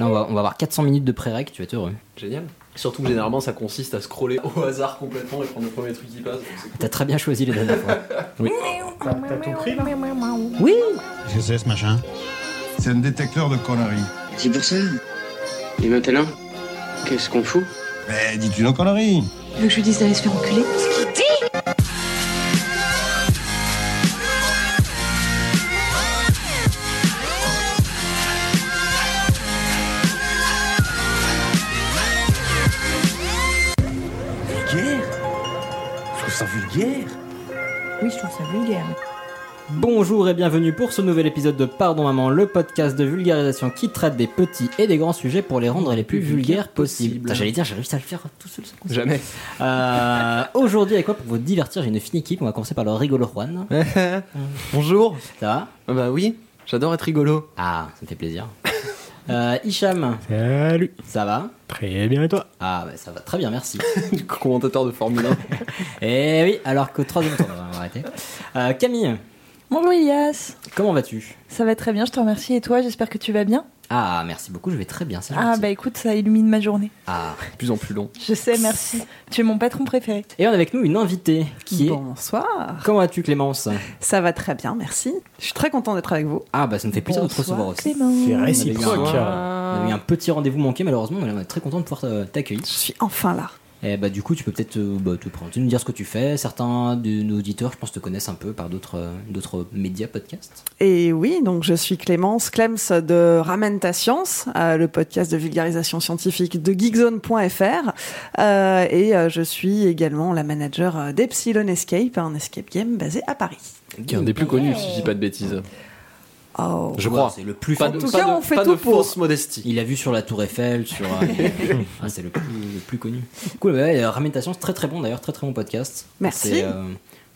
Là, on va, on va avoir 400 minutes de pré-rec, tu vas être heureux. Génial. Surtout que généralement ça consiste à scroller au hasard complètement et prendre le premier truc qui passe. cool. T'as très bien choisi les dernières fois. T'as t'as tout pris là? Oui Qu'est-ce que c'est ce machin? C'est un détecteur de conneries. C'est pour ça. Et maintenant, qu'est-ce qu'on fout? Mais dis-tu nos conneries Tu veux que je lui dise d'aller se faire enculer? Ça vulgaire Oui, je trouve ça vulgaire. Bonjour et bienvenue pour ce nouvel épisode de Pardon Maman, le podcast de vulgarisation qui traite des petits et des grands sujets pour les rendre les plus vulgaires possibles. Putain, J'allais dire, j'ai réussi à le faire tout seul. ce concept. Jamais. Euh, Aujourd'hui, avec quoi pour vous divertir, j'ai une fine équipe. On va commencer par le rigolo Juan. Bonjour. Ça va? Ah Bah oui, j'adore être rigolo. Ah, ça me fait plaisir. Euh, Hicham, Salut ça va? Très bien et toi? Ah, bah, ça va très bien, merci. Du commentateur de Formule 1. Et oui, alors qu'au troisième tour, on va arrêter. Euh, Camille, Bonjour Elias, comment vas-tu? Ça va très bien, je te remercie. Et toi, j'espère que tu vas bien? Ah, merci beaucoup, je vais très bien, c'est Ah bah écoute, ça illumine ma journée. Ah. De plus en plus long. Je sais, merci. Tu es mon patron préféré. Et on a avec nous une invitée qui est... Bonsoir. Comment vas-tu Clémence? Ça va très bien, merci. Je suis très content d'être avec vous. Ah bah ça me fait plaisir de te recevoir aussi. C'est avait réciproque un- On a eu un petit rendez-vous manqué malheureusement, mais on est très content de pouvoir euh, t'accueillir. Je suis enfin là. Et bah du coup tu peux peut-être euh, bah, te présenter, nous dire ce que tu fais. Certains de nos auditeurs je pense te connaissent un peu par d'autres euh, d'autres médias podcasts. Et oui, donc je suis Clémence Clems de Ramène ta science, euh, le podcast de vulgarisation scientifique de geekzone.fr. Euh, et euh, je suis également la manager d'Epsilon Escape, un escape game basé à Paris. Qui est un des plus connus, si je dis pas de bêtises. Oh. Je Ouais, crois. C'est le plus Pas de, tout pas cas, de- on fait pas tout de pour. fausse modestie. Il a vu sur la Tour Eiffel, sur. euh, ah, c'est le plus, le plus connu. Cool, ouais, euh, Ramentation, c'est très très bon d'ailleurs, très très bon podcast. Merci. C'est, euh,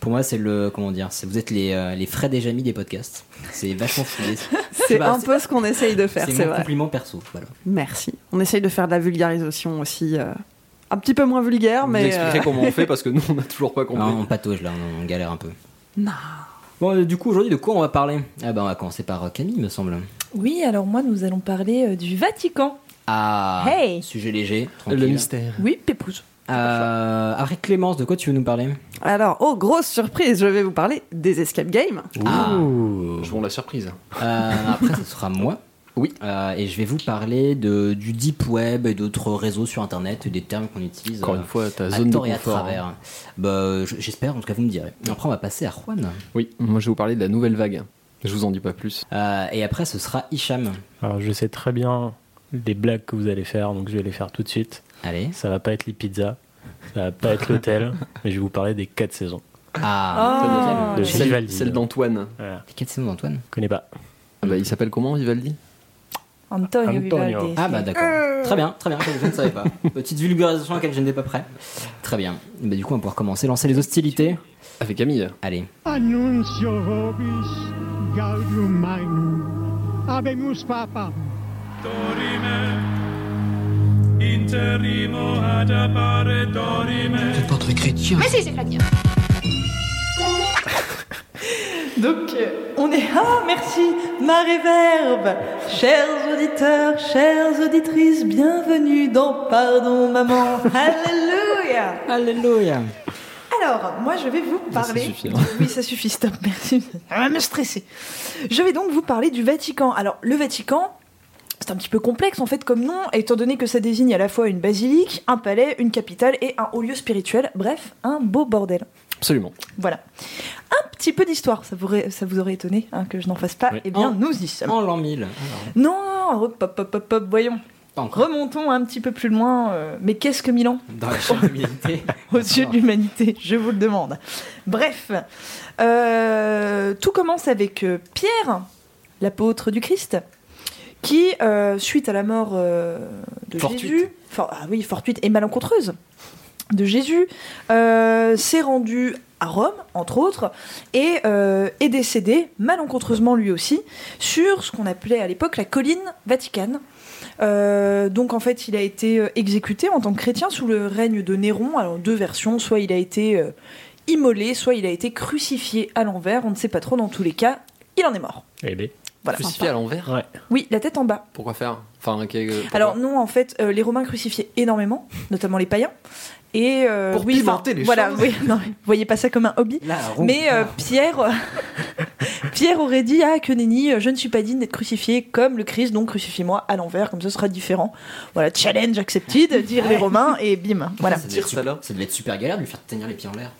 pour moi, c'est le. Comment dire c'est- Vous êtes les, euh, les Fred et Jamy des podcasts. C'est vachement fou. C'est bah, un peu ce qu'on essaye de faire, C'est c'est mon vrai. compliment perso. Voilà. Merci. On essaye de faire de la vulgarisation aussi, euh, un petit peu moins vulgaire, Vous mais... expliquerez euh, comment on fait parce que nous on a toujours pas compris. Non, on patauge là, on, on galère un peu. Non. Bon, euh, du coup, aujourd'hui, de quoi on va parler? Ah, bah, on va commencer par euh, Camille, me semble. Oui, alors moi, nous allons parler euh, du Vatican. Ah, Hey sujet léger, Le mystère. Oui, Pépouze. Euh, après Clémence, de quoi tu veux nous parler? Alors, oh, grosse surprise, je vais vous parler des escape games. Ah. Ouh. Jouons la surprise. Euh, Après, ce sera moi. Oui. Euh, et je vais vous parler de, du deep web et d'autres réseaux sur internet, des termes qu'on utilise. Encore euh, une fois, ta à zone de tort et à confort. hein. travers. Bah, euh, j'espère, en tout cas, vous me direz. Après, on va passer à Juan. Oui, moi je vais vous parler de la nouvelle vague. Je vous en dis pas plus. Euh, et après, ce sera Hicham. Alors je sais très bien les blagues que vous allez faire, donc je vais les faire tout de suite. Allez. Ça va pas être les pizzas, ça va pas être l'hôtel, mais je vais vous parler des 4 saisons. Ah, De Celle, Vivaldi. celle d'Antoine. Voilà. les quatre saisons d'Antoine? Je connais pas. Ah bah, il s'appelle comment Vivaldi? Antonio, Antonio. Vivaldi. Ah, bah, d'accord. Très bien, très bien. Je ne savais pas. Petite vulgarisation à laquelle je n'étais pas prêt. Très bien. Bah, du coup, on va pouvoir commencer, lancer les hostilités. Avec Camille. Allez. Annuncio vobis gaudium magnum. Habemus papam. C'est pas très chrétien. Donc, euh, on est. Ah, merci, ma réverbe Chers auditeurs, chères auditrices, bienvenue dans Pardon Maman. Alléluia Alléluia. Alors, moi, je vais vous parler. ça suffit, hein. Oui, ça suffit, stop, merci. Ça va me stresser. Je vais donc vous parler du Vatican. Alors, le Vatican. C'est un petit peu complexe en fait comme nom, étant donné que ça désigne à la fois une basilique, un palais, une capitale et un haut lieu spirituel. Bref, un beau bordel. Absolument. Voilà. Un petit peu d'histoire, ça vous, aurait- ça vous aurait étonné hein, que je n'en fasse pas. Oui. Eh bien, nous y sommes. En l'an 1000. Alors, Non, hop, hop, hop, hop, hop, voyons. Remontons un petit peu plus loin. euh, mais qu'est-ce que Milan Dans aux yeux de l'humanité, je vous le demande. Bref, euh, tout commence avec euh, Pierre, l'apôtre du Christ, qui, euh, suite à la mort euh, de Fortuite. Jésus, for- ah oui, fortuite et malencontreuse de Jésus, euh, s'est rendu à Rome, entre autres, et euh, est décédé, malencontreusement lui aussi, sur ce qu'on appelait à l'époque la colline Vaticane. Euh, donc en fait, il a été exécuté en tant que chrétien sous le règne de Néron. Alors deux versions, soit il a été euh, immolé, soit il a été crucifié à l'envers. On ne sait pas trop. Dans tous les cas, il en est mort. Eh ben, Voilà. Crucifié à l'envers Ouais. Oui, la tête en bas. Pourquoi faire? Enfin, pourquoi Alors non, en fait, euh, les Romains crucifiaient énormément, notamment les païens. Et euh, Pour oui, pimenter les voilà, choses. oui, non, voyez pas ça comme un hobby. Là, roux. Mais euh, Pierre, Pierre aurait dit ah que nenni, euh, je ne suis pas digne d'être crucifié comme le Christ, donc crucifiez-moi à l'envers, comme ça ce sera différent. Voilà, challenge accepted, dire les Romains et bim, voilà. ça devait, être ça là. super, ça devait être super galère de lui faire tenir les pieds en l'air.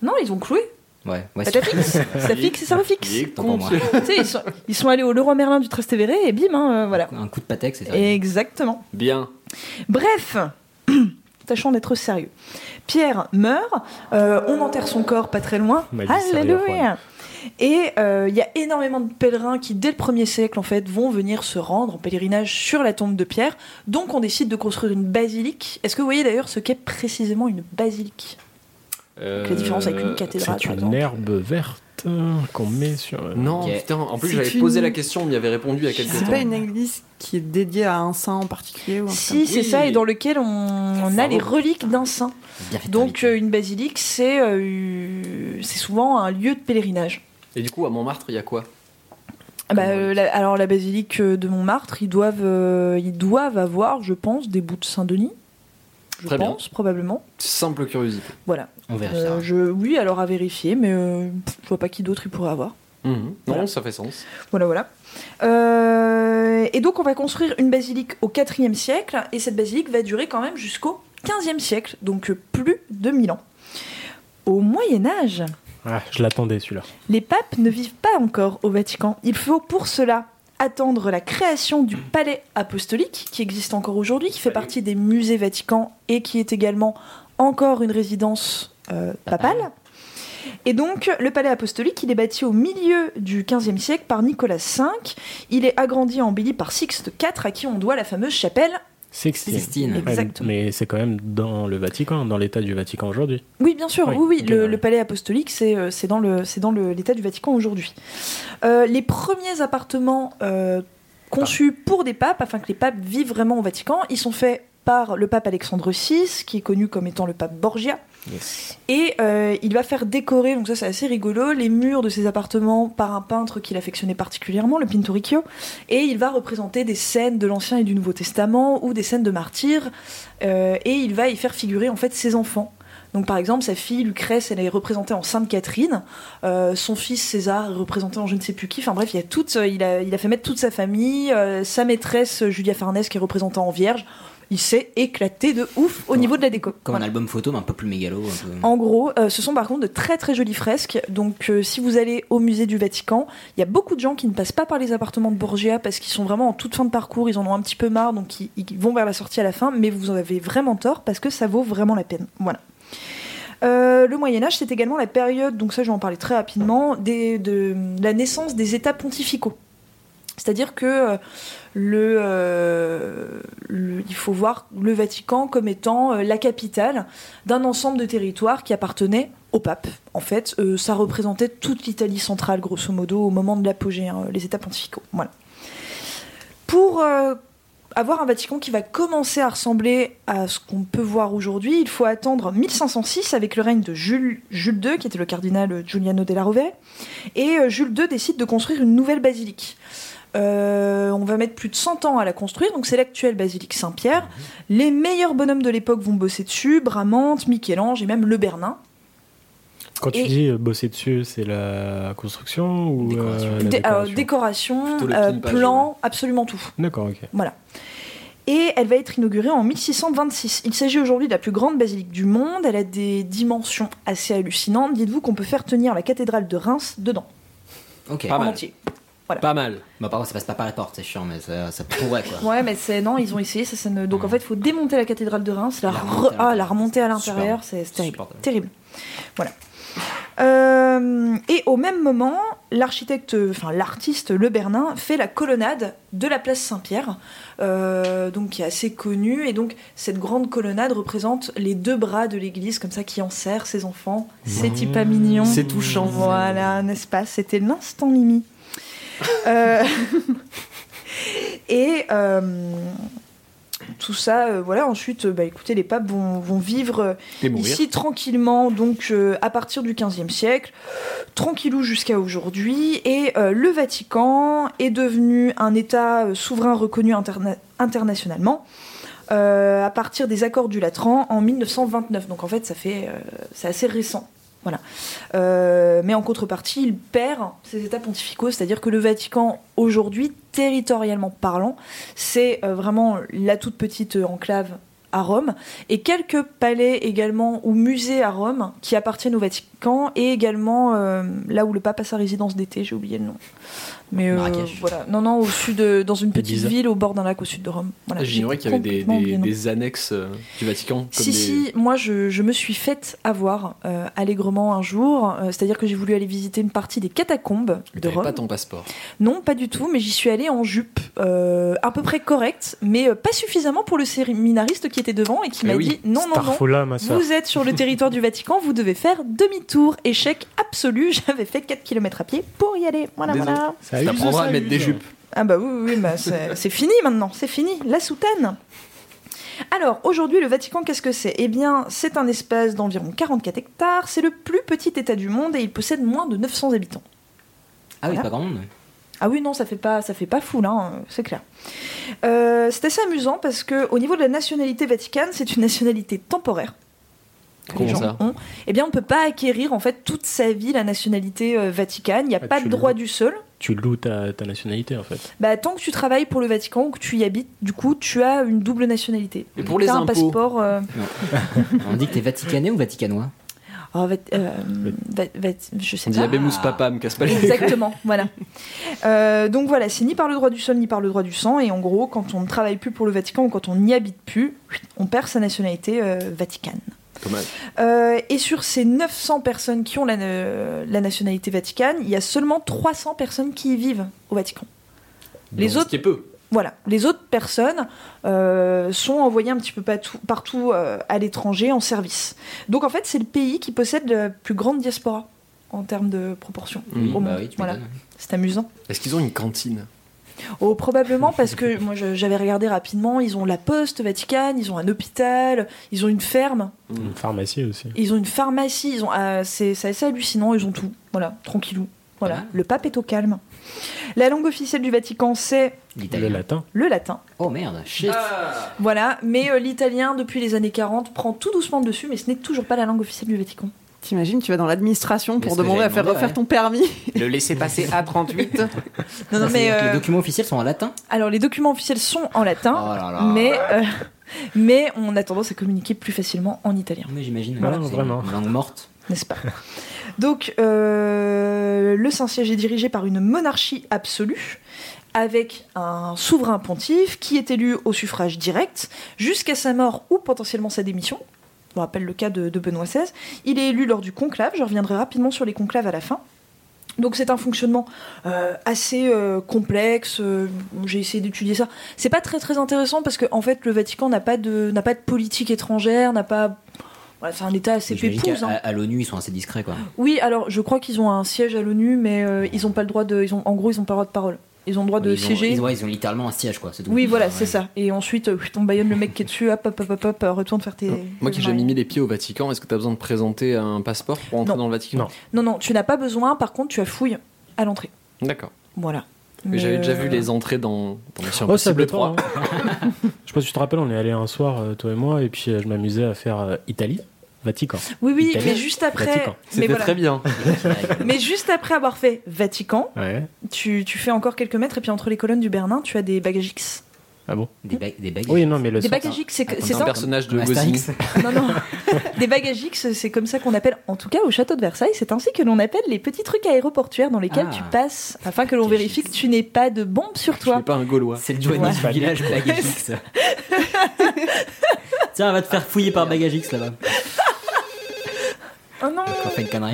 Non, ils ont cloué. Ouais, ouais. Ça fixe, ça fixe et ça sais, ils sont, ils sont allés au Leroy Merlin du Trastevere et bim, hein, voilà. Un coup de patex, c'est ça. Exactement. Bien. Bref, tâchons d'être sérieux. Pierre meurt, euh, on enterre son corps pas très loin. Alléluia. Et euh, il y a énormément de pèlerins qui, dès le 1er siècle, en fait, vont venir se rendre en pèlerinage sur la tombe de Pierre. Donc, on décide de construire une basilique. Est-ce que vous voyez d'ailleurs ce qu'est précisément une basilique? La différence avec une cathédrale, C'est une herbe verte euh, qu'on met sur. Non, putain, en plus j'avais une- posé la question, on m'y avait répondu il y a quelques C'est pas une église qui est dédiée à un saint en particulier ou Si, c'est Oui. ça, et dans lequel on, on a les reliques d'un saint. Bien fait de Donc, euh, une basilique, c'est euh, c'est souvent un lieu de pèlerinage. Et du coup, à Montmartre, il y a quoi? Ah Bah, euh, la- alors la basilique de Montmartre, ils doivent, euh, ils doivent avoir, je pense, des bouts de Saint-Denis. Je Très bien. pense, probablement. Simple curiosité. Voilà. On vérifiera. Euh, je, oui, alors à vérifier, mais euh, je vois pas qui d'autre il pourrait avoir. Voilà. Non, ça fait sens. Voilà, voilà. Euh, et donc on va construire une basilique au IVe siècle, et cette basilique va durer quand même jusqu'au XVe siècle, donc euh, plus de 1000 ans. Au Moyen Âge, Ah, je l'attendais celui-là. Les papes ne vivent pas encore au Vatican. Il faut pour cela attendre la création du palais apostolique, qui existe encore aujourd'hui, qui fait partie des musées Vatican et qui est également encore une résidence euh, papale. Et donc, le palais apostolique, il est bâti au milieu du XVe siècle par Nicolas V. Il est agrandi et embelli par Sixte IV, à qui on doit la fameuse chapelle. Sixtine. Sixtine. Exactement. mais c'est quand même dans le Vatican, dans l'état du Vatican aujourd'hui. Oui, bien sûr, Oui, oui, le, palais apostolique, c'est euh, c'est dans le- c'est dans le- l'état du Vatican aujourd'hui. Euh, les premiers appartements euh, conçus pour des papes, afin que les papes vivent vraiment au Vatican, ils sont faits par le pape Alexandre VI, qui est connu comme étant le pape Borgia. Et euh, il va faire décorer, donc ça c'est assez rigolo, les murs de ses appartements par un peintre qu'il affectionnait particulièrement, le Pinturicchio. Et il va représenter des scènes de l'Ancien et du Nouveau Testament ou des scènes de martyrs. euh, et il va y faire figurer en fait ses enfants. Donc par exemple, sa fille Lucrèce, elle est représentée en Sainte Catherine. Euh, son fils César est représenté en je ne sais plus qui. Enfin bref, il, a fait mettre toute sa famille. sa maîtresse Julia Farnèse qui est représentée en Vierge. Il s'est éclaté de ouf au Comme- niveau de la déco. Comme Voilà. un album photo, mais un peu plus mégalo. Un peu... En gros, euh, ce sont par contre de très très jolies fresques. Donc, euh, si vous allez au musée du Vatican, il y a beaucoup de gens qui ne passent pas par les appartements de Borgia parce qu'ils sont vraiment en toute fin de parcours, ils en ont un petit peu marre, donc ils, ils vont vers la sortie à la fin. Mais vous en avez vraiment tort parce que ça vaut vraiment la peine. Voilà. Euh, le Moyen Âge, c'est également la période, donc ça je vais en parler très rapidement, des- de la naissance des États pontificaux. C'est-à-dire que euh, euh, le- il faut voir le Vatican comme étant euh, la capitale d'un ensemble de territoires qui appartenaient au pape. En fait, ça représentait toute l'Italie centrale, grosso modo, au moment de l'apogée, hein, les États pontificaux. Voilà. Pour avoir un Vatican qui va commencer à ressembler à ce qu'on peut voir aujourd'hui, il faut attendre 1506 avec le règne de Jules, Jules II, qui était le cardinal Giuliano della Rovere. Et Jules II décide de construire une nouvelle basilique. Euh, on va mettre plus de 100 ans à la construire, donc c'est l'actuelle basilique Saint-Pierre. Les meilleurs bonhommes de l'époque vont bosser dessus, Bramante, Michel-Ange et même Le Bernin. Quand tu dis euh, bosser dessus, c'est la construction ou Décoration. euh, la décoration euh, pimpage, plan, absolument tout. D'accord, ok. Voilà. Et elle va être inaugurée en 1626. Il s'agit aujourd'hui de la plus grande basilique du monde. Elle a des dimensions assez hallucinantes. Dites-vous qu'on peut faire tenir la cathédrale de Reims dedans, Ok. Pas en mal. entier. Pas mal. Bah, par contre, ça passe pas par la porte, c'est chiant, mais ça, ça pourrait quoi. Ouais, mais c'est non, ils ont essayé. Ça, ça ne... Donc en fait, il faut démonter la cathédrale de Reims, la, re- ah, la remonter à l'intérieur, c'est terrible. Supportable. Terrible. Voilà. Euh, et au même moment, l'architecte, enfin l'artiste Le Bernin fait la colonnade de la place Saint-Pierre, euh, donc qui est assez connue. Et donc cette grande colonnade représente les deux bras de l'église, comme ça, qui enserrent ses enfants. C'est pas mignon. C'est touchant. Voilà, n'est-ce pas? C'était l'instant Mimi. Euh, et euh, tout ça, euh, voilà. Ensuite, bah, écoutez, les papes vont, vont vivre euh, ici tranquillement, donc euh, à partir du 15e siècle, tranquillou jusqu'à aujourd'hui. Et le Vatican est devenu un État souverain reconnu interna- internationalement. à partir des accords du Latran en 1929. Donc en fait, ça fait, c'est assez récent. Voilà. Euh, mais en contrepartie, il perd ses états pontificaux, c'est-à-dire que le Vatican, aujourd'hui, territorialement parlant, c'est euh, vraiment la toute petite enclave à Rome, et quelques palais également, ou musées à Rome, qui appartiennent au Vatican, et également euh, là où le pape a sa résidence d'été, j'ai oublié le nom. Mais euh, voilà, non, non, au sud, euh, dans une petite ville au bord d'un lac au sud de Rome. Voilà, J'ignorais qu'il y avait des, annexes euh, du Vatican. Comme Si, des... si, moi je, je me suis faite avoir allègrement un jour, c'est-à-dire que j'ai voulu aller visiter une partie des catacombes Mais de Rome. pas ton passeport. Non, pas du tout, mais j'y suis allée en jupe, à peu près correcte, mais pas suffisamment pour le séminariste qui était devant et qui Eh m'a oui, dit non, non, non. Starfola, ma soeur. Vous êtes sur le territoire du Vatican, vous devez faire demi-tour. Échec absolu, j'avais fait 4 km à pied pour y aller. Voilà, Désolé. voilà. Ça T'apprendras à mettre des jupes. Ah bah oui, oui, bah c'est fini maintenant, c'est fini, la soutane. Alors, aujourd'hui, le Vatican, qu'est-ce que c'est? Eh bien, c'est un espace d'environ 44 hectares, c'est le plus petit État du monde et il possède moins de 900 habitants. Ah oui, pas grand monde. Ah oui, non, ça fait pas, ça fait pas fou, là, hein, c'est clair. Euh, c'est assez amusant parce que au niveau de la nationalité vaticane, c'est une nationalité temporaire. Comment gens ça ont. Eh bien, on peut pas acquérir en fait toute sa vie la nationalité euh, vaticane. Il n'y a Ah, pas de droit loues. du sol. Tu loues ta, ta nationalité en fait. Bah, tant que tu travailles pour le Vatican ou que tu y habites, du coup, tu as une double nationalité. Et pour les T'as un passeport. euh, On dit que t'es vaticanais ou vaticanois? Oh, va- euh, va- va- je sais pas. Abemus Papa, me casse pas les Exactement, voilà. Euh, donc voilà, c'est ni par le droit du sol ni par le droit du sang. Et en gros, quand on ne travaille plus pour le Vatican ou quand on n'y habite plus, on perd sa nationalité euh, vaticane. Euh, et sur ces 900 personnes qui ont la, euh, la nationalité vaticane, il y a seulement 300 personnes qui y vivent au Vatican. Les Ce autres qui est peu. Voilà, les autres personnes euh, sont envoyées un petit peu partout, partout euh, à l'étranger en service. Donc en fait, c'est le pays qui possède la plus grande diaspora en termes de proportion Mmh, au Bah monde. oui, tu voilà, c'est amusant. Est-ce qu'ils ont une cantine? Oh, probablement parce que moi je- j'avais regardé rapidement, ils ont la poste vaticane, ils ont un hôpital, ils ont une ferme, Une pharmacie aussi. ils ont une pharmacie, ils ont c'est c'est assez hallucinant, ils ont tout. Voilà, tranquillou. Voilà, Ah. le pape est au calme. La langue officielle du Vatican c'est Le L'italien. latin. le latin. Oh merde, shit. Voilà, mais euh, l'italien, depuis les années 40, prend tout doucement le dessus, mais ce n'est toujours pas la langue officielle du Vatican. T'imagines, tu vas dans l'administration pour demander à faire demandé, refaire ouais. ton permis. Le laisser passer A38 Non, non, mais. que euh, Les documents officiels sont en latin Alors, les documents officiels sont en latin, Oh là là. mais, euh, mais on a tendance à communiquer plus facilement en italien, Mais j'imagine. Voilà, c'est vraiment. Une langue morte. N'est-ce pas? Donc, euh, le Saint-Siège est dirigé par une monarchie absolue, avec un souverain pontife qui est élu au suffrage direct jusqu'à sa mort ou potentiellement sa démission. On rappelle le cas de, Benoît XVI. Il est élu lors du conclave. Je reviendrai rapidement sur les conclaves à la fin. Donc c'est un fonctionnement euh, assez euh, complexe. J'ai essayé d'étudier ça. C'est pas très très intéressant parce qu'en en fait le Vatican n'a pas de n'a pas de politique étrangère, n'a pas. Voilà, c'est un État assez qu'à hein. à, à l'ONU, ils sont assez discrets, quoi. Oui, alors je crois qu'ils ont un siège à l'ONU, mais euh, ils ont pas le droit de. Ils ont, en gros, ils ont pas le droit de parole. Ils ont le droit de ils, ont, siéger. ils, ont, ils ont littéralement un siège, quoi. C'est tout. Oui, voilà, Ouais. c'est ça. Et ensuite, euh, on baillonne le mec qui est dessus, hop, hop, hop, hop, hop, euh, retourne faire tes. Moi qui j'ai jamais mis les pieds au Vatican, est-ce que tu as besoin de présenter un passeport pour entrer Non. dans le Vatican? Non. Non, non, tu n'as pas besoin. Par contre, tu as fouille à l'entrée. D'accord. Voilà. Mais J'avais déjà euh, vu les entrées dans, dans Mission Oh, Impossible dépend. 3. hein. Je sais pas si tu te rappelles, on est allé un soir, euh, toi et moi, et puis euh, je m'amusais à faire euh, Italie, Vatican. Oui, oui, mais juste après. C'était voilà. très bien. mais juste après avoir fait Vatican, Ouais. tu, tu fais encore quelques mètres et puis entre les colonnes du Bernin, tu as des bagages Ah bon Des, ba- des bagues. Oui, non, mais le Des bagages c'est Ah, un personnage de. Astérix. Non, non. Des bagages c'est comme ça qu'on appelle, en tout cas au château de Versailles, c'est ainsi que l'on appelle les petits trucs aéroportuaires dans lesquels Ah. tu passes afin que l'on vérifie que tu n'aies pas de bombe sur Je toi. suis pas un Gaulois. C'est le Johnny Ouais. du village Bagagix. Tiens, on va te faire fouiller par Bagagix là-bas. Oh non On fait une connerie.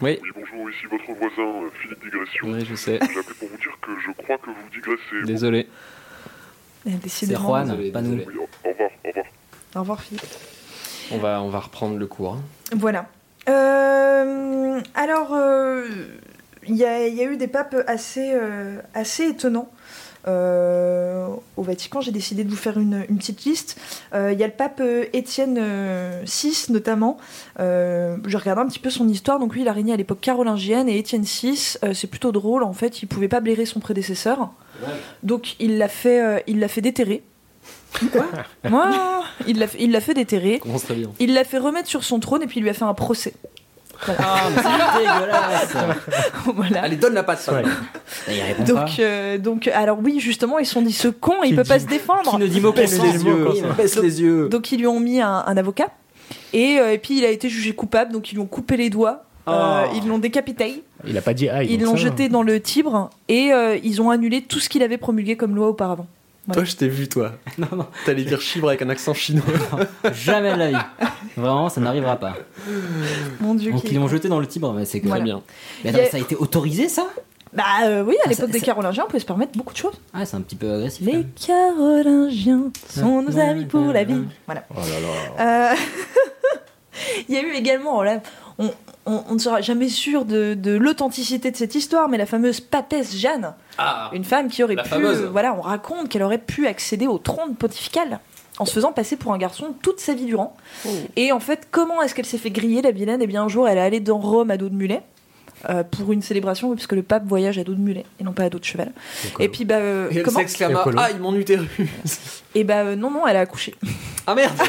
Oui, Oui, bonjour, ici votre voisin, euh, Philippe Digression. oui, je sais. J'ai appelé pour vous dire que je crois que vous digressez. Désolé. C'est Décidément. Juan, désolé, pas nous. désolé. Au revoir, au revoir. Au revoir Philippe. On va, on va reprendre le cours. hein. Voilà. Euh, alors, euh, il y, a, il y a eu des papes assez, euh, assez étonnants euh, au Vatican. J'ai décidé de vous faire une, une petite liste. Euh, Il y a le pape euh, Étienne euh, VI notamment. Euh, J'ai regardé un petit peu son histoire. Donc lui, il a régné à l'époque carolingienne et Étienne VI, euh, c'est plutôt drôle. En fait, il pouvait pas blairer son prédécesseur. Donc il l'a fait, euh, il l'a fait déterrer. Quoi? Il l'a fait- il l'a fait déterrer. Il l'a fait remettre sur son trône et puis il lui a fait un procès. Ah, mais c'est dégueulasse. voilà. Allez, donne la patte, ça. Ouais. Il répond pas. Donc, euh, donc, alors oui, justement, ils se sont dit ce con, il peut pas se défendre. Qui ne dit mot Baisse les yeux. Baisse les yeux. Donc ils lui ont mis un, un avocat. Et, euh, et puis il a été jugé coupable, donc ils lui ont coupé les doigts. euh, Oh. ils l'ont décapité, Il a pas dit aïe. ils donc l'ont jeté dans le Tibre et euh, ils ont annulé tout ce qu'il avait promulgué comme loi auparavant. Toi, je t'ai vu, toi. Non, non, T'allais dire chibre avec un accent chinois. jamais de la vie. Vraiment, ça n'arrivera pas. Mon Dieu, Donc ils l'ont jeté dans le Tibre, mais c'est. Voilà. Très bien. Mais attends, a- ça a été autorisé ça? Bah euh, oui, à Ah, l'époque des Carolingiens, on pouvait se permettre beaucoup de choses. Ah, c'est un petit peu agressif. Les Carolingiens sont nos amis pour la vie. Voilà. Oh là là. Euh, Il y a eu également, là, on, on- on ne sera jamais sûr de, de l'authenticité de cette histoire, mais la fameuse papesse Jeanne, Ah une femme qui aurait pu, fameuse. voilà, on raconte qu'elle aurait pu accéder au trône pontifical en se faisant passer pour un garçon toute sa vie durant. Oh. Et en fait, comment est-ce qu'elle s'est fait griller la vilaine? Eh bien, un jour, elle est allée dans Rome à dos de mulet. euh, pour une célébration, puisque le pape voyage à dos de mulet et non pas à dos de cheval. Et puis, bah, euh, Et elle comment? s'exclama. Ah, mon utérus Et bah, euh, non, non, elle a accouché. Ah merde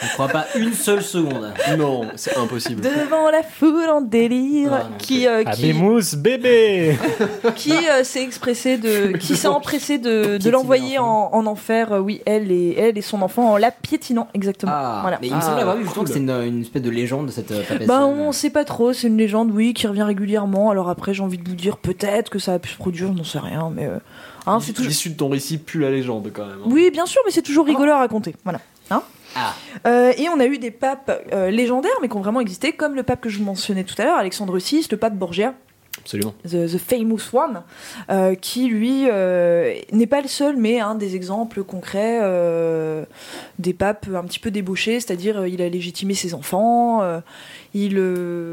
Je crois pas une seule seconde. Non, c'est impossible. Devant la foule en délire, Ah, qui, euh, qui, Abémousse, bébé qui euh, s'est expressé de, qui s'est empressé de, l'envoyer en, enfer. euh, oui, elle et elle et son enfant en la piétinant exactement. Ah, Voilà. mais il me Ah, semble avoir vu justement cool. que c'est une, une espèce de légende de cette euh, papesse. Bah on sait pas trop, c'est une légende, oui, qui revient régulièrement. Alors après, j'ai envie de vous dire peut-être que ça a pu se produire, je n'en sais rien, mais euh, hein, c'est toujours. L'issue de ton récit pue la légende quand même. hein. Oui, bien sûr, mais c'est toujours rigolo à raconter. Voilà. Hein? Ah. Euh, et on a eu des papes euh, légendaires, mais qui ont vraiment existé, comme le pape que je vous mentionnais tout à l'heure, Alexandre VI, le pape Borgia. Absolument. The, the Famous One, euh, qui lui n'est pas le seul, mais un des exemples concrets des papes un petit peu débauchés, c'est-à-dire il a légitimé ses enfants, il,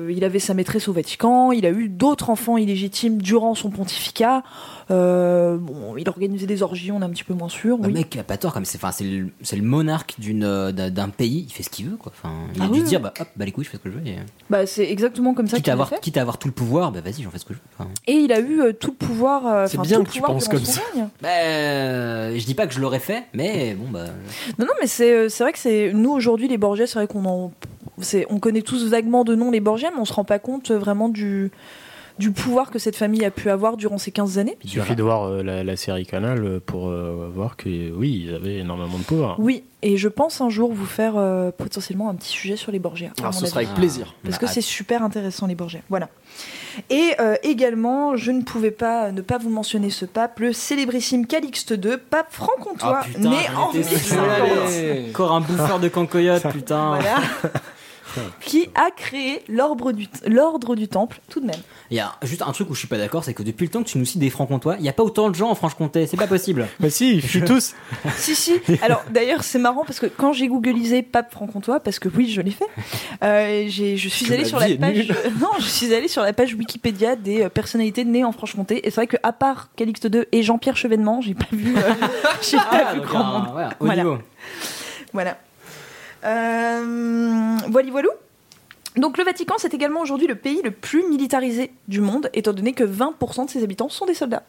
il avait sa maîtresse au Vatican, il a eu d'autres enfants illégitimes durant son pontificat. Euh, bon, il organisait des orgies, on est un petit peu moins sûr. Oui. mec, a pas tort, comme c'est, enfin, c'est le, c'est le monarque d'une, euh, d'un, pays, il fait ce qu'il veut, quoi. Enfin, il a Ah dû oui, se dire, bah hop, bah les couilles, je fais ce que je veux. Et, Bah, c'est exactement comme ça quitte, qu'il à a avoir, fait. quitte à avoir tout le pouvoir, bah vas-y, j'en fais ce que je veux. Enfin, Et il a eu euh, tout le pouvoir. euh, C'est bien tout que le tu pouvoir penses comme ça. bah, euh, je dis pas que je l'aurais fait, mais bon, bah. Non, non, mais c'est euh, c'est vrai que c'est nous aujourd'hui les Borgia, c'est vrai qu'on en, c'est on connaît tous vaguement de nom les Borgia, mais on se rend pas compte euh, vraiment du du pouvoir que cette famille a pu avoir durant ces 15 années. Il suffit de voir euh, la, la série Canal euh, pour euh, voir que oui, ils avaient énormément de pouvoir. Oui, et je pense un jour vous faire euh, potentiellement un petit sujet sur les Borgia. Alors mon ce sera avis. avec plaisir. Parce que c'est super intéressant les Borgia. Voilà. Et euh, également, je ne pouvais pas ne pas vous mentionner ce pape, le célébrissime Calixte II, pape franc-comtois, Ah, putain, né en étais sûr. 1850. Allez. Encore un bouffeur de cancoyote, putain. Voilà. qui a créé l'ordre du, l'ordre du temple, tout de même. Il y a juste un truc où je suis pas d'accord, c'est que depuis le temps que tu nous cites des francs-comtois, il y a pas autant de gens en Franche-Comté, c'est pas possible. Mais si, ils fuient tous Si, si. Alors, d'ailleurs, c'est marrant parce que quand j'ai googlisé pape franc-comtois, parce que oui, je l'ai fait, euh, j'ai, je suis allée sur la page. non, je suis allée sur la page Wikipédia des euh, personnalités nées en Franche-Comté. Et c'est vrai que à part Calixte II et Jean-Pierre Chevènement, j'ai pas vu, euh, j'ai pas Ah, vu grand un- monde. Voilà. niveau. Voilà. Euh, voilà, voilou. Donc le Vatican, c'est également aujourd'hui le pays le plus militarisé du monde, étant donné que 20% de ses habitants sont des soldats.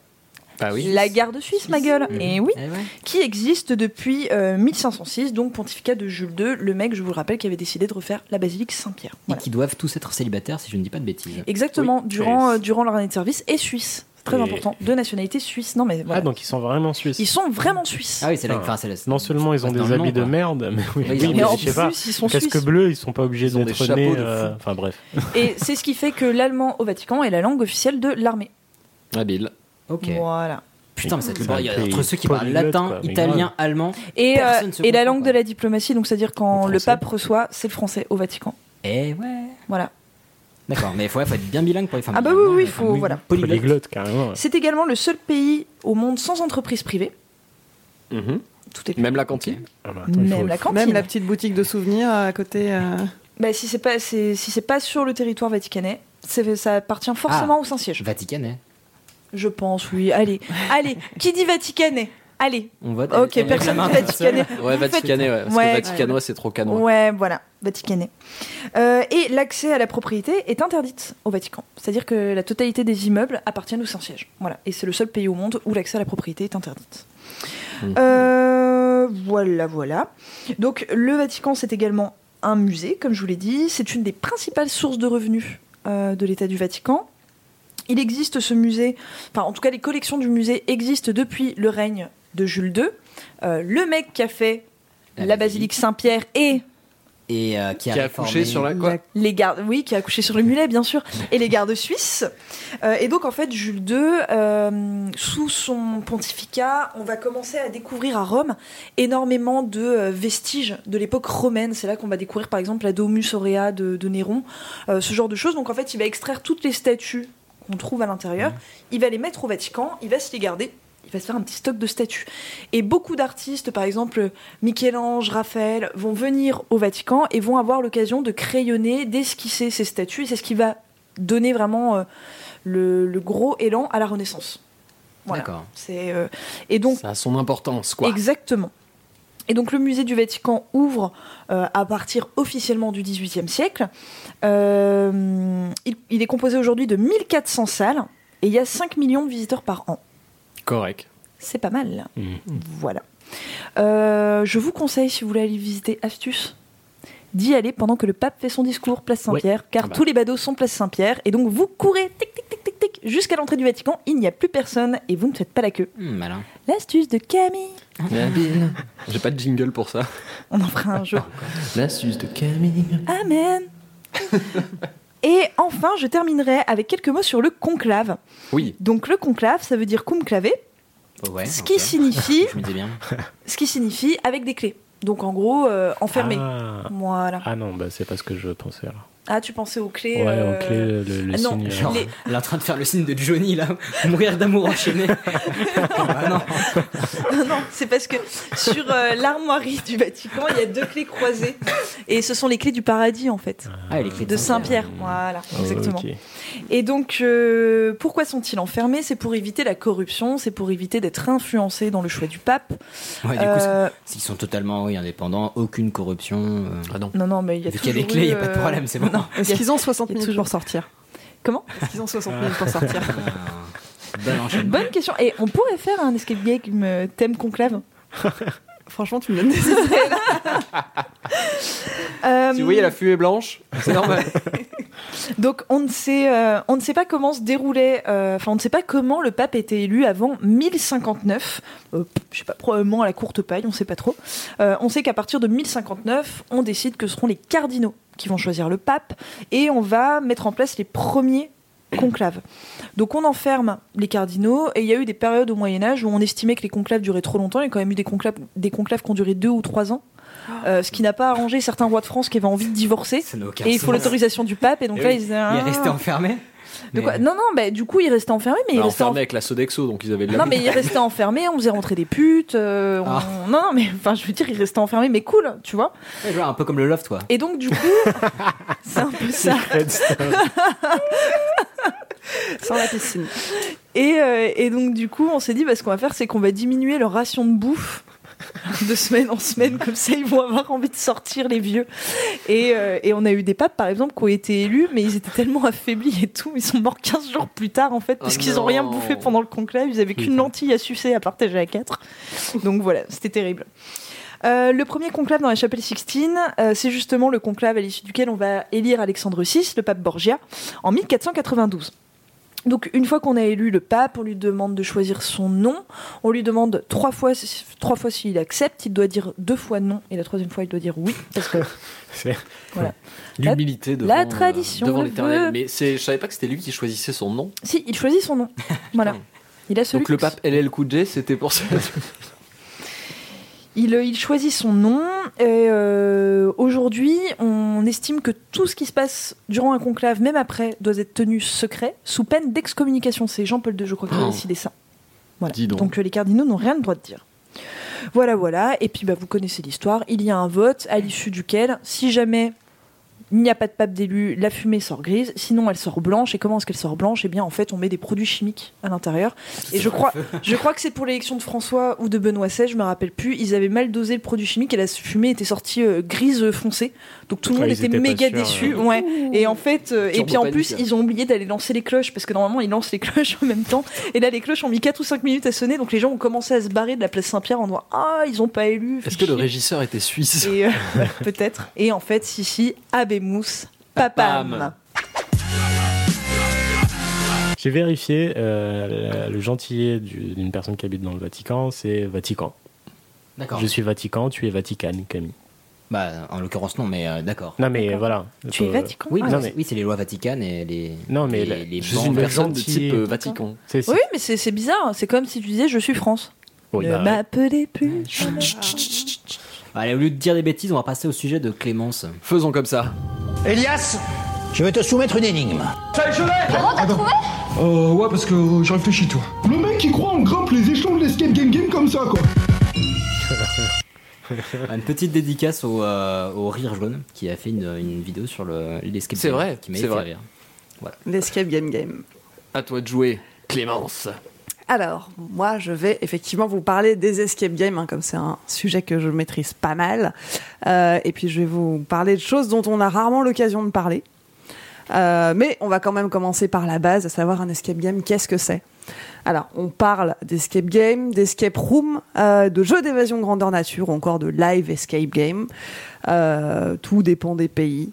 Ah oui. La garde suisse, ma gueule. Et oui, Eh ouais. qui existe depuis euh, 1506, donc pontificat de Jules II, le mec, je vous le rappelle, qui avait décidé de refaire la basilique Saint-Pierre. Et qui doivent tous être célibataires, si je ne dis pas de bêtises. Exactement, Oui. durant, euh, durant leur année de service, et suisse. Très Et- important. De nationalité suisse. Non, mais voilà. Ah, donc ils sont vraiment suisses. Ils sont vraiment suisses. Ah oui, c'est là, Ah. enfin, Non seulement ils ont des habits nom, de merde, mais oui, Oui, oui, ils ont mais des- Et en je sais pas. plus, ils sont Casque bleu, ils sont pas obligés d'être nés. euh. Enfin bref. Et c'est ce qui fait que l'allemand au Vatican est la langue officielle de l'armée. Habile. Ok. Voilà. Putain, mais C'est le un il y a pays entre ceux qui parlent latin, quoi, italien, allemand. Et, euh, et la langue quoi. de la diplomatie, donc c'est-à-dire quand Le le pape reçoit, c'est le français au Vatican. Eh ouais. Voilà. D'accord, mais il faut, être bien bilingue pour les femmes. Ah bah oui, oui, faut- voilà. Polyglotte. Polyglotte, carrément. ouais. C'est également le seul pays au monde sans entreprise privée. Mhm. Tout est Même la cantine. Ah, bah, attends, il Même faut- la cantine. Même la petite boutique de souvenirs à côté. euh, Bah, si c'est pas, si c'est pas sur le territoire vaticanais, ça appartient Ah. forcément au Saint-Siège. Vaticanais. Je pense, oui. Allez, allez. Qui dit Vaticanais? Allez. On vote. Ok, personne. Vaticanais. Ouais, Vaticanais, ouais. Parce Ouais. que Vaticanois, c'est trop canois. Ouais, voilà, Vaticanais. Euh, et l'accès à la propriété est interdite au Vatican. C'est-à-dire que la totalité des immeubles appartiennent au Saint-Siège. Voilà. Et c'est le seul pays au monde où l'accès à la propriété est interdite. Mhm. Euh, voilà, voilà. Donc le Vatican, c'est également un musée, comme je vous l'ai dit. C'est une des principales sources de revenus euh, de l'État du Vatican. Il existe ce musée, enfin en tout cas les collections du musée existent depuis le règne de Jules II. Euh, le mec qui a fait La la basilique Saint-Pierre et Et euh, qui a, Qui a réformé- couché sur la quoi les gardes, oui, qui a accouché sur le mulet, bien sûr, et les gardes suisses. Euh, et donc, en fait, Jules II, euh, sous son pontificat, on va commencer à découvrir à Rome énormément de euh, vestiges de l'époque romaine. C'est là qu'on va découvrir, par exemple, la Domus Aurea de, de Néron, euh, ce genre de choses. Donc, en fait, il va extraire toutes les statues qu'on trouve à l'intérieur, il va les mettre au Vatican, il va se les garder. Il va se faire un petit stock de statues. Et beaucoup d'artistes, par exemple Michel-Ange, Raphaël, vont venir au Vatican et vont avoir l'occasion de crayonner, d'esquisser ces statues. Et c'est ce qui va donner vraiment euh, le, le gros élan à la Renaissance. Voilà. D'accord. C'est euh, et donc Ça a son importance, quoi. Exactement. Et donc le musée du Vatican ouvre euh, à partir officiellement du XVIIIe siècle. Euh, il, il est composé aujourd'hui de 1400 salles et il y a 5 millions de visiteurs par an. Correct. C'est pas mal. Mhm. Voilà. Euh, je vous conseille, si vous voulez aller visiter Astuce, d'y aller pendant que le pape fait son discours place Saint-Pierre, car Ah bah. tous les badauds sont place Saint-Pierre, et donc vous courez tic tic tic tic tic jusqu'à l'entrée du Vatican, il n'y a plus personne et vous ne faites pas la queue. Hmm, malin. L'astuce de Camille. J'ai pas de jingle pour ça. On en fera un jour. L'astuce de Camille. Amen. Et enfin, je terminerai avec quelques mots sur le conclave. Oui. Donc le conclave, ça veut dire cum Ouais, ce qui signifie, Je bien. ce qui signifie avec des clés. Donc en gros, euh, enfermé. Ah. Voilà. Ah non, bah c'est pas ce que je pensais alors. Ah, tu pensais aux clés Ouais, euh, en clé, le, le ah non, signe. genre- euh, Les- Elle est en train de faire le signe de Johnny là, mourir d'amour enchaîné. Ah non. Non, non, c'est parce que sur euh, l'armoirie du Vatican, il y a deux clés croisées. Et ce sont les clés du paradis, en fait. Ah, les clés De Saint-Pierre. Voilà, oh, exactement. Et donc, euh, pourquoi sont-ils enfermés? C'est pour éviter la corruption, c'est pour éviter d'être influencés dans le choix du pape. Ouais, du coup, Euh, c'est- ils sont totalement oui, indépendants, aucune corruption. euh. Ah non. non, non, mais il y a Vu qu'il y a des clés, il n'y a pas de problème, c'est bon. Non, Est-ce qu'ils ont 60 il y a minutes toujours- pour sortir? Comment? Est-ce qu'ils ont 60 minutes pour sortir? Bonne question. Et on pourrait faire un escape game thème conclave? Franchement, tu me donnes des idées. Euh, Si vous voyez la fumée blanche, c'est normal. Donc on ne sait, euh, on ne sait pas comment se déroulait, euh, enfin on ne sait pas comment le pape était élu avant 1059. Euh, je sais pas, probablement à la courte paille, on ne sait pas trop. Euh, on sait qu'à partir de 1059, on décide que ce seront les cardinaux qui vont choisir le pape et on va mettre en place les premiers conclaves. Donc on enferme les cardinaux et il y a eu des périodes au Moyen Âge où on estimait que les conclaves duraient trop longtemps. Il y a quand même eu des conclaves, des conclaves qui ont duré deux ou trois ans. Euh, ce qui n'a pas arrangé certains rois de France qui avaient envie de divorcer. Et il faut l'autorisation du pape, et donc Eh là, oui. ils disaient, Il est Ah. resté enfermé. De Mais- quoi Non, non, bah, du coup, il restait enfermé, mais il Bah, restait enfermé avec la Sodexo, donc ils avaient de la Non, mais il restait enfermé, on faisait rentrer des putes. euh, on- Ah. Non, non, mais enfin, je veux dire, il restait enfermé, mais cool, tu vois. Ouais, un peu comme le loft, quoi. Et donc, du coup, c'est un peu ça. Sans la piscine. Et, euh, et donc, du coup, on s'est dit, bah, ce qu'on va faire, c'est qu'on va diminuer leur ration de bouffe de semaine en semaine, comme ça, ils vont avoir envie de sortir, les vieux. Et, euh, et on a eu des papes, par exemple, qui ont été élus, mais ils étaient tellement affaiblis et tout, ils sont morts 15 jours plus tard, en fait, parce Oh qu'ils ont rien bouffé pendant le conclave, ils avaient qu'une lentille à sucer à partager à quatre. Donc voilà, c'était terrible. Euh, le premier conclave dans la chapelle Sixtine, euh, c'est justement le conclave à l'issue duquel on va élire Alexandre VI, le pape Borgia, en 1492. Donc une fois qu'on a élu le pape, on lui demande de choisir son nom, on lui demande trois fois, trois fois s'il accepte, il doit dire deux fois non, et la troisième fois il doit dire oui, parce que C'est- L'humilité devant, la euh, tradition devant l'éternel. Mais c'est, je savais pas que c'était lui qui choisissait son nom. si, il choisit son nom. voilà. Il a celui Donc le pape LL J, c'était pour ça. Il, euh, il choisit son nom et euh, aujourd'hui, on estime que tout ce qui se passe durant un conclave, même après, doit être tenu secret, sous peine d'excommunication. C'est Jean-Paul II, je crois, qui a Oh. décidé ça. Voilà. Donc. euh, les cardinaux n'ont rien le droit de dire. Voilà, voilà. Et puis bah, vous connaissez l'histoire. Il y a un vote à l'issue duquel, si jamais il n'y a pas de pape d'élu, la fumée sort grise, sinon elle sort blanche. Et comment est-ce qu'elle sort blanche? Eh bien, en fait, on met des produits chimiques à l'intérieur. Et je crois, je crois que c'est pour l'élection de François ou de Benoît XVI, je me rappelle plus. Ils avaient mal dosé le produit chimique et la fumée était sortie euh, grise foncée. Donc tout le Ouais, monde était méga sûrs, déçu. Ouais. Et en fait, euh, et puis en plus, ils ont oublié d'aller lancer les cloches parce que normalement ils lancent les cloches en même temps. Et là, les cloches ont mis 4 ou 5 minutes à sonner. Donc les gens ont commencé à se barrer de la place Saint-Pierre en disant Ah, ils ont pas élu. Est-ce que le régisseur était suisse? Euh, Peut-être. Et en fait, si, si, Abemous, papam. Papam. J'ai vérifié, euh, le gentillet du- d'une personne qui habite dans le Vatican, c'est Vatican. D'accord. Je suis Vatican, tu es Vatican, Camille. Bah, en l'occurrence, non, mais euh, d'accord. Non mais voilà. Tu es Euh, Vatican Oui, Ah, mais non, c'est- mais- oui, c'est les lois vaticanes et les. Non, mais les, les Je suis une personne de type euh, Vatican. C'est- c'est- Oui, mais c'est c'est bizarre. C'est comme si tu disais Je suis France. Oui, ne bah, m'appelez plus. Allez, au lieu de dire des bêtises, on va passer au sujet de Clémence. Faisons comme ça. Elias, je vais te soumettre une énigme. Euh, ouais, parce que je réfléchis, toi. Le mec qui croit on grimpe les échelons de l'escape game game comme ça, quoi. Une petite dédicace au, euh, au Rire Jaune qui a fait une, une vidéo sur le l'escape C'est game vrai, qui m'a c'est fait vrai. rire. L'escape game game. À toi de jouer, Clémence. Alors, moi, je vais effectivement vous parler des escape games, hein, comme c'est un sujet que je maîtrise pas mal. Euh, et puis, je vais vous parler de choses dont on a rarement l'occasion de parler. Euh, mais on va quand même commencer par la base, à savoir un escape game, qu'est-ce que c'est? Alors, on parle d'escape game, d'escape room, euh, de jeux d'évasion grandeur nature, ou encore de live escape game. Tout dépend des pays.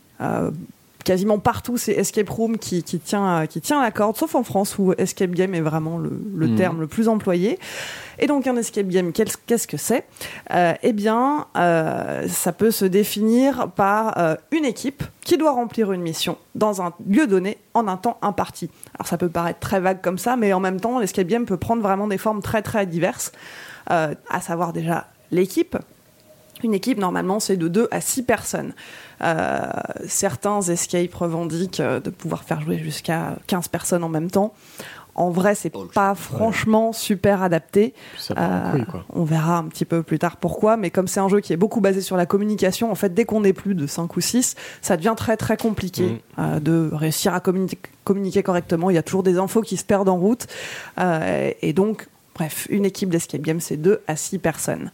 Quasiment partout, c'est escape room qui, qui tient, qui tient la corde, sauf en France où escape game est vraiment le, le Mhm. terme le plus employé. Et donc un escape game, qu'est-ce que c'est? Euh, Eh bien, euh, ça peut se définir par euh, une équipe qui doit remplir une mission dans un lieu donné en un temps imparti. Alors ça peut paraître très vague comme ça, mais en même temps, l'escape game peut prendre vraiment des formes très très diverses, à savoir déjà l'équipe. Une équipe, normalement, c'est de 2 à 6 personnes. Euh, certains escape revendiquent euh, de pouvoir faire jouer jusqu'à 15 personnes en même temps. En vrai, c'est Oh, pas franchement super adapté. Euh, couille, on verra un petit peu plus tard pourquoi, mais comme c'est un jeu qui est beaucoup basé sur la communication, en fait, dès qu'on est plus de 5 ou 6, ça devient très très compliqué euh, de réussir à communi- communiquer correctement. Il y a toujours des infos qui se perdent en route. Euh, et donc, bref, une équipe d'escape game, c'est 2 à 6 personnes.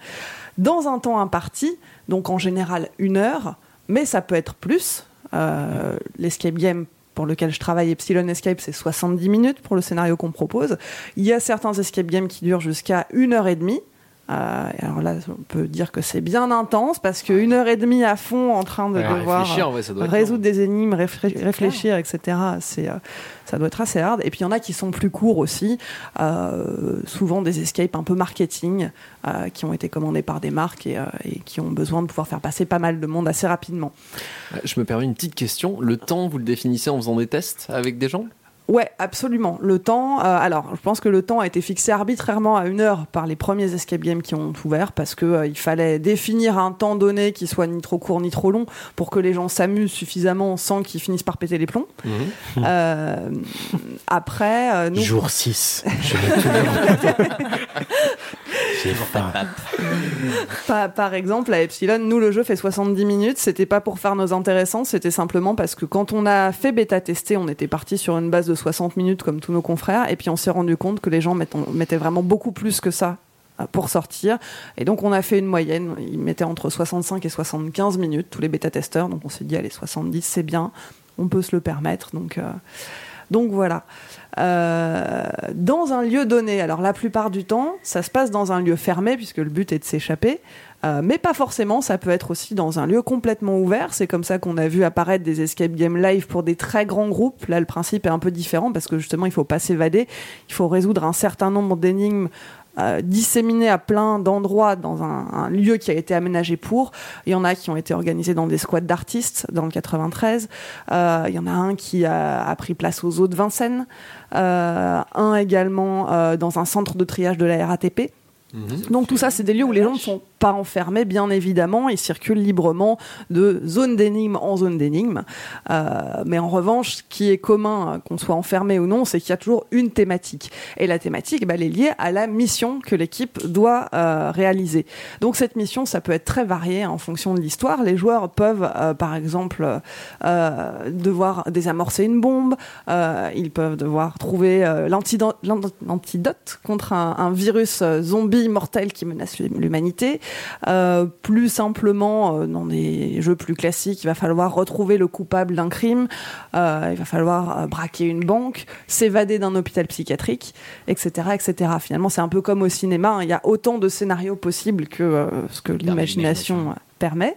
Dans un temps imparti, donc en général une heure, mais ça peut être plus. Euh, L'escape game pour lequel je travaille, Epsilon Escape, c'est 70 minutes pour le scénario qu'on propose. Il y a certains escape games qui durent jusqu'à une heure et demie. Euh, alors là, on peut dire que c'est bien intense parce qu'une heure et demie à fond en train de Ouais, devoir vrai, être résoudre des énigmes, réfléchir, etc. C'est, euh, ça doit être assez hard. Et puis il y en a qui sont plus courts aussi, euh, souvent des escapes un peu marketing euh, qui ont été commandés par des marques et, euh, et qui ont besoin de pouvoir faire passer pas mal de monde assez rapidement. Euh, Je me permets une petite question. Le temps, vous le définissez en faisant des tests avec des gens? Ouais, absolument. Le temps, euh, alors je pense que le temps a été fixé arbitrairement à une heure par les premiers escape games qui ont ouvert parce que euh, il fallait définir un temps donné qui soit ni trop court ni trop long pour que les gens s'amusent suffisamment sans qu'ils finissent par péter les plombs. Euh, après, euh, nous, Jour 6. Par, par exemple, à Epsilon, nous, le jeu fait 70 minutes. C'était pas pour faire nos intéressants, c'était simplement parce que quand on a fait bêta tester, on était parti sur une base de 60 minutes comme tous nos confrères, et puis on s'est rendu compte que les gens mettent- mettaient vraiment beaucoup plus que ça euh, pour sortir. Et donc on a fait une moyenne, ils mettaient entre 65 et 75 minutes, tous les bêta-testeurs. Donc on s'est dit, allez, 70, c'est bien, on peut se le permettre. Donc, euh, donc voilà. Euh, dans un lieu donné, alors la plupart du temps, ça se passe dans un lieu fermé, puisque le but est de s'échapper. Euh, mais pas forcément, ça peut être aussi dans un lieu complètement ouvert. C'est comme ça qu'on a vu apparaître des escape games live pour des très grands groupes. Là, le principe est un peu différent parce que justement, il faut pas s'évader. Il faut résoudre un certain nombre d'énigmes euh, disséminées à plein d'endroits dans un, un lieu qui a été aménagé pour. Il y en a qui ont été organisés dans des squads d'artistes dans le 93. Euh, il y en a un qui a, a pris place aux eaux de Vincennes. Euh, un également dans un centre de triage de la RATP. Donc tout ça, c'est des lieux où les gens ne sont pas enfermés, bien évidemment, ils circulent librement de zone d'énigme en zone d'énigme. Euh, mais en revanche, ce qui est commun, qu'on soit enfermé ou non, c'est qu'il y a toujours une thématique. Et la thématique, bah, elle est liée à la mission que l'équipe doit euh, réaliser. Donc cette mission, ça peut être très varié en fonction de l'histoire. Les joueurs peuvent, euh, par exemple, devoir désamorcer une bombe, ils peuvent devoir trouver l'antido- l'ant- l'antidote contre un, un virus zombie mortel qui menace l'humanité. Euh, plus simplement, euh, dans des jeux plus classiques, il va falloir retrouver le coupable d'un crime, euh, il va falloir braquer une banque, s'évader d'un hôpital psychiatrique, etc., etc. Finalement, c'est un peu comme au cinéma, hein, il y a autant de scénarios possibles que ce que l'imagination permet.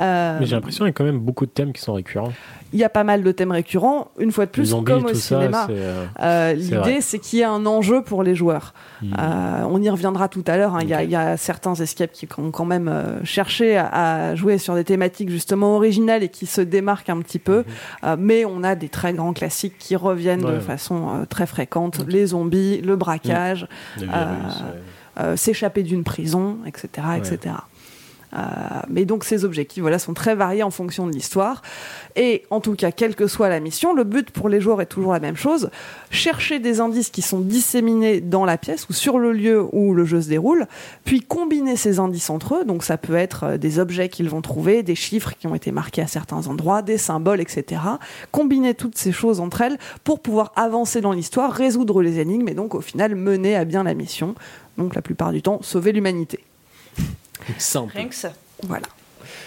Euh, Mais j'ai l'impression qu'il y a quand même beaucoup de thèmes qui sont récurrents. il y a pas mal de thèmes récurrents. Une fois de plus, zombies, comme au cinéma, euh, euh, l'idée c'est qu'il y ait un enjeu pour les joueurs. Mhm. Euh, on y reviendra tout à l'heure. hein. Il y a- il y, a certains escapes qui ont quand même cherché à, à jouer sur des thématiques justement originales et qui se démarquent un petit peu. Euh, mais on a des très grands classiques qui reviennent de façon très fréquente. Les zombies, le braquage, ouais. euh, s'échapper d'une prison, etc., etc. mais donc ces objectifs voilà, sont très variés en fonction de l'histoire. Et en tout cas, quelle que soit la mission, le but pour les joueurs est toujours la même chose. Chercher des indices qui sont disséminés dans la pièce ou sur le lieu où le jeu se déroule, puis combiner ces indices entre eux. Donc ça peut être euh, des objets qu'ils vont trouver, des chiffres qui ont été marqués à certains endroits, des symboles, etc. Combiner toutes ces choses entre elles pour pouvoir avancer dans l'histoire, résoudre les énigmes et donc au final mener à bien la mission. Donc la plupart du temps, sauver l'humanité. Simple. Rien que ça. Voilà.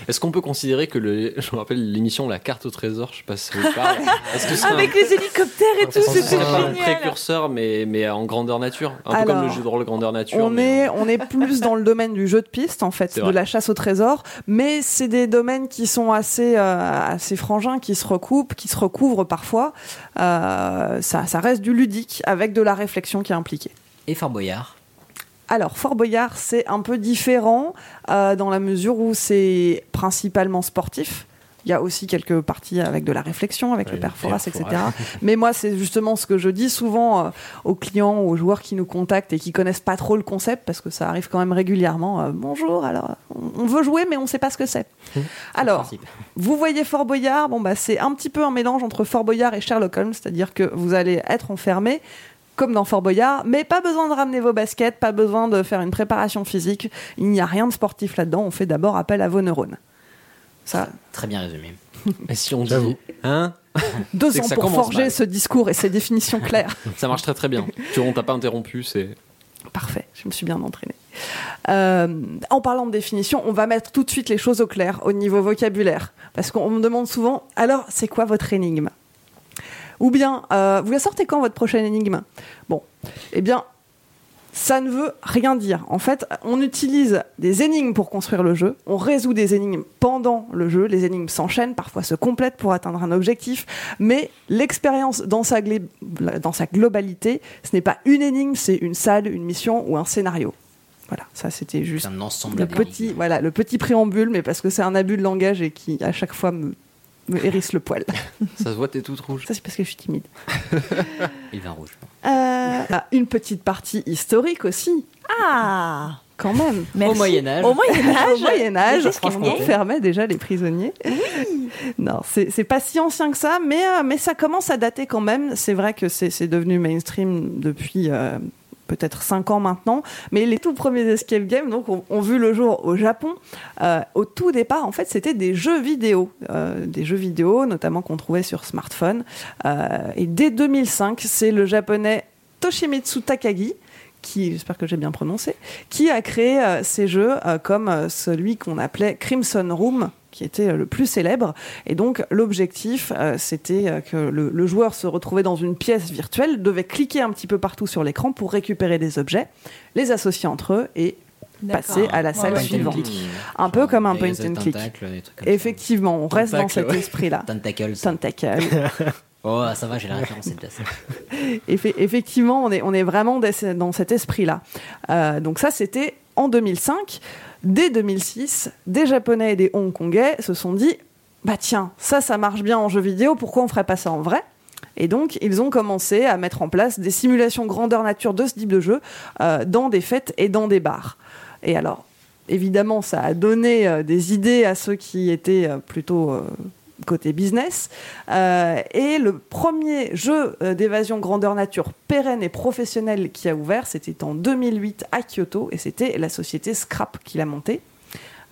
Est-ce qu'on peut considérer que le, je me rappelle l'émission La carte au trésor, je sais pas Avec un, les hélicoptères et tout, c'est c'était un génial. précurseur, mais, mais en grandeur nature Un peu comme le jeu de rôle grandeur nature. On mais- est, on est plus dans le domaine du jeu de piste, en fait, de vrai. la chasse au trésor, mais c'est des domaines qui sont assez, euh, assez frangins, qui se recoupent, qui se recouvrent parfois. Euh, ça, ça reste du ludique avec de la réflexion qui est impliquée. Et Fort Boyard. Alors, Fort Boyard, c'est un peu différent euh, dans la mesure où c'est principalement sportif. Il y a aussi quelques parties avec de la réflexion, avec le perforas, etc. Mais moi, c'est justement ce que je dis souvent euh, aux clients, aux joueurs qui nous contactent et qui connaissent pas trop le concept, parce que ça arrive quand même régulièrement. euh, Bonjour, alors on veut jouer, mais on sait pas ce que c'est. Alors, principe. vous voyez Fort Boyard, bon bah c'est un petit peu un mélange entre Fort Boyard et Sherlock Holmes, c'est-à-dire que vous allez être enfermé comme dans Fort Boyard, mais pas besoin de ramener vos baskets, pas besoin de faire une préparation physique. Il n'y a rien de sportif là-dedans. On fait d'abord appel à vos neurones. Ça, Très bien résumé. Et si on dit, J'avoue. hein deux ans pour forger mal. ce discours et ces définitions claires. Ça marche très très bien. Tu on t'a pas interrompu, c'est. Parfait, je me suis bien entraînée. Euh, en parlant de définition, on va mettre tout de suite les choses au clair au niveau vocabulaire. Parce qu'on me demande souvent, alors c'est quoi votre énigme? Ou bien, euh, vous la sortez quand votre prochaine énigme? Bon, eh bien, ça ne veut rien dire. En fait, on utilise des énigmes pour construire le jeu, on résout des énigmes pendant le jeu, les énigmes s'enchaînent, parfois se complètent pour atteindre un objectif, mais l'expérience dans sa, glé- dans sa globalité, ce n'est pas une énigme, c'est une salle, une mission ou un scénario. Voilà, ça c'était juste un ensemble le petit, voilà, le petit préambule, mais parce que c'est un abus de langage et qui à chaque fois me, me hérisse le poil. Ça se voit, t'es toute rouge. Ça c'est parce que je suis timide. Et le vin rouge. Euh, ah, une petite partie historique aussi, Ah quand même. Merci. Au Moyen-Âge. Au Moyen-Âge. Au Moyen Âge, Qu'est-ce qu'on franchement, on fermait déjà les prisonniers. Non, c'est pas si ancien que ça, mais, euh, mais ça commence à dater quand même. C'est vrai que c'est c'est devenu mainstream depuis euh, peut-être 5 ans maintenant, mais les tout premiers escape games ont, vu le jour au Japon. Euh, au tout départ, en fait, c'était des jeux vidéo, euh, des jeux vidéo notamment qu'on trouvait sur smartphone. Euh, et dès 2005, c'est le japonais Toshimitsu Takagi qui, j'espère que j'ai bien prononcé, qui a créé ces jeux comme celui qu'on appelait Crimson Room, qui était euh, le plus célèbre. Et donc, l'objectif, euh, c'était euh, que le, le joueur se retrouvait dans une pièce virtuelle, devait cliquer un petit peu partout sur l'écran pour récupérer des objets, les associer entre eux et passer à la salle ouais. suivante. Point and click. Un peu comme un point and click. Effectivement, on reste dans Tentacle, cet esprit-là. Tentacles. Tentacle. Oh, ça va, j'ai la référence, c'est déjà ça. Effe- effectivement, on est, on est vraiment dans cet esprit-là. Euh, donc ça, c'était en 2005. Dès 2006, des Japonais et des Hongkongais se sont dit, bah tiens, ça, ça marche bien en jeu vidéo, pourquoi on ferait pas ça en vrai? Et donc, ils ont commencé à mettre en place des simulations grandeur nature de ce type de jeu euh, dans des fêtes et dans des bars. Et alors, évidemment, ça a donné euh, des idées à ceux qui étaient euh, plutôt côté business. Euh, et le premier jeu euh, d'évasion grandeur nature pérenne et professionnel qui a ouvert, c'était en 2008 à Kyoto, et c'était la société Scrap qui l'a monté.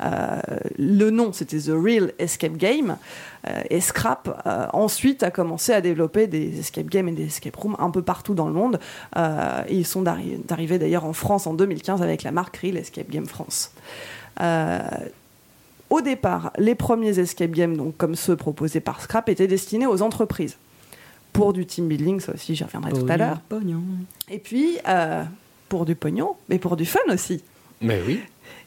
Euh, le nom, c'était The Real Escape Game. Et Scrap, ensuite, a commencé à développer des escape games et des escape rooms un peu partout dans le monde. Ils sont d'arrivés d'ailleurs en France en 2015 avec la marque Real Escape Game France. Au départ, les premiers escape games, donc comme ceux proposés par Scrap, étaient destinés aux entreprises. Pour du team building, ça aussi j'y reviendrai tout à l'heure. Pognon. Et puis, euh, pour du pognon, mais pour du fun aussi. Mais oui.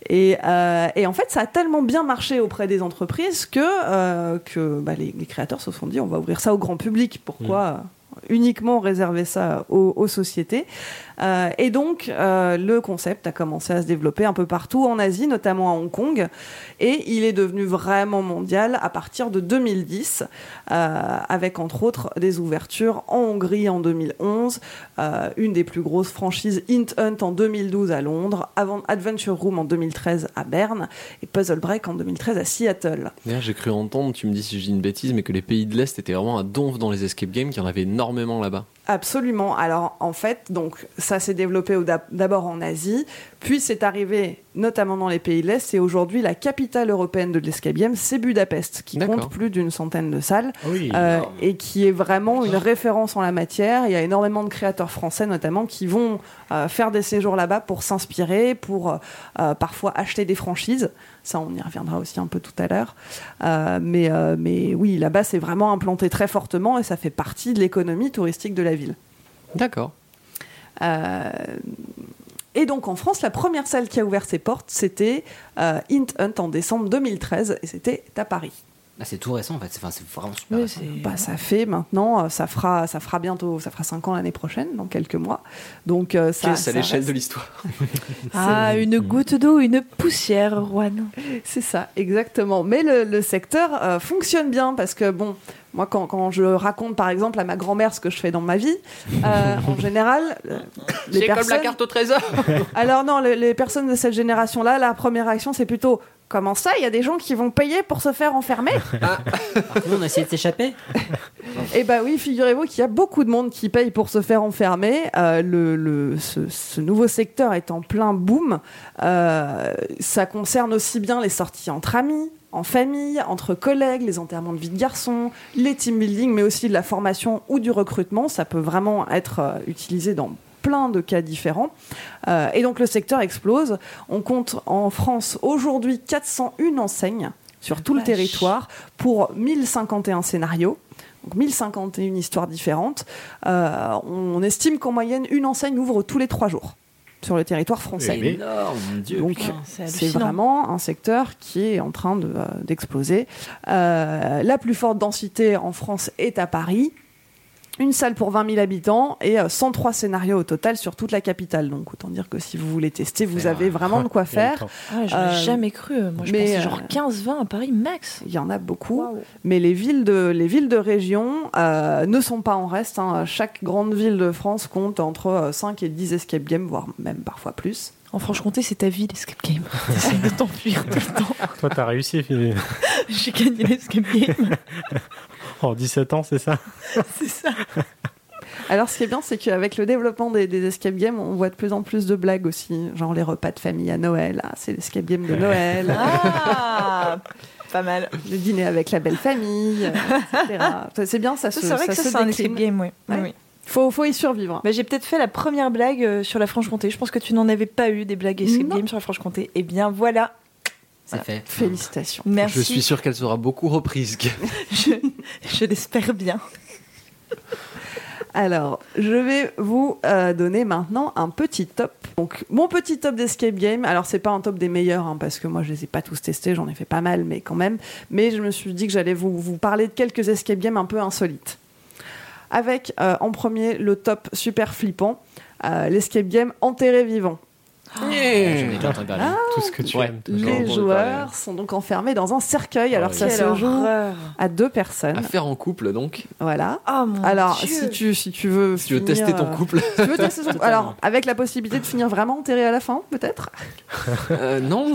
Et, euh, et en fait, ça a tellement bien marché auprès des entreprises que, euh, que bah, les, les créateurs se sont dit on va ouvrir ça au grand public. Pourquoi euh, uniquement réserver ça aux, sociétés Euh, Et donc, euh, le concept a commencé à se développer un peu partout en Asie, notamment à Hong Kong. Et il est devenu vraiment mondial à partir de 2010, euh, avec entre autres des ouvertures en Hongrie en 2011, euh, une des plus grosses franchises Int Hunt en 2012 à Londres, avant Adventure Room en 2013 à Berne et Puzzle Break en 2013 à Seattle. D'ailleurs, j'ai cru entendre, tu me dis si je dis une bêtise, mais que les pays de l'Est étaient vraiment un donf dans les escape games, qu'il y en avait énormément là-bas. Absolument. Alors en fait, donc ça s'est développé d'abord en Asie, puis c'est arrivé notamment dans les pays de l'Est. Et aujourd'hui, la capitale européenne de l'escape game, c'est Budapest, qui compte plus d'une centaine de salles Oui. euh, et qui est vraiment une référence en la matière. Il y a énormément de créateurs français notamment qui vont euh, faire des séjours là-bas pour s'inspirer, pour euh, euh, parfois acheter des franchises. Ça, on y reviendra aussi un peu tout à l'heure. Euh, mais, euh, mais oui, là-bas, c'est vraiment implanté très fortement et ça fait partie de l'économie touristique de la ville. D'accord. Euh, et donc en France, la première salle qui a ouvert ses portes, c'était euh, Int Hunt en décembre 2013 et c'était à Paris. Ah, c'est tout récent en fait, c'est enfin, c'est vraiment super Oui, récent. c'est- Bah, ça fait maintenant, euh, ça fera, ça fera bientôt, ça fera 5 ans l'année prochaine, dans quelques mois. Donc euh, ça, Qu'est-ce à l'échelle reste- de l'histoire? Ah, une goutte d'eau, une poussière, Juan. C'est ça, exactement. Mais le, le secteur euh, fonctionne bien parce que, bon, moi, quand, quand je raconte par exemple à ma grand-mère ce que je fais dans ma vie, euh, en général, euh, les C'est comme la personnes. carte au trésor Alors, non, les, les personnes de cette génération-là, la première réaction, c'est plutôt. Comment ça Il y a des gens qui vont payer pour se faire enfermer Nous, on a essayé de s'échapper. Eh bah oui, figurez-vous qu'il y a beaucoup de monde qui paye pour se faire enfermer. Euh, le, le- ce, ce nouveau secteur est en plein boom. Euh, ça concerne aussi bien les sorties entre amis, en famille, entre collègues, les enterrements de vie de garçon, les team building, mais aussi de la formation ou du recrutement. Ça peut vraiment être euh, utilisé dans plein de cas différents. Euh, et donc le secteur explose. On compte en France aujourd'hui 401 enseignes sur tout le vache. territoire pour 1051 scénarios. Donc 1051 histoires différentes. Euh, on estime qu'en moyenne, une enseigne ouvre tous les trois jours sur le territoire français. Énorme, Dieu. Donc. C'est vraiment un secteur qui est en train de, euh, d'exploser. Euh, la plus forte densité en France est à Paris. Une salle pour 20 000 habitants et euh, 103 scénarios au total sur toute la capitale. Donc autant dire que si vous voulez tester, vous avez vraiment de quoi faire. Ah, j'aurais Euh, jamais cru. Moi, je mais, pensais euh, genre 15-20 à Paris max. Il y en a beaucoup. Mais les villes de, les villes de région euh, ne sont pas en reste. hein. Chaque grande ville de France compte entre euh, 5 et 10 escape games, voire même parfois plus. En Franche-Comté, c'est ta vie, l'escape game. T'essayes de t'enfuir tout le temps. Toi, t'as réussi Philippe. J'ai gagné l'escape game. En 17 ans, c'est ça? C'est ça. Alors, ce qui est bien, c'est qu'avec le développement des, des escape games, on voit de plus en plus de blagues aussi. Genre les repas de famille à Noël. Ah, c'est l'escape game de Noël. Ah, pas mal. le dîner avec la belle famille, euh, etc. C'est bien, ça se C'est vrai que ça, se c'est un escape game, oui. Ouais. oui. Faut, faut y survivre. Bah, j'ai peut-être fait la première blague euh, sur la Franche-Comté. Je pense que tu n'en avais pas eu des blagues escape Non. game sur la Franche-Comté. Eh bien, voilà. C'est fait. Félicitations. Merci. Je suis sûr qu'elle sera beaucoup reprise. Je, je l'espère bien. Alors, je vais vous euh, donner maintenant un petit top. Donc, mon petit top d'escape game. Alors, c'est pas un top des meilleurs, hein, parce que moi, je les ai pas tous testés, j'en ai fait pas mal, mais quand même. Mais je me suis dit que j'allais vous, vous parler de quelques escape games un peu insolites. Avec euh, en premier le top super flippant, euh, l'escape game enterré vivant. Entendu parler. Tout ce que tu Ouais. aimes. Les joueurs sont donc enfermés dans un cercueil. Alors ça Quelle se joue horreur. à deux personnes. À faire en couple, donc. Voilà. Ah mon Alors Dieu. si tu si tu veux Si tu veux tester ton euh, couple. si tu veux tester ton- alors avec la possibilité de finir vraiment enterré à la fin peut-être. Euh, non.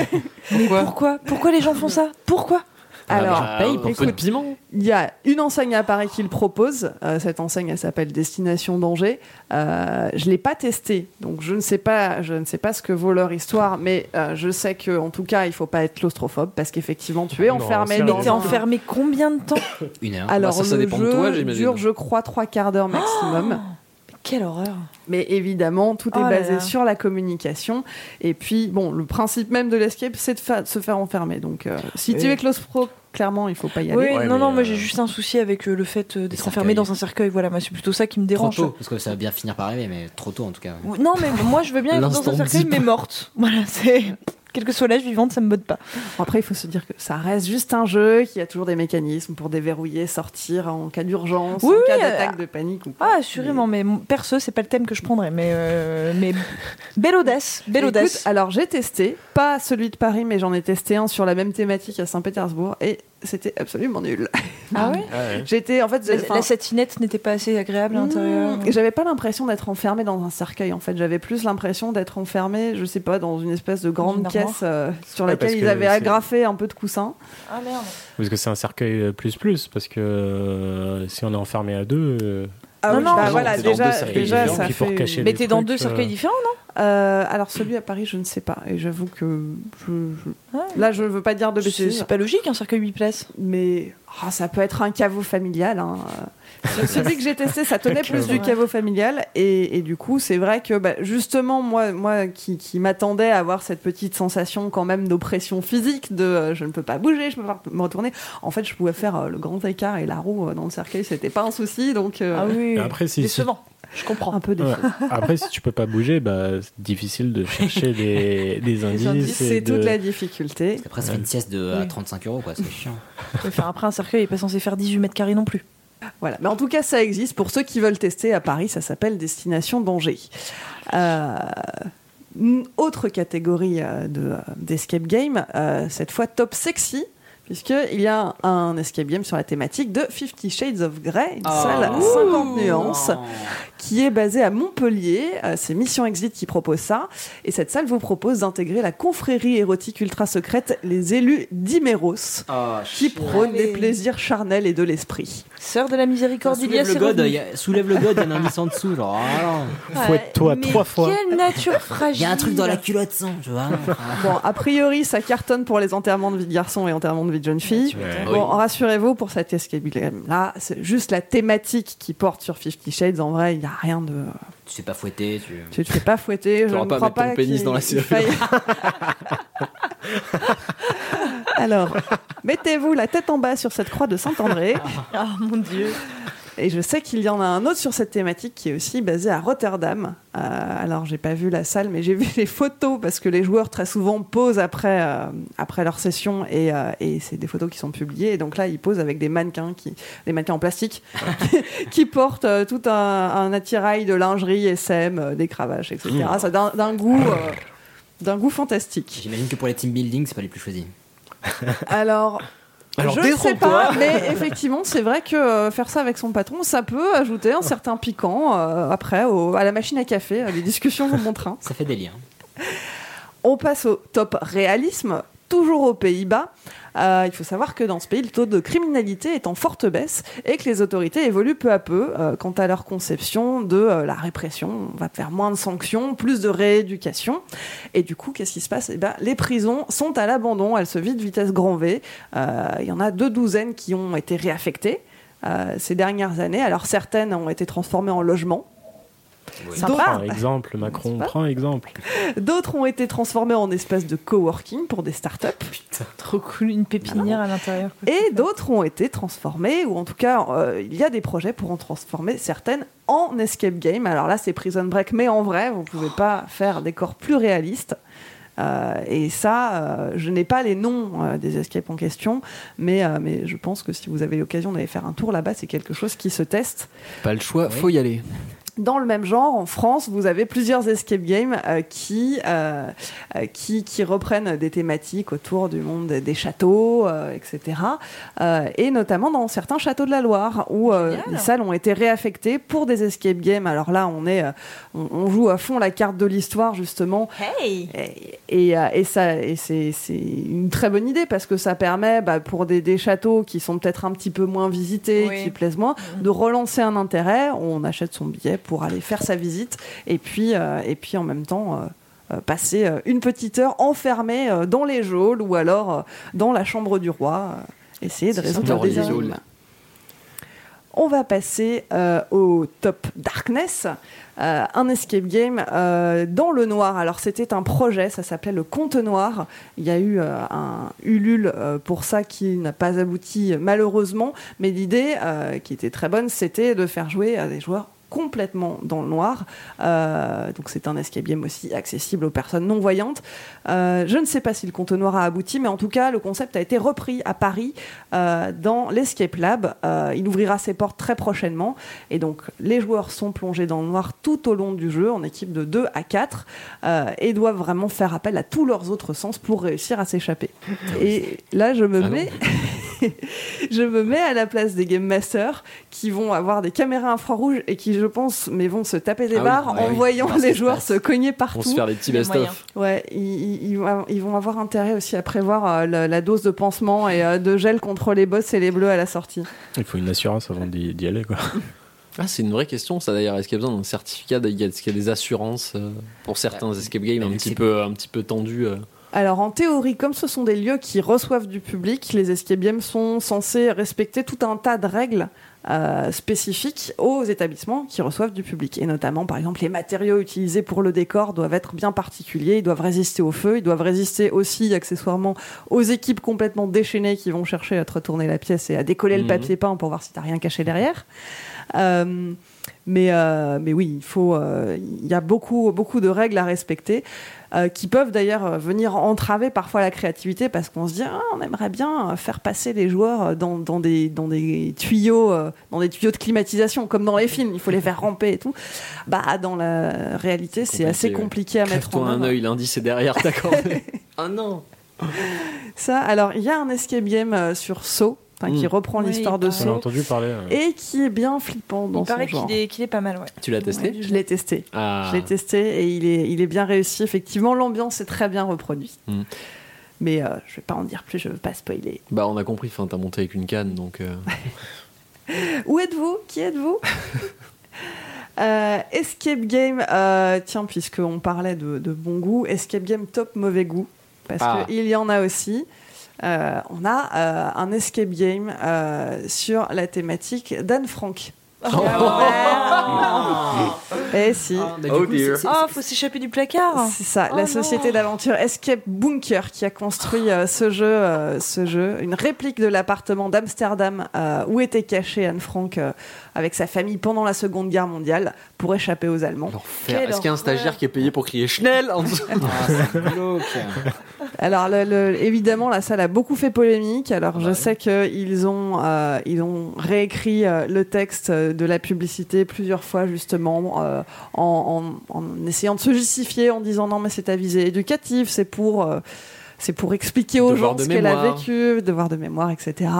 Mais pourquoi? Pourquoi les gens font ça? Pourquoi? Alors Ah, paye pour peu de écoute, piment. Il y a une enseigne à Paris qui le propose. Euh, cette enseigne, elle s'appelle Destination Danger. Euh, je l'ai pas testé, donc je ne sais pas, je ne sais pas ce que vaut leur histoire, mais euh, je sais que en tout cas, il faut pas être claustrophobe parce qu'effectivement, tu es Non, enfermé. Mais t'es un- enfermé combien de temps Une heure. Alors Bah, ça, ça le dépend de jeu toi, j'imagine. dure, je crois, trois quarts d'heure maximum. Quelle horreur. Mais évidemment, tout est Oh basé là. sur la communication. Et puis, bon, le principe même de l'escape, c'est de, fa- de se faire enfermer. Donc, euh, si tu Oui. es claustro, clairement, il faut pas y Oui, aller. Ouais, non, mais, non, moi euh, j'ai juste un souci avec euh, le fait euh, d'être enfermé dans un cercueil. Voilà, moi c'est plutôt ça qui me Trop dérange. tôt, parce que ça va bien finir par arriver, mais trop tôt en tout cas. Non, mais moi je veux bien être dans un cercueil, mais morte. Voilà, c'est. Quel que soit l'âge vivante, ça me botte pas. Après, il faut se dire que ça reste juste un jeu, qu'il y a toujours des mécanismes pour déverrouiller, sortir en cas d'urgence, Oui, en cas oui, d'attaque euh, de panique. Ou Ah, pas. assurément, mais mon- perso, c'est pas le thème que je prendrais. Mais, euh, mais belle audace, belle Écoute, audace. alors j'ai testé, pas celui de Paris, mais j'en ai testé un sur la même thématique à Saint-Pétersbourg et c'était absolument nul. Ah ouais J'étais en fait, la, satinette n'était pas assez agréable à l'intérieur. Mmh, et J'avais pas l'impression d'être enfermée dans un cercueil en fait, j'avais plus l'impression d'être enfermée, je sais pas, dans une espèce de grande caisse euh, sur Ouais, laquelle ils avaient agrafé un peu de coussin. Ah merde. Parce que c'est un cercueil plus plus, parce que euh, si on est enfermé à deux, euh, Ah Non, oui, non, bah non, voilà, déjà, déjà ça pour fait- cacher Mais t'es dans deux euh, cercueils différents, Euh, alors celui à Paris, je ne sais pas, et j'avoue que je, je- non là je veux pas dire de bêtises, c'est pas logique un cercueil 8 places. mais ah, ça peut être un caveau familial. hein. Celui que j'ai testé, ça tenait plus du caveau familial, et, et du coup c'est vrai que bah, justement moi, moi qui, qui m'attendais à avoir cette petite sensation quand même d'oppression physique, de euh, je ne peux pas bouger, je peux pas me retourner. En fait, je pouvais faire euh, le grand écart et la roue euh, dans le cercueil, c'était pas un souci, donc euh, Ah oui. Et après, si- décevant. Je comprends. un peu ouais. après, si tu peux pas bouger, bah, c'est difficile de chercher des, des indices. C'est de- toute la difficulté. Après, ça fait une sieste de à Oui. 35 euros, quoi, c'est chiant. Enfin, après, un cercueil est pas censé faire 18 mètres carrés non plus. Voilà. Mais en tout cas, ça existe. Pour ceux qui veulent tester à Paris, ça s'appelle Destination Danger. Euh, une autre catégorie euh, de, euh, d'escape game, euh, cette fois top sexy. Puisqu'il y a un escape game sur la thématique de Fifty Shades of Grey, une salle à 50 nuances, qui est basée à Montpellier. Euh, c'est Mission Exit qui propose ça. Et cette salle vous propose d'intégrer la confrérie érotique ultra secrète Les Élus d'Iméros, qui prône les plaisirs charnels et de l'esprit. Sœur de la miséricorde revenue. il y a- soulève le god, il y a un en dessous, genre. ah non. Fouette-toi Mais trois fois. Quelle nature Il fragile. y a un truc dans la culotte sans, tu vois. Bon, a priori, ça cartonne pour les enterrements de vie de garçon et enterrements de vie de jeune fille. Ouais. Bon, rassurez-vous, pour cette escape là, c'est juste la thématique qui porte sur Fifty Shades. En vrai, il n'y a rien de. Tu sais pas fouetter, tu. Tu te fais pas fouetter. Je auras ne pas à crois mettre ton pas pénis qu'il- dans la serrure. faille- Alors, mettez-vous la tête en bas sur cette croix de Saint-André. Ah mon dieu. Et je sais qu'il y en a un autre sur cette thématique qui est aussi basé à Rotterdam. Euh, alors, j'ai pas vu la salle, mais j'ai vu les photos parce que les joueurs très souvent posent après, euh, après leur session et, euh, et c'est des photos qui sont publiées. Et donc là, ils posent avec des mannequins, qui, des mannequins en plastique, qui, qui portent euh, tout un, un attirail de lingerie, SM, des cravaches, etc. Ça d'un goût, d'un goût fantastique. J'imagine que pour les team building, c'est pas les plus choisis. Alors. Alors, je ne sais pas, mais effectivement, c'est vrai que euh, faire ça avec son patron, ça peut ajouter un certain piquant euh, après au- à la machine à café. euh, Les discussions vont bon train. Ça fait délire. On passe au top réalisme, toujours aux Pays-Bas. Euh, il faut savoir que dans ce pays, le taux de criminalité est en forte baisse et que les autorités évoluent peu à peu euh, quant à leur conception de euh, la répression. On va faire moins de sanctions, plus de rééducation. Et du coup, qu'est-ce qui se passe? Eh ben, Les prisons sont à l'abandon, elles se vident vitesse grand V. Il y en a deux douzaines qui ont été réaffectées. ces dernières années. Alors certaines ont été transformées en logements, Prends D'autres- exemple, Macron, prends exemple. d'autres ont été transformées en espaces de coworking pour des startups. Trop cool, une pépinière à l'intérieur. Et d'autres ont été transformées, ou en tout cas, euh, il y a des projets pour en transformer certaines en escape game. Alors là, c'est Prison Break, mais en vrai, vous ne pouvez pas faire des corps plus réalistes. Euh, et ça, euh, je n'ai pas les noms euh, des escapes en question, mais, euh, mais je pense que si vous avez l'occasion d'aller faire un tour là-bas, c'est quelque chose qui se teste. Pas le choix, faut y aller. Dans le même genre, en France, vous avez plusieurs escape games euh, qui, euh, euh, qui, qui reprennent des thématiques autour du monde des châteaux, euh, etc. Et notamment dans certains châteaux de la Loire, où les salles ont été réaffectées pour des escape games. Alors là, on, est, on, on joue à fond la carte de l'histoire, justement. Hey Et, et, et ça, et c'est, c'est une très bonne idée parce que ça permet, bah, pour des, des châteaux qui sont peut-être un petit peu moins visités, Oui. qui plaisent moins, de relancer un intérêt. On achète son billet pour aller faire sa visite et puis, euh, et puis en même temps. euh, euh, passer une petite heure enfermée dans les geôles ou alors dans la chambre du roi, essayer de résoudre des énigmes. On va passer euh, au top Darkness, euh, un escape game euh, dans le noir. Alors c'était un projet, ça s'appelait le Conte Noir. Il y a eu un Ulule pour ça qui n'a pas abouti malheureusement, mais l'idée qui était très bonne, c'était de faire jouer à des joueurs complètement dans le noir. Euh, donc c'est un escape game aussi accessible aux personnes non voyantes. Euh, je ne sais pas si le compte noir a abouti, mais en tout cas le concept a été repris à Paris euh, dans l'Escape Lab. Il ouvrira ses portes très prochainement et donc les joueurs sont plongés dans le noir tout au long du jeu en équipe de 2 à 4 euh, et doivent vraiment faire appel à tous leurs autres sens pour réussir à s'échapper. Et là je me Ah mets je me mets à la place des game masters qui vont avoir des caméras infrarouges et qui, je pense, mais vont se taper des Ah barres ouais, en oui. voyant les se joueurs passe. se cogner On se partout. faire les petits best-of. Ouais, ils, ils- ils vont- ils vont avoir intérêt aussi à prévoir euh, la, la dose de pansement et euh, de gel contre les boss et les bleus à la sortie. Il faut une assurance avant d'y d'y aller, quoi. Ah, c'est une vraie question, ça d'ailleurs. Est-ce qu'il y a besoin d'un certificat Est-ce qu'il y a des assurances euh, pour certains escape games bah, un petit, peu, un petit peu tendus. Alors en théorie, comme ce sont des lieux qui reçoivent du public, les escape games sont censés respecter tout un tas de règles euh, spécifiques aux établissements qui reçoivent du public. Et notamment, par exemple, les matériaux utilisés pour le décor doivent être bien particuliers, ils doivent résister au feu, ils doivent résister aussi accessoirement aux équipes complètement déchaînées qui vont chercher à te retourner la pièce et à décoller le Mhm. papier peint pour voir si t'as rien caché derrière. Euh, mais, euh, mais oui, il faut, il y a beaucoup, beaucoup de règles à respecter euh, qui peuvent d'ailleurs euh, venir entraver parfois la créativité parce qu'on se dit ah, on aimerait bien euh, faire passer les joueurs dans, dans des, dans des tuyaux, euh, dans des tuyaux de climatisation comme dans les films. Il faut les faire ramper et tout. Bah dans la réalité, c'est Compliqué, assez ouais. compliqué à mettre en un œil, l'indice est derrière ta corde. ah non Ça, alors il y a un escape game euh, sur Saw, enfin, qui Mm. reprend Oui, l'histoire de Saw entendu parler. euh. et qui est bien flippant dans Il paraît son genre. qu'il est, pas mal, ouais. Tu l'as testé Je l'ai testé. Ah. Je l'ai testé et il est, il est bien réussi. Effectivement, l'ambiance est très bien reproduite. Mm. Mais euh, je vais pas en dire plus, je veux pas spoiler. Bah, on a compris, enfin, t'as monté avec une canne, donc. euh, Où êtes-vous? Qui êtes-vous? Euh, escape game, euh, tiens, puisqu'on parlait de, de bon goût, escape game top mauvais goût, parce Ah. qu'il y en a aussi. Euh, on a euh, un escape game euh, sur la thématique d'Anne Frank. Si. Oh c'est- c'est- Oh, faut s'échapper du placard C'est ça, Oh la non. société d'aventure Escape Bunker qui a construit euh, ce jeu, euh, ce jeu, une réplique de l'appartement d'Amsterdam euh, où était caché Anne Frank euh, avec sa famille pendant la Seconde Guerre mondiale pour échapper aux Allemands. Est-ce qu'il y a un stagiaire qui est payé pour crier Schnell en dessous Ah. Alors le- le- évidemment la salle a beaucoup fait polémique. Alors je Ouais. sais qu'ils ont euh, ils ont réécrit euh, le texte de la publicité plusieurs fois justement euh, en, en- en essayant de se justifier en disant non mais c'est à visée éducative, c'est pour euh, c'est pour expliquer aux Devoir gens ce qu'elle a vécu, devoir de mémoire, etc.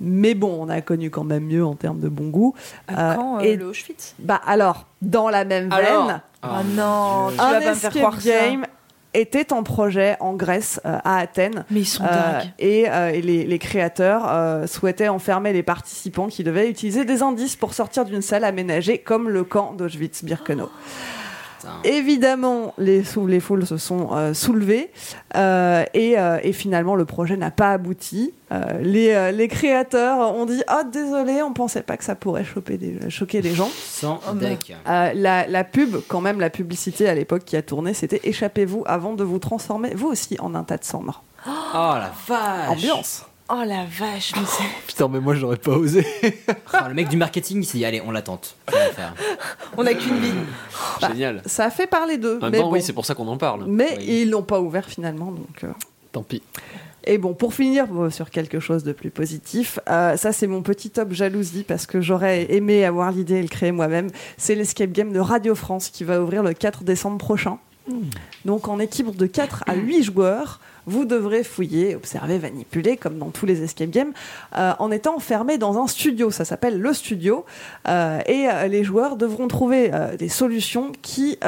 Mais bon, on a connu quand même mieux en termes de bon goût. Euh, Quand euh, et le Auschwitz? Bah alors, dans la même Alors? Veine, Ah non, tu un vas pas me faire escape croire ça. game était en projet en Grèce, euh, à Athènes. Mais ils sont Euh, dingues. et euh, et les, les créateurs euh, souhaitaient enfermer les participants qui devaient utiliser des indices pour sortir d'une salle aménagée comme le camp d'Auschwitz-Birkenau. Évidemment, les, sou- les foules se sont euh, soulevées euh, et, euh, et finalement le projet n'a pas abouti. Euh, les, euh, les créateurs ont dit Ah, désolé, on pensait pas que ça pourrait choper des- choquer des gens. Sans Oh, bah. deck. Euh, la, la pub, quand même, la publicité à l'époque qui a tourné, c'était Échappez-vous avant de vous transformer, vous aussi, en un tas de cendres. Oh la vache. Ambiance. Oh la vache, mais c'est- Putain, mais moi j'aurais pas osé. Oh, le mec du marketing, il s'est dit allez, on l'attente. On va le faire. on a qu'une vie. Génial. Ça a fait parler d'eux. En même mais temps, bon. oui, c'est pour ça qu'on en parle. Mais Oui. ils l'ont pas ouvert finalement, donc. euh. Tant pis. Et bon, pour finir euh, sur quelque chose de plus positif, euh, ça c'est mon petit top jalousie parce que j'aurais aimé avoir l'idée et le créer moi-même. C'est l'escape game de Radio France qui va ouvrir le 4 décembre prochain. Donc en équipe de 4 à 8 joueurs, vous devrez fouiller, observer, manipuler, comme dans tous les escape games, euh, en étant enfermé dans un studio. Ça s'appelle le studio. Euh, et euh, les joueurs devront trouver des solutions qui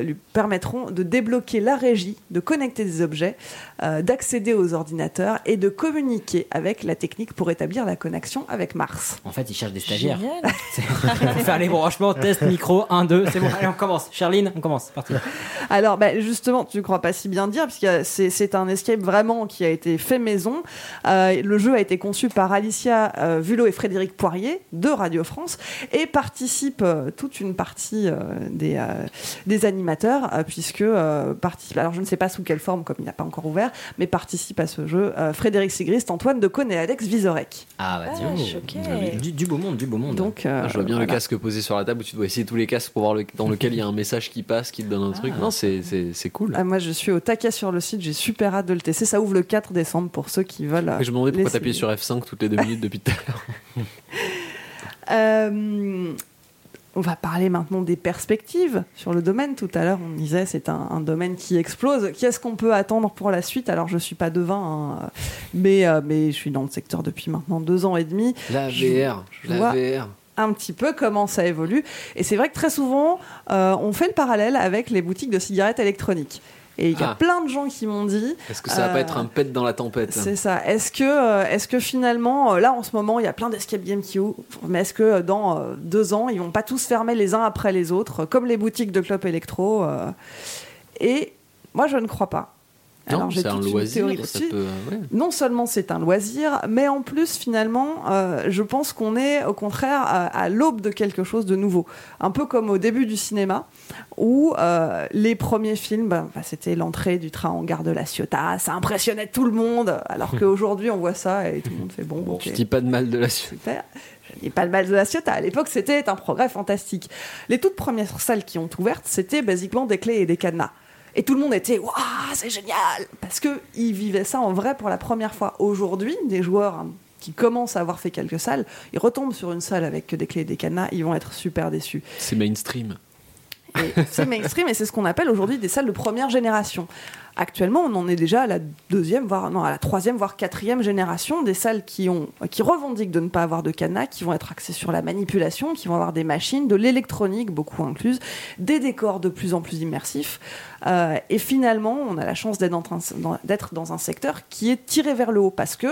lui permettront de débloquer la régie, de connecter des objets, euh, d'accéder aux ordinateurs et de communiquer avec la technique pour établir la connexion avec Mars. En fait, ils cherchent des stagiaires. Pour faire les branchements, test, micro, 1, 2, c'est bon, allez, on commence. Charline, on commence, parti. Alors, bah, justement, tu ne crois pas si bien dire, parce que c'est c'est un escape vraiment qui a été fait maison. Euh, le jeu a été conçu par Alicia euh, Vulot et Frédéric Poirier de Radio France et participe euh, toute une partie euh, des, euh, des animateurs, euh, puisque euh, participe, alors je ne sais pas sous quelle forme, comme il n'a pas encore ouvert, mais participe à ce jeu euh, Frédéric Sigrist, Antoine Decaune et Alex Vizorek. Ah, bah, Ah, choqué. Du, du beau monde, du beau monde. Donc, euh, Ah, je vois bien voilà. le casque posé sur la table où tu dois essayer tous les casques pour voir le- dans lequel il y a un message qui passe, qui te donne un truc. Non, c'est- c'est c'est cool. Ah, moi, je suis au taquet sur le site, j'ai super hâte de le tester. Ça ouvre le 4 décembre pour ceux qui veulent. euh, je me demandais pourquoi t'appuyais sur F5 toutes les deux minutes depuis tout à l'heure. Euh, on va parler maintenant des perspectives sur le domaine. Tout à l'heure, on disait c'est un, un domaine qui explose. Qu'est-ce qu'on peut attendre pour la suite? Alors, je suis pas devin, hein, mais, euh, mais je suis dans le secteur depuis maintenant deux ans et demi. La VR, je la VR. Un petit peu comment ça évolue. Et c'est vrai que très souvent, euh, on fait le parallèle avec les boutiques de cigarettes électroniques. Et il y a Ah. plein de gens qui m'ont dit Est-ce que ça va Euh, pas être un pet dans la tempête? C'est ça. Est-ce que, euh, est-ce que finalement, euh, là en ce moment, il y a plein d'escape games qui ouvrent, mais est-ce que euh, dans euh, deux ans, ils vont pas tous fermer les uns après les autres, euh, comme les boutiques de clubs électro euh, Et moi, je ne crois pas. Non, c'est un loisir. Ça là-dessus. peut, ouais. Non seulement c'est un loisir, mais en plus finalement, euh, je pense qu'on est au contraire à, à l'aube de quelque chose de nouveau. Un peu comme au début du cinéma, où euh, les premiers films, bah, bah, c'était l'entrée du train en gare de la Ciotat, ça impressionnait tout le monde, alors qu'aujourd'hui on voit ça et tout le monde fait bon, Bon, tu dis pas de mal de la. Super. Je dis pas le mal de la Ciotat. À l'époque, c'était un progrès fantastique. Les toutes premières salles qui ont ouvertes, c'était basiquement des clés et des cadenas. Et tout le monde était waouh, c'est génial Parce qu'ils vivaient ça en vrai pour la première fois. Aujourd'hui, des joueurs qui commencent à avoir fait quelques salles, ils retombent sur une salle avec des clés et des cadenas, ils vont être super déçus. C'est mainstream. C'est mainstream et c'est ce qu'on appelle aujourd'hui des salles de première génération. Actuellement, on en est déjà à la deuxième, voire à la troisième, voire quatrième génération des salles qui revendiquent de ne pas avoir de cadenas, qui vont être axées sur la manipulation, qui vont avoir des machines, de l'électronique beaucoup incluse, des décors de plus en plus immersifs. Euh, et finalement, on a la chance d'être dans, un- secteur qui est tiré vers le haut parce que,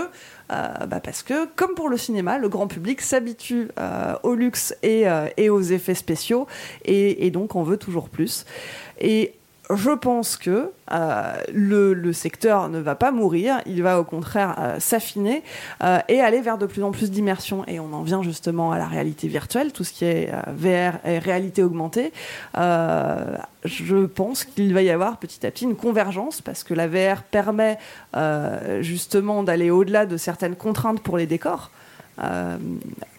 euh, bah que, comme pour le cinéma, le grand public s'habitue euh, au luxe et, aux effets spéciaux et, et donc on veut toujours plus. Et je pense que euh, le, secteur ne va pas mourir, il va au contraire euh, s'affiner euh, et aller vers de plus en plus d'immersion. Et on en vient justement à la réalité virtuelle, tout ce qui est VR et réalité augmentée. Je pense qu'il va y avoir petit à petit une convergence parce que la VR permet justement d'aller au-delà de certaines contraintes pour les décors.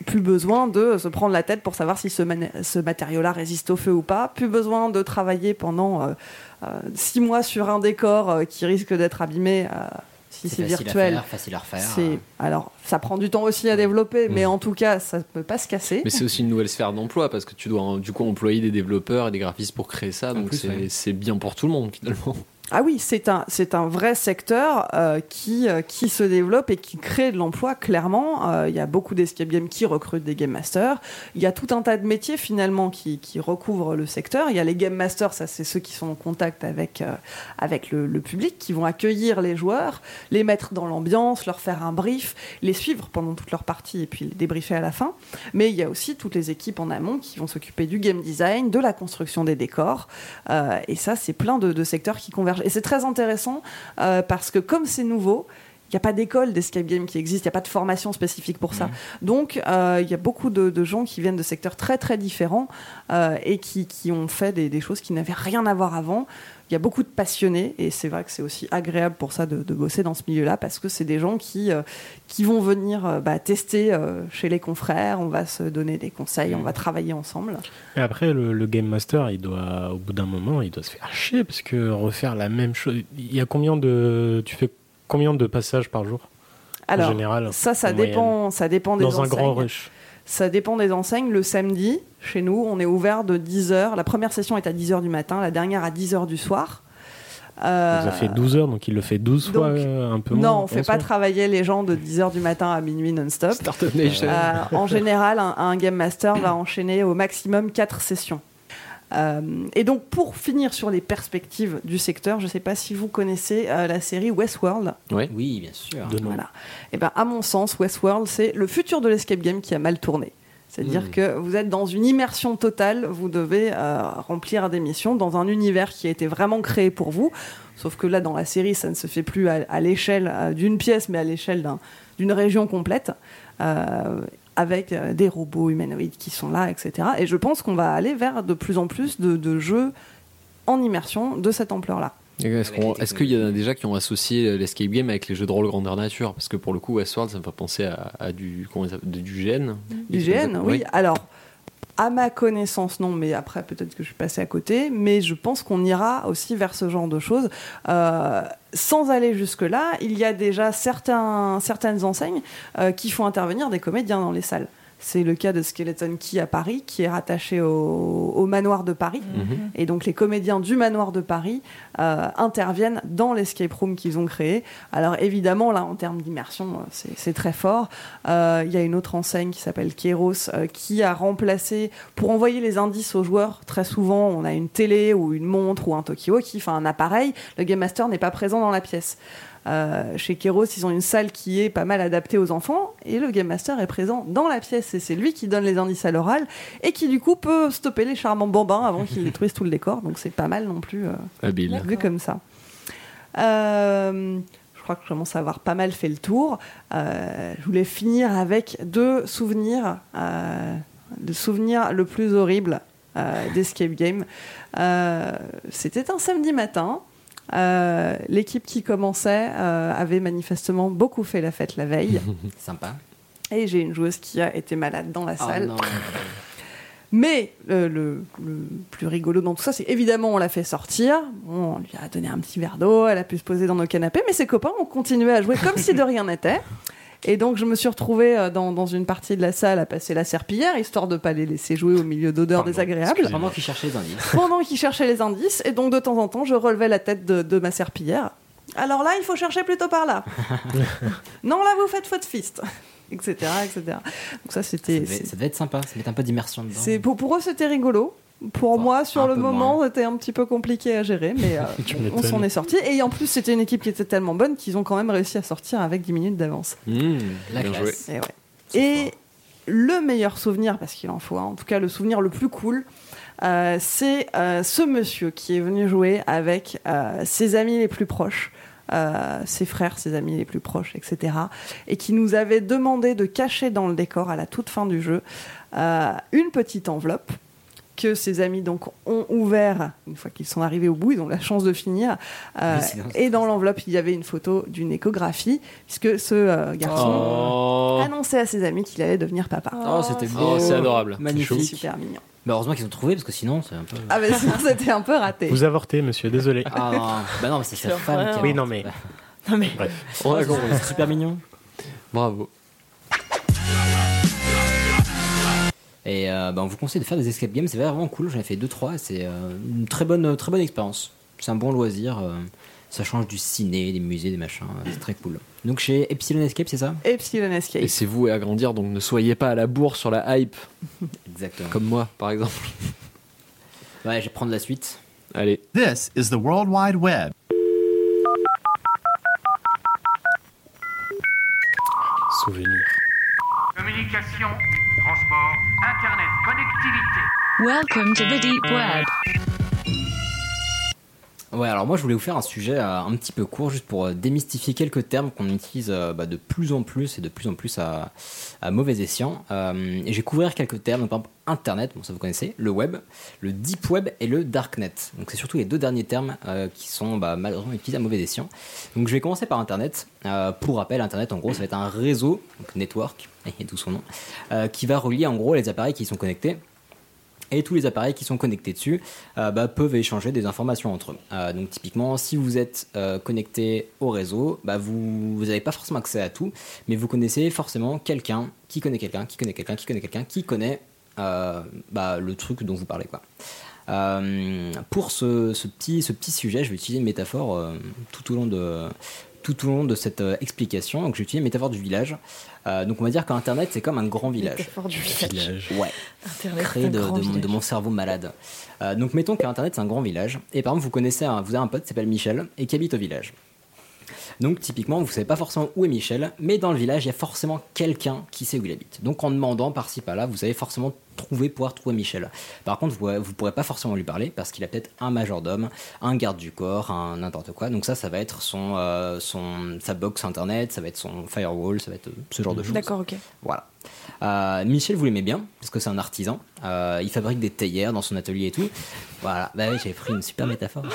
Plus besoin de se prendre la tête pour savoir si ce, ce matériau-là résiste au feu ou pas. Plus besoin de travailler pendant euh, euh, six mois sur un décor euh, qui risque d'être abîmé euh, si c'est facile à virtuel. faire, facile à refaire. C'est alors ça prend du temps aussi à développer, mais en tout cas ça ne peut pas se casser. Mais c'est aussi une nouvelle sphère d'emploi parce que tu dois hein, du coup employer des développeurs et des graphistes pour créer ça. Donc plus, c'est ouais. c'est bien pour tout le monde finalement. Ah oui, c'est un, c'est un vrai secteur euh, qui, euh, qui se développe et qui crée de l'emploi, clairement. Euh, Il y a beaucoup d'escape games qui recrutent des game masters. Il y a tout un tas de métiers, finalement, qui, qui recouvrent le secteur. Il y a les game masters, ça, c'est ceux qui sont en contact avec, avec le, public, qui vont accueillir les joueurs, les mettre dans l'ambiance, leur faire un brief, les suivre pendant toute leur partie et puis les débriefer à la fin. Mais il y a aussi toutes les équipes en amont qui vont s'occuper du game design, de la construction des décors. Et ça, c'est plein de secteurs qui convergent. Et c'est très intéressant euh, parce que comme c'est nouveau, il n'y a pas d'école d'escape game qui existe, il n'y a pas de formation spécifique pour ça. Donc, euh, il y a beaucoup de, de gens qui viennent de secteurs très très différents euh, et qui, qui ont fait des, des choses qui n'avaient rien à voir avant. Il y a beaucoup de passionnés et c'est vrai que c'est aussi agréable pour ça de, de bosser dans ce milieu-là parce que c'est des gens qui, euh, qui vont venir euh, bah, tester euh, chez les confrères, on va se donner des conseils, on va travailler ensemble. Et après, le, le Game Master, il doit, au bout d'un moment, il doit se faire chier parce que refaire la même chose. Il y a combien de. Tu fais combien de passages par jour? Alors, en général ça, ça moyenne dépend, ça dépend des Dans un grand rush. Ça dépend des enseignes. Le samedi, chez nous, on est ouvert de 10h. La première session est à 10h du matin, la dernière à 10h du soir. Euh, Ça fait 12 heures, donc il le fait 12 fois, donc, euh, un peu moins. Non, on fait 11 pas travailler les gens de 10h du matin à minuit non-stop. Euh, en général, un, un Game Master va enchaîner au maximum 4 sessions. Euh, et donc, pour finir sur les perspectives du secteur, je ne sais pas si vous connaissez euh, la série Westworld. Ouais. Oui, bien sûr. De. Voilà. Et ben, à mon sens, Westworld, c'est le futur de l'escape game qui a mal tourné. C'est-à-dire Mm. que vous êtes dans une immersion totale, vous devez euh, remplir des missions dans un univers qui a été vraiment créé pour vous. Sauf que là, dans la série, ça ne se fait plus à, à l'échelle d'une pièce, mais à l'échelle d'un- d'une région complète, euh, avec euh, des robots humanoïdes qui sont là, etc. Et je pense qu'on va aller vers de plus en plus de, de jeux en immersion de cette ampleur-là. Est-ce qu'il y en a déjà qui ont associé l'escape game avec les jeux de rôle grandeur nature? Parce que pour le coup, Westworld, ça me fait penser à, à du, du GN. Du GN, oui. Alors, à ma connaissance, non, mais après, peut-être que je suis passée à côté, mais je pense qu'on ira aussi vers ce genre de choses. Euh, sans aller jusque-là, il y a déjà certaines enseignes euh, qui font intervenir des comédiens dans les salles. C'est le cas de Skeleton Key à Paris, qui est rattaché au, au manoir de Paris. Mhm. Et donc les comédiens du manoir de Paris euh, interviennent dans l'escape room qu'ils ont créé. Alors évidemment, là, en termes d'immersion, euh, c'est très fort. Euh, Il y a une autre enseigne qui s'appelle Kairos euh, qui a remplacé, pour envoyer les indices aux joueurs, très souvent, on a une télé ou une montre ou un Tokyo qui fait un appareil. Le Game Master n'est pas présent dans la pièce. Euh, chez Kairos, ils ont une salle qui est pas mal adaptée aux enfants et le Game Master est présent dans la pièce et c'est lui qui donne les indices à l'oral et qui du coup peut stopper les charmants bambins avant qu'ils détruisent tout le décor. Donc c'est pas mal non plus euh, Habile. vu comme ça. Euh, je crois que je commence à avoir pas mal fait le tour. Euh, je voulais finir avec deux souvenirs, euh, le souvenir le plus horrible euh, d'Escape Game. Euh, C'était un samedi matin. Euh, L'équipe qui commençait euh, avait manifestement beaucoup fait la fête la veille. Sympa. Et j'ai une joueuse qui a été malade dans la Oh salle. Mais euh, le, le plus rigolo dans tout ça, c'est évidemment on l'a fait sortir, on lui a donné un petit verre d'eau, elle a pu se poser dans nos canapés, mais ses copains ont continué à jouer comme si de rien n'était. Et donc je me suis retrouvée euh, dans, dans une partie de la salle à passer la serpillière, histoire de pas les laisser jouer au milieu d'odeurs désagréables, Pendant qu'il cherchait les indices. pendant qu'ils cherchaient les indices. Et donc de temps en temps, je relevais la tête de, de ma serpillière. Alors là, il faut chercher plutôt par là. non, là, vous faites faute fist. etc., etc. Donc ça, Ça c'était... devait, ça devait être sympa, ça met un peu d'immersion dedans. C'est pour, pour eux c'était rigolo. Pour Enfin, moi, sur le moment, c'était un petit peu compliqué à gérer, mais euh, on s'en est sorti. Et en plus, c'était une équipe qui était tellement bonne qu'ils ont quand même réussi à sortir avec 10 minutes d'avance. Mmh, La bien joué. classe. Et, ouais. Le meilleur souvenir, parce qu'il en faut en tout cas le souvenir le plus cool, euh, c'est euh, ce monsieur qui est venu jouer avec euh, ses amis les plus proches. euh, ses frères, ses amis les plus proches, etc. Et qui nous avait demandé de cacher dans le décor à la toute fin du jeu euh, une petite enveloppe que ses amis donc ont ouvert une fois qu'ils sont arrivés au bout, ils ont la chance de finir. Euh, et dans l'enveloppe, il y avait une photo d'une échographie, puisque ce euh, garçon Oh, annonçait à ses amis qu'il allait devenir papa. Oh, c'était Oh, beau. c'est adorable. Magnifique. Super mignon. Bah, heureusement qu'ils ont trouvé parce que sinon c'est un peu. Ah mais sinon c'était un peu raté. Vous avortez, monsieur, désolé. Ah non, bah non, mais c'est sa femme qui a- Oui, non, mais- Non mais Bref. on a Oh, compris. super mignon. Bravo. Et euh, bah, on vous conseille de faire des escape games, c'est vraiment cool. J'en ai fait 2-3 c'est euh, une très bonne, très bonne expérience. C'est un bon loisir. euh, ça change du ciné, des musées, des machins. euh, C'est très cool. Donc chez Epsilon Escape, c'est ça? Epsilon Escape. Et c'est voué à grandir, donc ne soyez pas à la bourre sur la hype, Exactement. comme moi, par exemple. Ouais, je vais prendre la suite. Allez. This is the World Wide Web. Souvenir. Communication, transport, internet, connectivité. Welcome to the deep web. Ouais, alors moi je voulais vous faire un sujet euh, un petit peu court, juste pour euh, démystifier quelques termes qu'on utilise euh, bah, de plus en plus et de plus en plus à, mauvais escient. Et je vais couvrir quelques termes, par exemple Internet, bon ça vous connaissez, le web, le deep web et le darknet. Donc c'est surtout les deux derniers termes qui sont bah, malheureusement utilisés à mauvais escient. Donc je vais commencer par Internet. Pour rappel, Internet en gros ça va être un réseau, donc network, et tout son nom, qui va relier en gros les appareils qui y sont connectés Et tous les appareils qui sont connectés dessus euh, bah, peuvent échanger des informations entre eux. Euh, donc typiquement, si vous êtes euh, connecté au réseau, bah, vous n'avez pas forcément accès à tout, mais vous connaissez forcément quelqu'un qui connaît quelqu'un, qui connaît quelqu'un, qui connaît quelqu'un, qui connaît bah, le truc dont vous parlez. Quoi. Pour ce, petit, sujet, je vais utiliser une métaphore tout, au long de, tout au long de cette euh, explication. Donc, utiliser une métaphore du village. Euh, donc, on va dire qu'Internet, c'est comme un grand village. Métaphore du village. Ouais. Internet, Créé de, mon cerveau malade. Euh, donc, mettons qu'Internet, c'est un grand village. Et par exemple, vous connaissez, un, vous avez un pote qui s'appelle Michel et qui habite au village. Donc typiquement, vous savez pas forcément où est Michel, mais dans le village, il y a forcément quelqu'un qui sait où il habite. Donc en demandant par-ci par-là, vous allez forcément trouver, pouvoir trouver Michel. Par contre, vous, vous pourrez pas forcément lui parler parce qu'il a peut-être un majordome, un garde du corps, un n'importe quoi. Donc ça, ça va être son, euh, son sa box internet, ça va être son firewall, ça va être euh, ce genre de choses. D'accord, ok. Voilà. Euh, Michel, vous l'aimez bien, parce que c'est un artisan. Euh, il fabrique des théières dans son atelier et tout. Voilà, bah oui, j'avais pris une super métaphore.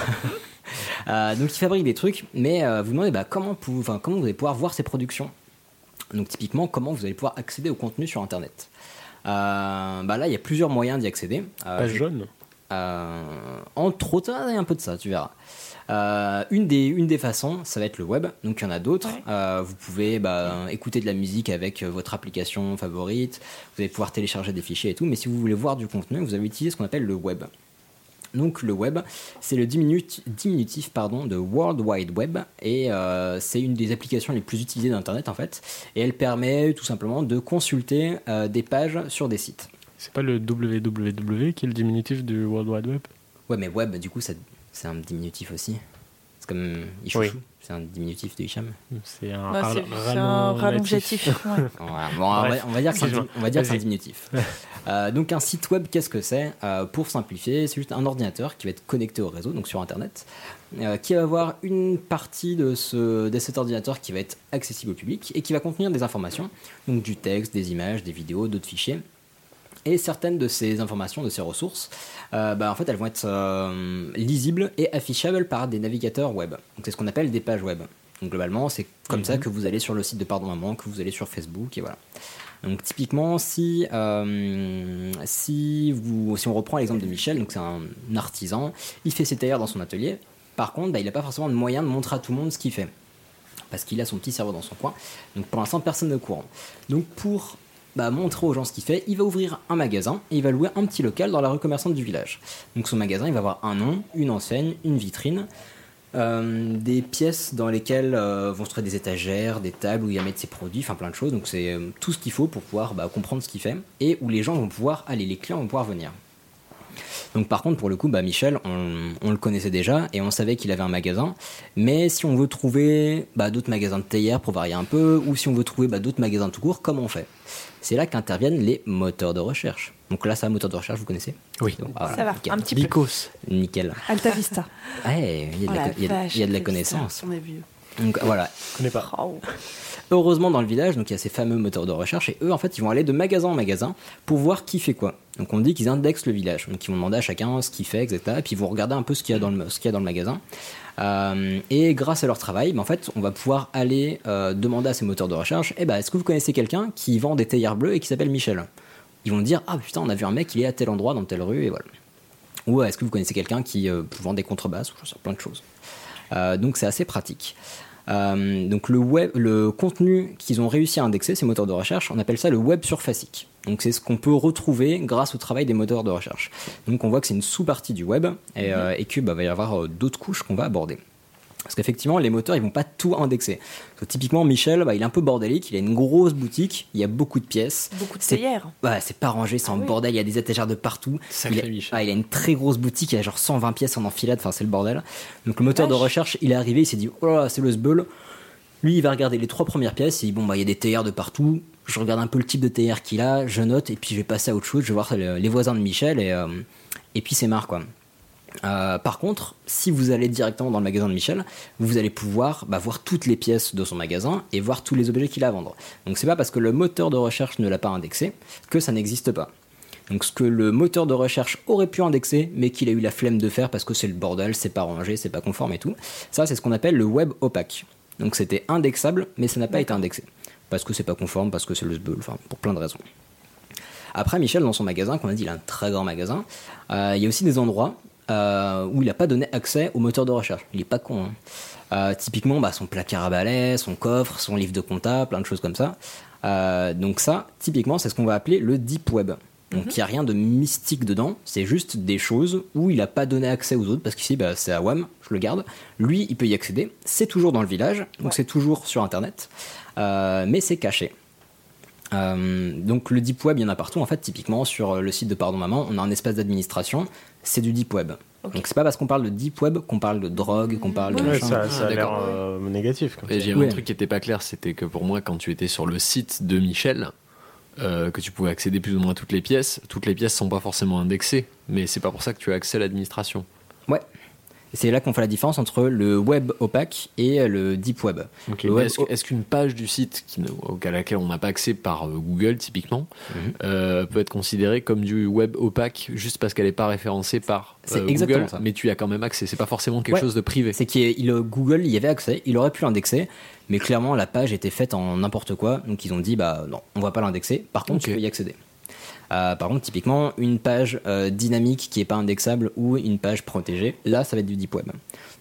Euh, donc il fabrique des trucs, mais vous vous demandez bah, comment, vous allez pouvoir voir ses productions? Donc typiquement, comment vous allez pouvoir accéder au contenu sur Internet? Bah là, il y a plusieurs moyens d'y accéder. Page jaune entre autres, il y a un peu de ça, tu verras. Euh, une, des, une des façons, ça va être le web. Donc il y en a d'autres. Euh, vous pouvez bah, écouter de la musique avec euh, votre application favorite. Vous allez pouvoir télécharger des fichiers et tout. Mais si vous voulez voir du contenu, vous allez utiliser ce qu'on appelle le web. Donc le web, c'est le diminut- diminutif pardon, de World Wide Web et euh, c'est une des applications les plus utilisées d'Internet en fait. Et elle permet tout simplement de consulter euh, des pages sur des sites. C'est pas le www qui est le diminutif du World Wide Web? Ouais, mais web, du coup, ça- c'est un diminutif aussi. C'est comme Ichouchou, Oui. c'est un diminutif de Hicham. C'est un, Bah, un rallongatif. ouais. Bon, on, va, Bref. on va dire que c'est un, diminutif. Euh, donc un site web, qu'est-ce que c'est? Euh, Pour simplifier, c'est juste un ordinateur qui va être connecté au réseau, donc sur Internet, euh, qui va avoir une partie de, ce, de cet ordinateur qui va être accessible au public et qui va contenir des informations, donc du texte, des images, des vidéos, d'autres fichiers. Et certaines de ces informations, de ces ressources, euh, bah, en fait, elles vont être euh, lisibles et affichables par des navigateurs web. Donc c'est ce qu'on appelle des pages web. Donc globalement, c'est comme ça que vous allez sur le site de Pardon Maman, que vous allez sur Facebook, et voilà. Donc typiquement, si, euh, si, vous, si on reprend l'exemple de Michel, donc c'est un artisan, il fait ses tailleurs dans son atelier. Par contre, bah, il n'a pas forcément de moyen de montrer à tout le monde ce qu'il fait. Parce qu'il a son petit cerveau dans son coin. Donc pour l'instant, personne n'est au courant. Donc pour bah, montrer aux gens ce qu'il fait, il va ouvrir un magasin et il va louer un petit local dans la rue commerçante du village. Donc son magasin, il va avoir un nom, une enseigne, une vitrine, euh, des pièces dans lesquelles euh, vont se trouver des étagères, des tables où il va mettre ses produits, enfin plein de choses. Donc c'est euh, tout ce qu'il faut pour pouvoir bah, comprendre ce qu'il fait et où les gens vont pouvoir aller, les clients vont pouvoir venir. Donc par contre pour le coup bah, Michel on, le connaissait déjà et on savait qu'il avait un magasin mais si on veut trouver bah, d'autres magasins de théière pour varier un peu ou si on veut trouver bah, d'autres magasins tout court comment on fait? C'est là qu'interviennent les moteurs de recherche. Donc là c'est un moteur de recherche vous connaissez Oui. Donc, voilà, Ça va, nickel. un petit peu. Bicos. Nickel. Alta Vista. Ouais, il y a de Oh y a de- vache, il y a de la Vista, connaissance. On est vieux. Donc voilà. Je connais pas. Oh. Heureusement, dans le village, donc il y a ces fameux moteurs de recherche et eux, en fait, ils vont aller de magasin en magasin pour voir qui fait quoi. Donc on dit qu'ils indexent le village. Donc ils vont demander à chacun ce qu'il fait, etc. Et puis ils vont un peu ce qu'il y a dans le, ce y a dans le magasin. Euh, et grâce à leur travail, ben, en fait, on va pouvoir aller euh, demander à ces moteurs de recherche eh ben, est-ce que vous connaissez quelqu'un qui vend des théières bleues et qui s'appelle Michel? Ils vont dire ah putain, on a vu un mec, il est à tel endroit, dans telle rue, et voilà. Ou est-ce que vous connaissez quelqu'un qui euh, vend des contrebasses ou plein de choses. Euh, donc c'est assez pratique. Euh, donc le, web, le contenu qu'ils ont réussi à indexer, ces moteurs de recherche, on appelle ça le web surfacique. Donc c'est ce qu'on peut retrouver grâce au travail des moteurs de recherche. Donc on voit que c'est une sous-partie du web et, euh, et que bah, va y avoir euh, d'autres couches qu'on va aborder. Parce qu'effectivement, les moteurs, ils vont pas tout indexer. Typiquement, Michel, bah, il est un peu bordélique, il a une grosse boutique, il y a beaucoup de pièces. Beaucoup de théières. Ouais, c'est pas rangé, c'est en oui. bordel, il y a des étagères de partout. Sacré il, a, Michel. ah, il a une très grosse boutique, il a genre 120 pièces en enfilade, enfin c'est le bordel. Donc le moteur de recherche, il est arrivé, il s'est dit, oh là là, c'est le sbeul. Lui, il va regarder les trois premières pièces, il dit, bon, bah il y a des TR de partout, je regarde un peu le type de TR qu'il a, je note, et puis je vais passer à autre chose, je vais voir le- les voisins de Michel, et, euh, et puis c'est marre, quoi. Euh, par contre, si vous allez directement dans le magasin de Michel, vous allez pouvoir bah, voir toutes les pièces de son magasin et voir tous les objets qu'il a à vendre. Donc c'est pas parce que le moteur de recherche ne l'a pas indexé que ça n'existe pas. Donc ce que le moteur de recherche aurait pu indexer, mais qu'il a eu la flemme de faire parce que c'est le bordel, c'est pas rangé, c'est pas conforme et tout, ça c'est ce qu'on appelle le web opaque. Donc c'était indexable, mais ça n'a pas été indexé. Parce que c'est pas conforme, parce que c'est le sbeul, enfin pour plein de raisons. Après, Michel, dans son magasin, comme on a dit, il a un très grand magasin. euh, il y a aussi des endroits euh, où il n'a pas donné accès au moteur de recherche. Il est pas con. hein. Euh, typiquement, bah, son placard à balai, son coffre, son livre de compta, plein de choses comme ça. Euh, donc ça, typiquement, c'est ce qu'on va appeler le deep web. Donc il n'y a rien de mystique dedans, c'est juste des choses où il n'a pas donné accès aux autres, parce qu'ici bah, c'est à WAM, je le garde. Lui, il peut y accéder, c'est toujours dans le village, donc c'est toujours sur Internet, mais c'est caché. Euh, donc le deep web, il y en a partout. En fait, typiquement sur le site de Pardon Maman, on a un espace d'administration, c'est du deep web. Donc c'est pas parce qu'on parle de deep web qu'on parle de drogue, qu'on parle de Ouais, machin. ça, ça a Ah, l'air euh, négatif. j'ai Ouais. un truc qui était pas clair, c'était que pour moi, quand tu étais sur le site de Michel, euh, que tu pouvais accéder plus ou moins à toutes les pièces, toutes les pièces sont pas forcément indexées, mais c'est pas pour ça que tu as accès à l'administration. C'est là qu'on fait la différence entre le web opaque et le deep web. Le Est-ce est-ce qu'une page du site qui, ne- à laquelle on n'a pas accès par euh, Google typiquement Mhm. euh, peut être considérée comme du web opaque juste parce qu'elle n'est pas référencée par C'est euh, exactement Google, ça. mais tu y as quand même accès. C'est pas forcément quelque Ouais. chose de privé. C'est qu'il Google y avait accès, il aurait pu l'indexer, mais clairement la page était faite en n'importe quoi, donc ils ont dit bah non, on va pas l'indexer. Par contre, tu peux y accéder. Euh, par contre, typiquement, une page euh, dynamique qui est pas indexable ou une page protégée, là, ça va être du deep web.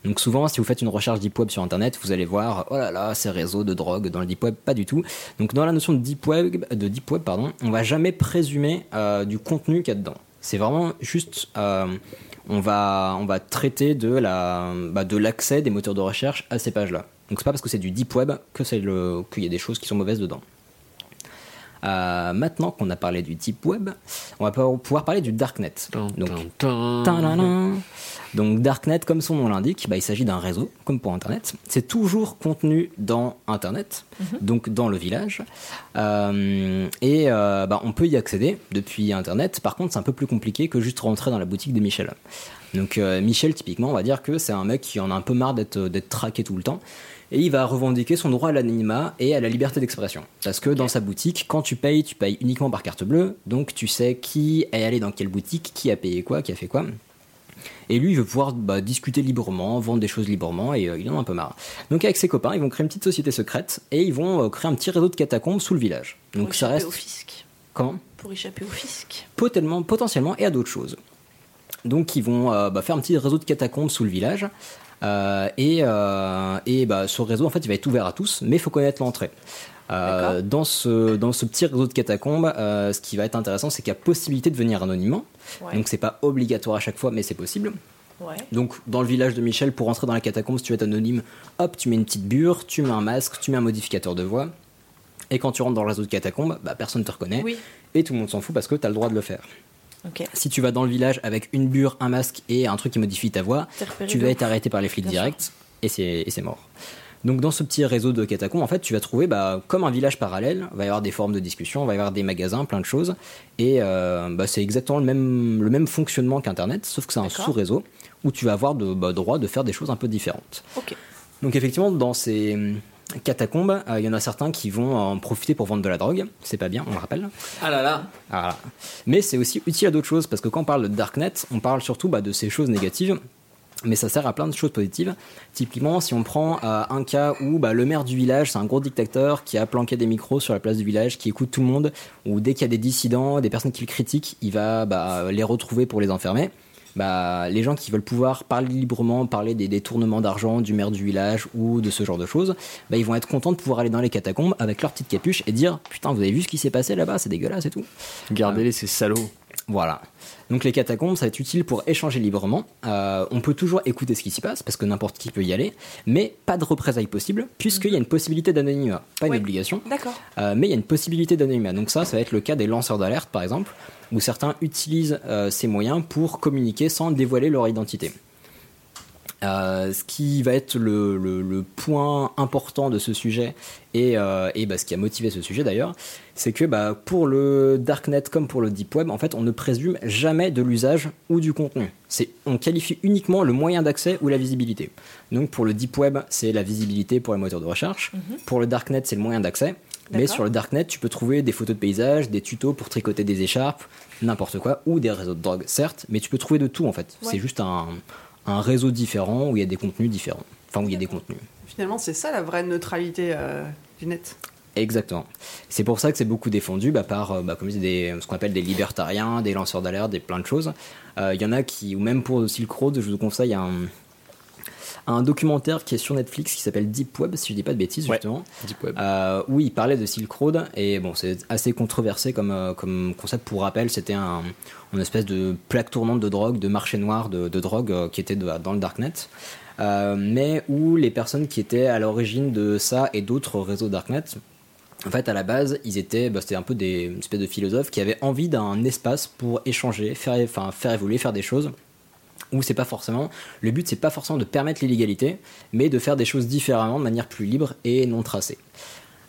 Donc souvent, si vous faites une recherche deep web sur Internet, vous allez voir, oh là là, ces réseaux de drogue dans le deep web, pas du tout. Donc dans la notion de deep web, de deep web pardon, on va jamais présumer euh, du contenu qu'il y a dedans. C'est vraiment juste, on va, on va traiter de la, bah, de l'accès des moteurs de recherche à ces pages-là. Donc c'est pas parce que c'est du deep web que c'est le, qu'il y a des choses qui sont mauvaises dedans. Euh, maintenant qu'on a parlé du deep web, on va pouvoir parler du darknet. Donc. Donc Darknet, comme son nom l'indique, bah, il s'agit d'un réseau, comme pour Internet. C'est toujours contenu dans Internet, donc dans le village. Euh, et euh, bah, on peut y accéder depuis Internet. Par contre, c'est un peu plus compliqué que juste rentrer dans la boutique de Michel. Donc euh, Michel, typiquement, on va dire que c'est un mec qui en a un peu marre d'être d'être traqué tout le temps. Et il va revendiquer son droit à l'anonymat et à la liberté d'expression. Parce que dans sa boutique, quand tu payes, tu payes uniquement par carte bleue. Donc tu sais qui est allé dans quelle boutique, qui a payé quoi, qui a fait quoi. Et lui, il veut pouvoir bah, discuter librement, vendre des choses librement, et euh, il en a un peu marre. Donc avec ses copains, ils vont créer une petite société secrète, et ils vont euh, créer un petit réseau de catacombes sous le village. Donc Pour ça reste... au fisc. Comment? Pour échapper au fisc. potentiellement, potentiellement et à d'autres choses. Donc ils vont euh, bah, faire un petit réseau de catacombes sous le village. Euh, et euh, et bah, ce réseau, en fait, il va être ouvert à tous, mais il faut connaître l'entrée. Euh, dans, ce, dans ce petit réseau de catacombes, euh, ce qui va être intéressant, c'est qu'il y a possibilité de venir anonymement. Ouais. Donc c'est pas obligatoire à chaque fois, mais c'est possible. Ouais. Donc, dans le village de Michel, pour entrer dans la catacombe, si tu veux être anonyme, hop, tu mets une petite bure, tu mets un masque, tu mets un modificateur de voix. Et quand tu rentres dans le réseau de catacombes, bah, personne te reconnaît. Oui. Et tout le monde s'en fout parce que tu as le droit de le faire. Si tu vas dans le village avec une bure, un masque et un truc qui modifie ta voix, tu vas être arrêté par les flics directs et c'est mort. Donc dans ce petit réseau de catacombes, en fait, tu vas trouver bah, comme un village parallèle. Il va y avoir des forums de discussion, il va y avoir des magasins, plein de choses. Et euh, bah, c'est exactement le même, le même fonctionnement qu'Internet, sauf que c'est un sous-réseau où tu vas avoir de, bah, droit de faire des choses un peu différentes. Donc effectivement, dans ces catacombes, euh, il y en a certains qui vont en profiter pour vendre de la drogue. C'est pas bien, on le rappelle. Ah là là Voilà. Mais c'est aussi utile à d'autres choses, parce que quand on parle de Darknet, on parle surtout bah, de ces choses négatives, mais ça sert à plein de choses positives. Typiquement, si on prend euh, un cas où bah, le maire du village, c'est un gros dictateur qui a planqué des micros sur la place du village, qui écoute tout le monde, ou dès qu'il y a des dissidents, des personnes qui le critiquent, il va bah, les retrouver pour les enfermer. Bah, les gens qui veulent pouvoir parler librement, parler des détournements d'argent du maire du village ou de ce genre de choses, bah, ils vont être contents de pouvoir aller dans les catacombes avec leur petite capuche et dire Putain, vous avez vu ce qui s'est passé là-bas, c'est dégueulasse et tout. Gardez-les, ces salauds. Voilà. Donc les catacombes, ça va être utile pour échanger librement. Euh, on peut toujours écouter ce qui s'y passe, parce que n'importe qui peut y aller, mais pas de représailles possible, puisqu'il y a une possibilité d'anonymat. Pas une obligation, D'accord. euh, mais il y a une possibilité d'anonymat. Donc ça, ça va être le cas des lanceurs d'alerte, par exemple, où certains utilisent euh, ces moyens pour communiquer sans dévoiler leur identité. Euh, ce qui va être le, le- le point important de ce sujet et, euh, et bah, ce qui a motivé ce sujet d'ailleurs, c'est que bah, pour le darknet comme pour le deep web, en fait, on ne présume jamais de l'usage ou du contenu. C'est, on qualifie uniquement le moyen d'accès ou la visibilité. Donc pour le deep web, c'est la visibilité pour les moteurs de recherche. Pour le darknet, c'est le moyen d'accès. Mais sur le darknet, tu peux trouver des photos de paysages, des tutos pour tricoter des écharpes, n'importe quoi, ou des réseaux de drogue, certes, mais tu peux trouver de tout en fait. Ouais. C'est juste un, un réseau différent où il y a des contenus différents. Enfin, où il y a des contenus. Finalement, c'est ça la vraie neutralité euh, du net. Exactement. C'est pour ça que c'est beaucoup défendu bah, par, euh, bah, comme des, ce qu'on appelle des libertariens, des lanceurs d'alerte, des plein de choses. Euh, Il y en a qui, ou même pour Silk Road, je vous conseille un, un documentaire qui est sur Netflix qui s'appelle Deep Web, si je dis pas de bêtises, justement. Deep Web. Euh, où il parlait de Silk Road et bon, c'est assez controversé comme, euh, comme concept. Pour rappel, c'était un, une espèce de plaque tournante de drogue, de marché noir de, de drogue euh, qui était de- dans le darknet. Mais où les personnes qui étaient à l'origine de ça et d'autres réseaux darknet, en fait, à la base, ils étaient, bah, c'était un peu des une espèce de philosophes qui avaient envie d'un espace pour échanger, faire, enfin, faire évoluer, faire des choses. Où c'est pas forcément, le but c'est pas forcément de permettre l'illégalité, mais de faire des choses différemment, de manière plus libre et non tracée.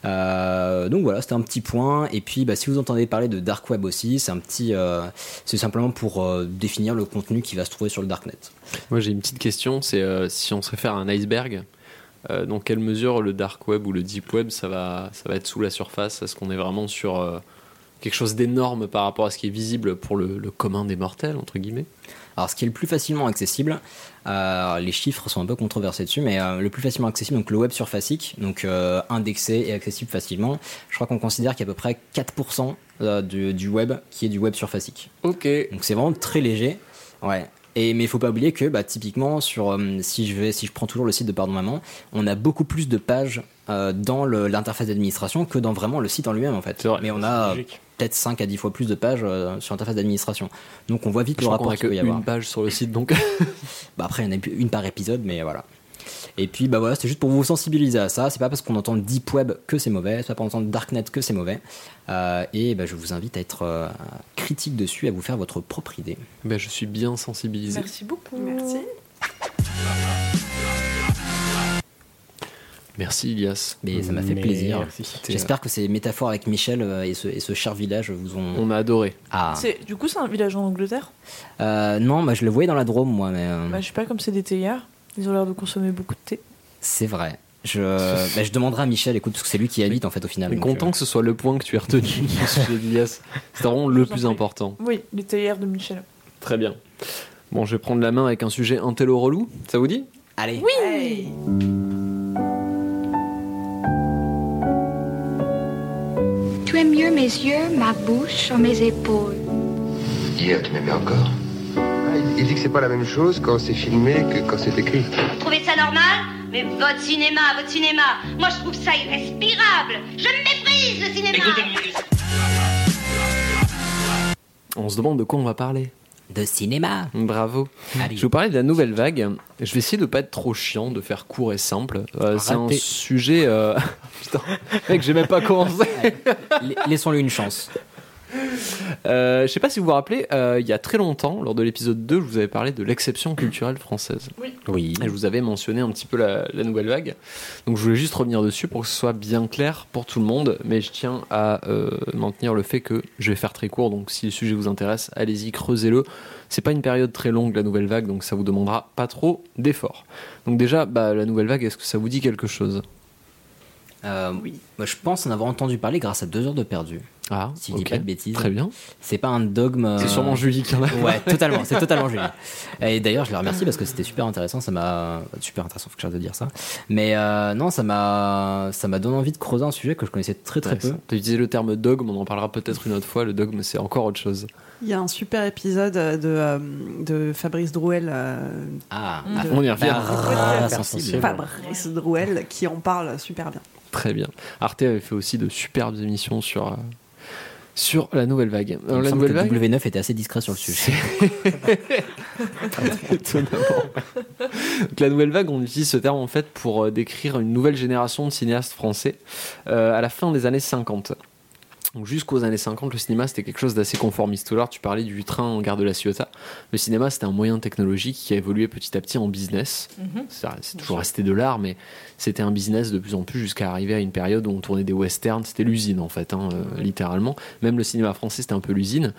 Euh, donc voilà, c'était un petit point. Et puis, bah, si vous entendez parler de dark web aussi, c'est un petit, euh, c'est simplement pour euh, définir le contenu qui va se trouver sur le darknet. Moi, j'ai une petite question. C'est si on se réfère à un iceberg, dans quelle mesure le dark web ou le deep web, ça va, ça va être sous la surface? Est-ce qu'on est vraiment sur quelque chose d'énorme par rapport à ce qui est visible pour le, le commun des mortels, entre guillemets? Alors, ce qui est le plus facilement accessible, euh, les chiffres sont un peu controversés dessus, mais euh, le plus facilement accessible, donc le web surfacique, donc euh, indexé et accessible facilement, je crois qu'on considère qu'il y a à peu près 4% euh, du, du web qui est du web surfacique. Ok. Donc c'est vraiment très léger. Ouais. Et, mais il faut pas oublier que bah, typiquement sur si je vais si je prends toujours le site de Pardon Maman, on a beaucoup plus de pages dans l'interface d'administration que dans vraiment le site en lui-même en fait. Mais on a logique. Peut-être 5 à 10 fois plus de pages euh, sur l'interface d'administration. Donc on voit vite Je le rapport qu'il peut y avoir. une page sur le site, donc. Bah après, il y en a une par épisode, mais voilà. Et puis, bah voilà, c'était juste pour vous sensibiliser à ça. C'est pas parce qu'on entend Deep Web que c'est mauvais, c'est pas parce qu'on entend Darknet que c'est mauvais. Euh, et bah, je vous invite à être euh, critique dessus, à vous faire votre propre idée. ben, je suis bien sensibilisé. Merci beaucoup. Merci. Merci, Ilias. Mais ça m'a fait plaisir. J'espère que ces métaphores avec Michel euh, et, ce, et ce cher village vous ont. On a adoré. Ah. C'est- Du coup, c'est un village en Angleterre? Euh, non, bah, je le voyais dans la Drôme, moi, mais euh, bah, Je sais pas, comme c'est des théières, ils ont l'air de consommer beaucoup de thé. c'est vrai. Je, bah, je demanderai à Michel, écoute, parce que c'est lui qui y habite en fait au final. Mais donc, content que ce soit le point que tu aies retenu d'Ilias. C'est vraiment le plus important. Oui, les théières de Michel. Très bien. Bon, je vais prendre la main avec un sujet intello relou. Ça vous dit? Euh, Allez. Oui Tu aimes mieux mes yeux, ma bouche ou mes épaules? Hier, tu m'aimais encore. Ah, il, il dit que c'est pas la même chose quand c'est filmé que quand c'est écrit. Vous trouvez ça normal? Mais votre cinéma, votre cinéma, moi je trouve ça irrespirable. Je méprise le cinéma. On se demande de quoi on va parler. De cinéma. Bravo. Allez. Je vais vous parler de la nouvelle vague. Je vais essayer de pas être trop chiant, de faire court et simple. Euh, c'est un sujet. euh, Putain, mec, j'ai même pas commencé. La- Laissons-lui une chance. Euh, je sais pas si vous vous rappelez, euh, il y a très longtemps, lors de l'épisode 2, je vous avais parlé de l'exception culturelle française. Oui. Oui. Et je vous avais mentionné un petit peu la, la nouvelle vague. Donc je voulais juste revenir dessus pour que ce soit bien clair pour tout le monde. Mais je tiens à euh, maintenir le fait que je vais faire très court. Donc si le sujet vous intéresse, allez-y, creusez-le. C'est pas une période très longue la nouvelle vague, donc ça vous demandera pas trop d'efforts. Donc déjà, bah, la nouvelle vague, est-ce que ça vous dit quelque chose? Euh, oui. Moi, je pense en avoir entendu parler grâce à deux heures de perdu. Ah, Si je dis ok. pas de bêtises. Très bien. C'est pas un dogme. euh, C'est sûrement Julie qui en a. Ouais, totalement, c'est totalement Julie. Et d'ailleurs, je la remercie parce que c'était super intéressant, ça m'a super intéressant, faut que j'arrête de dire ça. Mais euh, non, ça m'a ça m'a donné envie de creuser un sujet que je connaissais très très peu. Tu utilisé le terme dogme, on en parlera peut-être une autre fois. Le dogme, c'est encore autre chose. Il y a un super épisode de, euh, de Fabrice Drouel. euh, Ah, de- on y revient. Ah. Fabrice Drouel qui en parle super bien. Très bien. Arte avait fait aussi de superbes émissions sur, euh, sur la nouvelle vague. Alors, me la semble nouvelle que vague, W9 était assez discret sur le sujet. étonnamment. Donc, la nouvelle vague, on utilise ce terme en fait pour euh, décrire une nouvelle génération de cinéastes français euh, à la fin des années 50. Jusqu'aux années 50, le cinéma c'était quelque chose d'assez conformiste. Tout à l'heure, tu parlais du train en gare de la Ciotat. Le cinéma c'était un moyen technologique qui a évolué petit à petit en business. Mhm. C'est c'est toujours resté de l'art, mais c'était un business de plus en plus jusqu'à arriver à une période où on tournait des westerns. C'était l'usine en fait, hein, euh, littéralement. Même le cinéma français c'était un peu l'usine.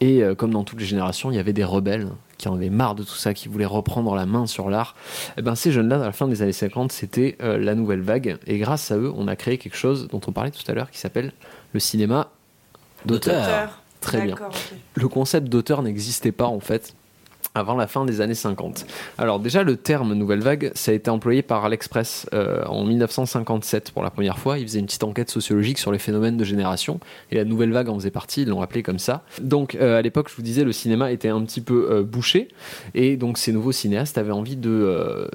Et euh, comme dans toutes les générations, il y avait des rebelles qui en avaient marre de tout ça, qui voulaient reprendre la main sur l'art. Et ben ces jeunes-là, à la fin des années 50, c'était euh, la nouvelle vague. Et grâce à eux, on a créé quelque chose dont on parlait tout à l'heure qui s'appelle le cinéma d'auteur. Auteur. Très bien. Le concept d'auteur n'existait pas en fait avant la fin des années 50. Alors déjà, le terme nouvelle vague, ça a été employé par l'Express euh, en 1957 pour la première fois. Il faisait une petite enquête sociologique sur les phénomènes de génération et la nouvelle vague en faisait partie, ils l'ont appelé comme ça. Donc euh, à l'époque, je vous disais, le cinéma était un petit peu euh, bouché et donc ces nouveaux cinéastes avaient envie de...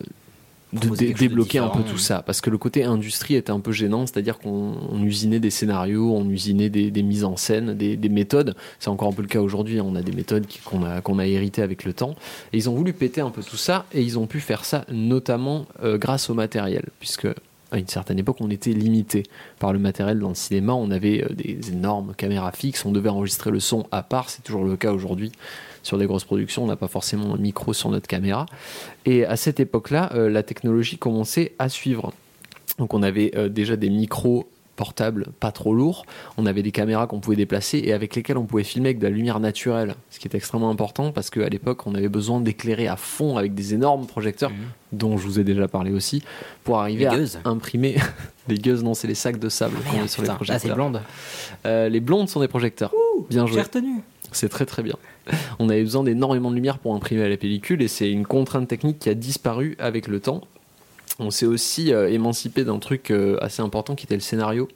euh, de dé- débloquer un peu tout ça. Parce que le côté industrie était un peu gênant c'est-à-dire qu'on on usinait des scénarios on usinait des, des mises en scène des, des méthodes. C'est encore un peu le cas aujourd'hui on a des méthodes qu'on a, qu'on a héritées avec le temps. Et ils ont voulu péter un peu tout ça et ils ont pu faire ça notamment euh, grâce au matériel. Puisque à une certaine époque, on était limité par le matériel dans le cinéma. On avait euh, des énormes caméras fixes, on devait enregistrer le son à part. C'est toujours le cas aujourd'hui sur des grosses productions. On n'a pas forcément un micro sur notre caméra. Et à cette époque-là, euh, la technologie commençait à suivre. Donc on avait euh, déjà des micros portables pas trop lourds, on avait des caméras qu'on pouvait déplacer et avec lesquelles on pouvait filmer avec de la lumière naturelle, ce qui est extrêmement important parce qu'à l'époque on avait besoin d'éclairer à fond avec des énormes projecteurs, dont je vous ai déjà parlé aussi, pour arriver à imprimer... les gueuses, non, c'est les sacs de sable qu'on met sur les. Ah, projecteurs. Euh, les blondes sont des projecteurs. Bien joué. C'est très très bien. On avait besoin d'énormément de lumière pour imprimer la pellicule et c'est une contrainte technique qui a disparu avec le temps. On s'est aussi euh, émancipé d'un truc euh, assez important qui était le scénario.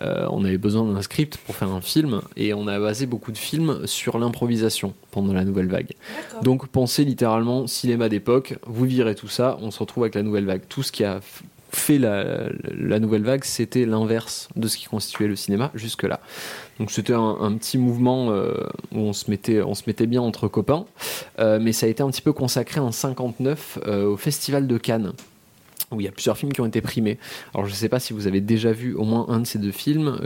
Euh, on avait besoin d'un script pour faire un film et on a basé beaucoup de films sur l'improvisation pendant la nouvelle vague. Donc pensez littéralement cinéma d'époque, vous virez tout ça, on se retrouve avec la nouvelle vague. Tout ce qui a fait la, la nouvelle vague, c'était l'inverse de ce qui constituait le cinéma jusque-là. Donc c'était un, petit mouvement euh, où on se, mettait, bien entre copains, Euh, mais ça a été un petit peu consacré en 59 euh, au Festival de Cannes où il y a plusieurs films qui ont été primés. Alors je ne sais pas si vous avez déjà vu au moins un de ces deux films,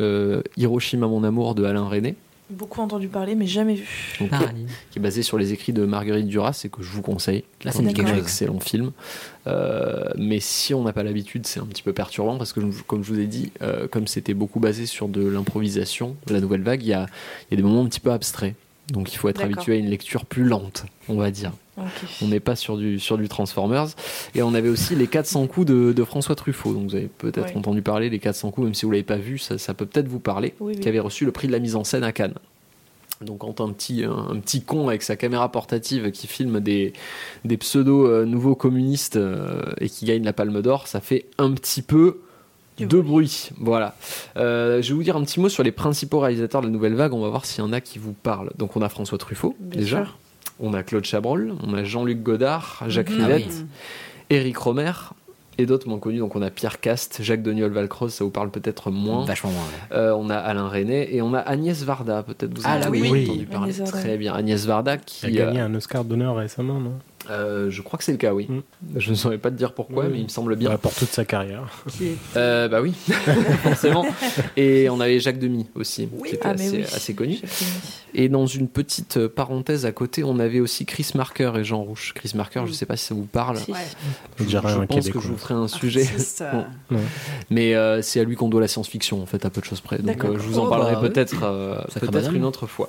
Hiroshima mon amour de Alain René, Beaucoup entendu parler, mais jamais vu. donc, Pareil. qui est basé sur les écrits de Marguerite Duras et que je vous conseille. Dit quelque un excellent film. Euh, mais si on n'a pas l'habitude, c'est un petit peu perturbant parce que, comme je vous ai dit, euh, comme c'était beaucoup basé sur de l'improvisation, la nouvelle vague, il y a, il y a des moments un petit peu abstraits. Donc il faut être habitué à une lecture plus lente, on va dire. On n'est pas sur du, sur du Transformers. Et on avait aussi les 400 coups de, de François Truffaut. Donc vous avez peut-être Ouais. entendu parler, les 400 coups, même si vous ne l'avez pas vu, ça, ça peut peut-être vous parler, Oui, oui. qui avait reçu le prix de la mise en scène à Cannes. Donc quand un petit, un, un petit con avec sa caméra portative qui filme des, des pseudo euh, nouveaux communistes euh, et qui gagne la Palme d'Or, ça fait un petit peu de bruit. Voilà. Euh, je vais vous dire un petit mot sur les principaux réalisateurs de la nouvelle vague. On va voir s'il y en a qui vous parlent. Donc on a François Truffaut Bien déjà. sûr. On a Claude Chabrol, on a Jean-Luc Godard, Jacques Mhm. Rivette, Ah oui. Éric Romer et d'autres moins connus. Donc on a Pierre Cast, Jacques Deniol Valcroze, ça vous parle peut-être moins. Vachement moins. ouais. Euh, on a Alain René et on a Agnès Varda, peut-être vous Ah, avez là, entendu oui. parler. Agnès Varda. Très bien, Agnès Varda Qui a gagné euh, un Oscar d'honneur récemment, non? Euh, je crois que c'est le cas, oui. Mm. Je ne saurais pas te dire pourquoi, Oui. mais il me semble bien. Bah, Pour toute sa carrière. Euh, bah oui, forcément. Et on avait Jacques Demy aussi, qui était Ah, assez, oui. assez connu. Et dans une petite euh, parenthèse à côté, on avait aussi Chris Marker et Jean Rouge. Chris Marker, je ne sais pas si ça vous parle. Si. Je, Je je pense que je vous ferai un sujet. Artiste, Bon. Ouais. Mais euh, c'est à lui qu'on doit la science-fiction, en fait, à peu de choses près. Donc euh, je vous en Oh, parlerai bah, oui. peut-être euh, peut-être une autre fois.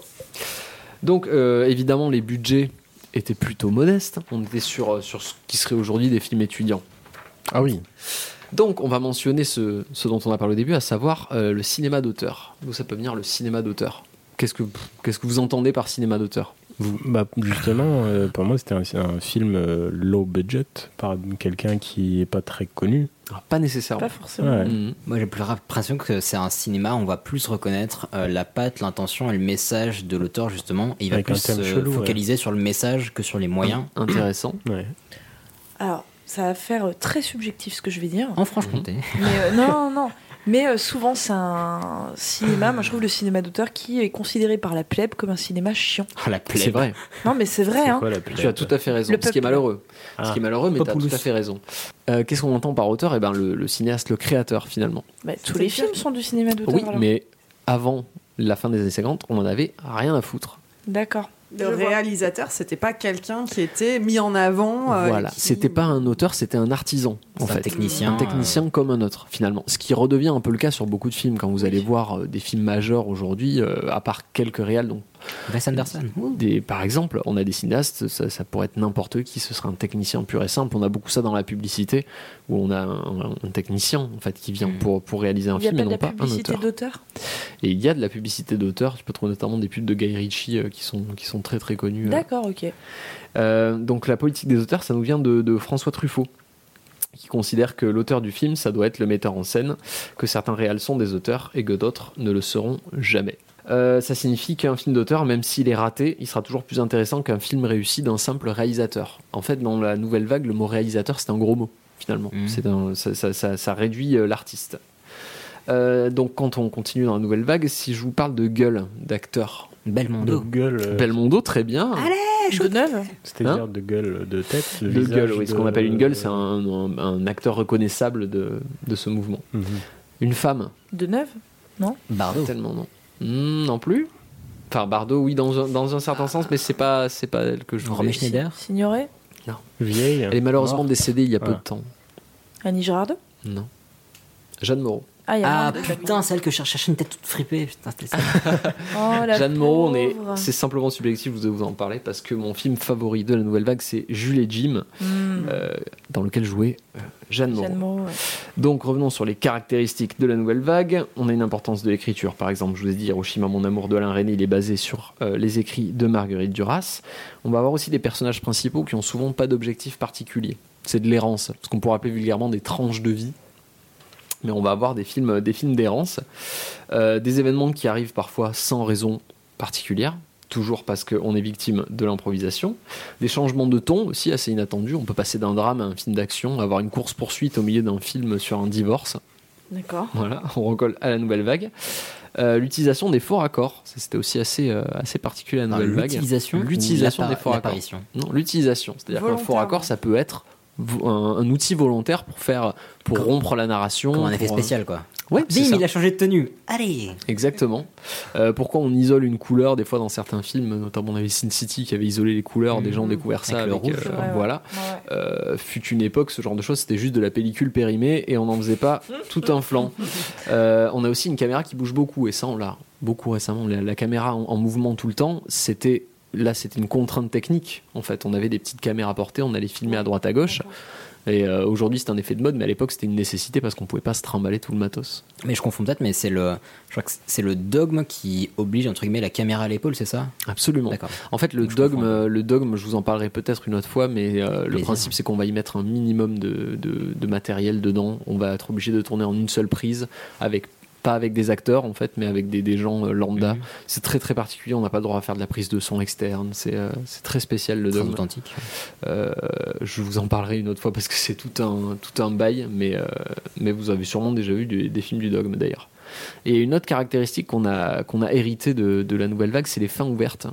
Donc euh, évidemment, les budgets étaient plutôt modestes. On était sur, euh, sur ce qui serait aujourd'hui des films étudiants. Ah oui. Donc on va mentionner ce, ce dont on a parlé au début, à savoir euh, le cinéma d'auteur. D'où ça peut venir le cinéma d'auteur? Qu'est-ce que, qu'est-ce que vous entendez par cinéma d'auteur? Vous- bah, justement, euh, pour moi, c'était un, un film euh, low budget par quelqu'un qui est pas très connu. Ah, Pas nécessairement. Pas forcément. Ouais. Mhm. Moi, j'ai plus l'impression que c'est un cinéma, on va plus reconnaître euh, la patte, l'intention et le message de l'auteur, justement. Et il va Avec plus se chelou, ouais. focaliser sur le message que sur les moyens. Intéressant. Ouais. Alors, ça va faire très subjectif ce que je vais dire. En Franche-Comté. Mais euh, non, non. Mais euh, souvent, c'est un cinéma, moi je trouve le cinéma d'auteur qui est considéré par la plèbe comme un cinéma chiant. Ah, la plèbe. C'est vrai. Non, mais c'est vrai, C'est hein. quoi Tu as tout à fait raison. Le Ce qui est malheureux. Ce Ah. qui est malheureux, mais tu as tout à fait raison. Euh, Qu'est-ce qu'on entend par auteur? Eh ben, le, le cinéaste, le créateur, finalement. Bah, tous les films sont du cinéma d'auteur. Oui, alors. mais avant la fin des années 50, on en avait rien à foutre. D'accord. Le réalisateur, c'était pas quelqu'un qui était mis en avant. euh, voilà. qui- C'était pas un auteur, c'était un artisan, en C'est un fait. technicien, Un technicien comme un autre, finalement. Ce qui redevient un peu le cas sur beaucoup de films. Quand vous allez voir euh, des films majeurs aujourd'hui, euh, à part quelques réals, donc Wes Anderson. Des, par exemple, on a des cinéastes, ça, ça pourrait être n'importe qui, ce serait un technicien pur et simple. On a beaucoup ça dans la publicité, où on a un, un technicien en fait qui vient pour, pour réaliser un Il y a film pas et non pas un publicité auteur. d'auteur? Et il y a de la publicité d'auteur. Tu peux trouver notamment des pubs de Guy Ritchie euh, qui sont qui sont très très connues. euh. D'accord, ok. Euh, donc la politique des auteurs, ça nous vient de, de François Truffaut, qui considère que l'auteur du film, ça doit être le metteur en scène, que certains réals sont des auteurs et que d'autres ne le seront jamais. Euh, ça signifie qu'un film d'auteur, même s'il est raté, il sera toujours plus intéressant qu'un film réussi d'un simple réalisateur. En fait, dans la nouvelle vague, le mot réalisateur, c'est un gros mot, finalement. C'est un- ça, ça- ça- ça réduit euh, l'artiste. Euh, donc quand on continue dans la nouvelle vague, si je vous parle de gueule d'acteur, Belmondo. De gueule. euh, Belmondo, très bien. De neuf C'est-à-dire Hein de gueule de tête. De visage gueule, oui. Ce qu'on appelle une gueule, c'est un, un- un acteur reconnaissable de, de ce mouvement. Mhm. Une femme De neuf Non? Bardot. Tellement non. Hmm, non plus. Enfin, Bardot, oui, dans un, dans un certain sens, mais c'est pas, c'est pas elle que je voulais. Romy Schneider. Signoret Non. Vieille. Elle est malheureusement Morte. décédée il y a peu de temps. Annie Girardot Non. Jeanne Moreau. Ah, il y a Ah putain, celle que je cherchais une tête toute fripée. Putain, c'était ça. Oh, la Jeanne Moreau, est, c'est simplement subjectif, je vais vous en parler, parce que mon film favori de la nouvelle vague, c'est Jules et Jim, Hmm. euh, dans lequel jouait euh, Jeanne Moreau. Jeanne Moreau, ouais. Donc revenons sur les caractéristiques de la nouvelle vague. On a une importance de l'écriture. Par exemple, je vous ai dit Hiroshima, mon amour de Alain René, il est basé sur euh, les écrits de Marguerite Duras. On va avoir aussi des personnages principaux qui ont souvent pas d'objectif particulier. C'est de l'errance, ce qu'on pourrait appeler vulgairement des tranches de vie. Mais on va avoir des films, des films d'errance, Euh, des événements qui arrivent parfois sans raison particulière, toujours parce qu'on est victime de l'improvisation. Des changements de ton aussi assez inattendus. On peut passer d'un drame à un film d'action, avoir une course-poursuite au milieu d'un film sur un divorce. D'accord. Voilà, on recolle à la nouvelle vague. Euh, l'utilisation des faux raccords, c'était aussi assez, euh, assez particulier à la Ah, nouvelle vague. l'utilisation des faux raccords. l'apparition Non, l'utilisation. C'est-à-dire qu'un faux raccord, ça peut être un, un outil volontaire pour faire, pour rompre la narration. Comme un effet pour, euh, spécial, quoi. Ouais, Bim, ça. il a changé de tenue. Allez Exactement. Euh, pourquoi on isole une couleur des fois dans certains films, notamment on avait Sin City qui avait isolé les couleurs, des gens ont découvert ça Avec le avec, rouge. euh, Ouais, voilà. Ouais. Euh, fut une époque, ce genre de choses, c'était juste de la pellicule périmée et on n'en faisait pas tout un flanc. Euh, on a aussi une caméra qui bouge beaucoup et ça on l'a beaucoup récemment. La, la caméra en, en mouvement tout le temps, c'était là c'était une contrainte technique en fait. On avait des petites caméras portées, on allait filmer à droite à gauche. Et euh, aujourd'hui c'est un effet de mode, mais à l'époque c'était une nécessité parce qu'on pouvait pas se trimballer tout le matos. Mais je confonds peut-être, mais c'est le, je crois que c'est le dogme qui oblige entre guillemets la caméra à l'épaule, c'est ça? Absolument. D'accord. En fait, le je dogme, comprends. le dogme, je vous en parlerai peut-être une autre fois, mais euh, le principe c'est qu'on va y mettre un minimum de, de- de matériel dedans. On va être obligé de tourner en une seule prise, avec pas avec des acteurs en fait, mais avec des, des gens euh, lambda. C'est très très particulier. On n'a pas le droit à faire de la prise de son externe. C'est euh, très spécial le dogme. authentique. Euh, je vous en parlerai une autre fois parce que c'est tout un, tout un bail, mais, euh, mais vous avez sûrement déjà vu du- des films du dogme d'ailleurs. Et une autre caractéristique qu'on a, qu'on a hérité de, de la nouvelle vague, c'est les fins ouvertes.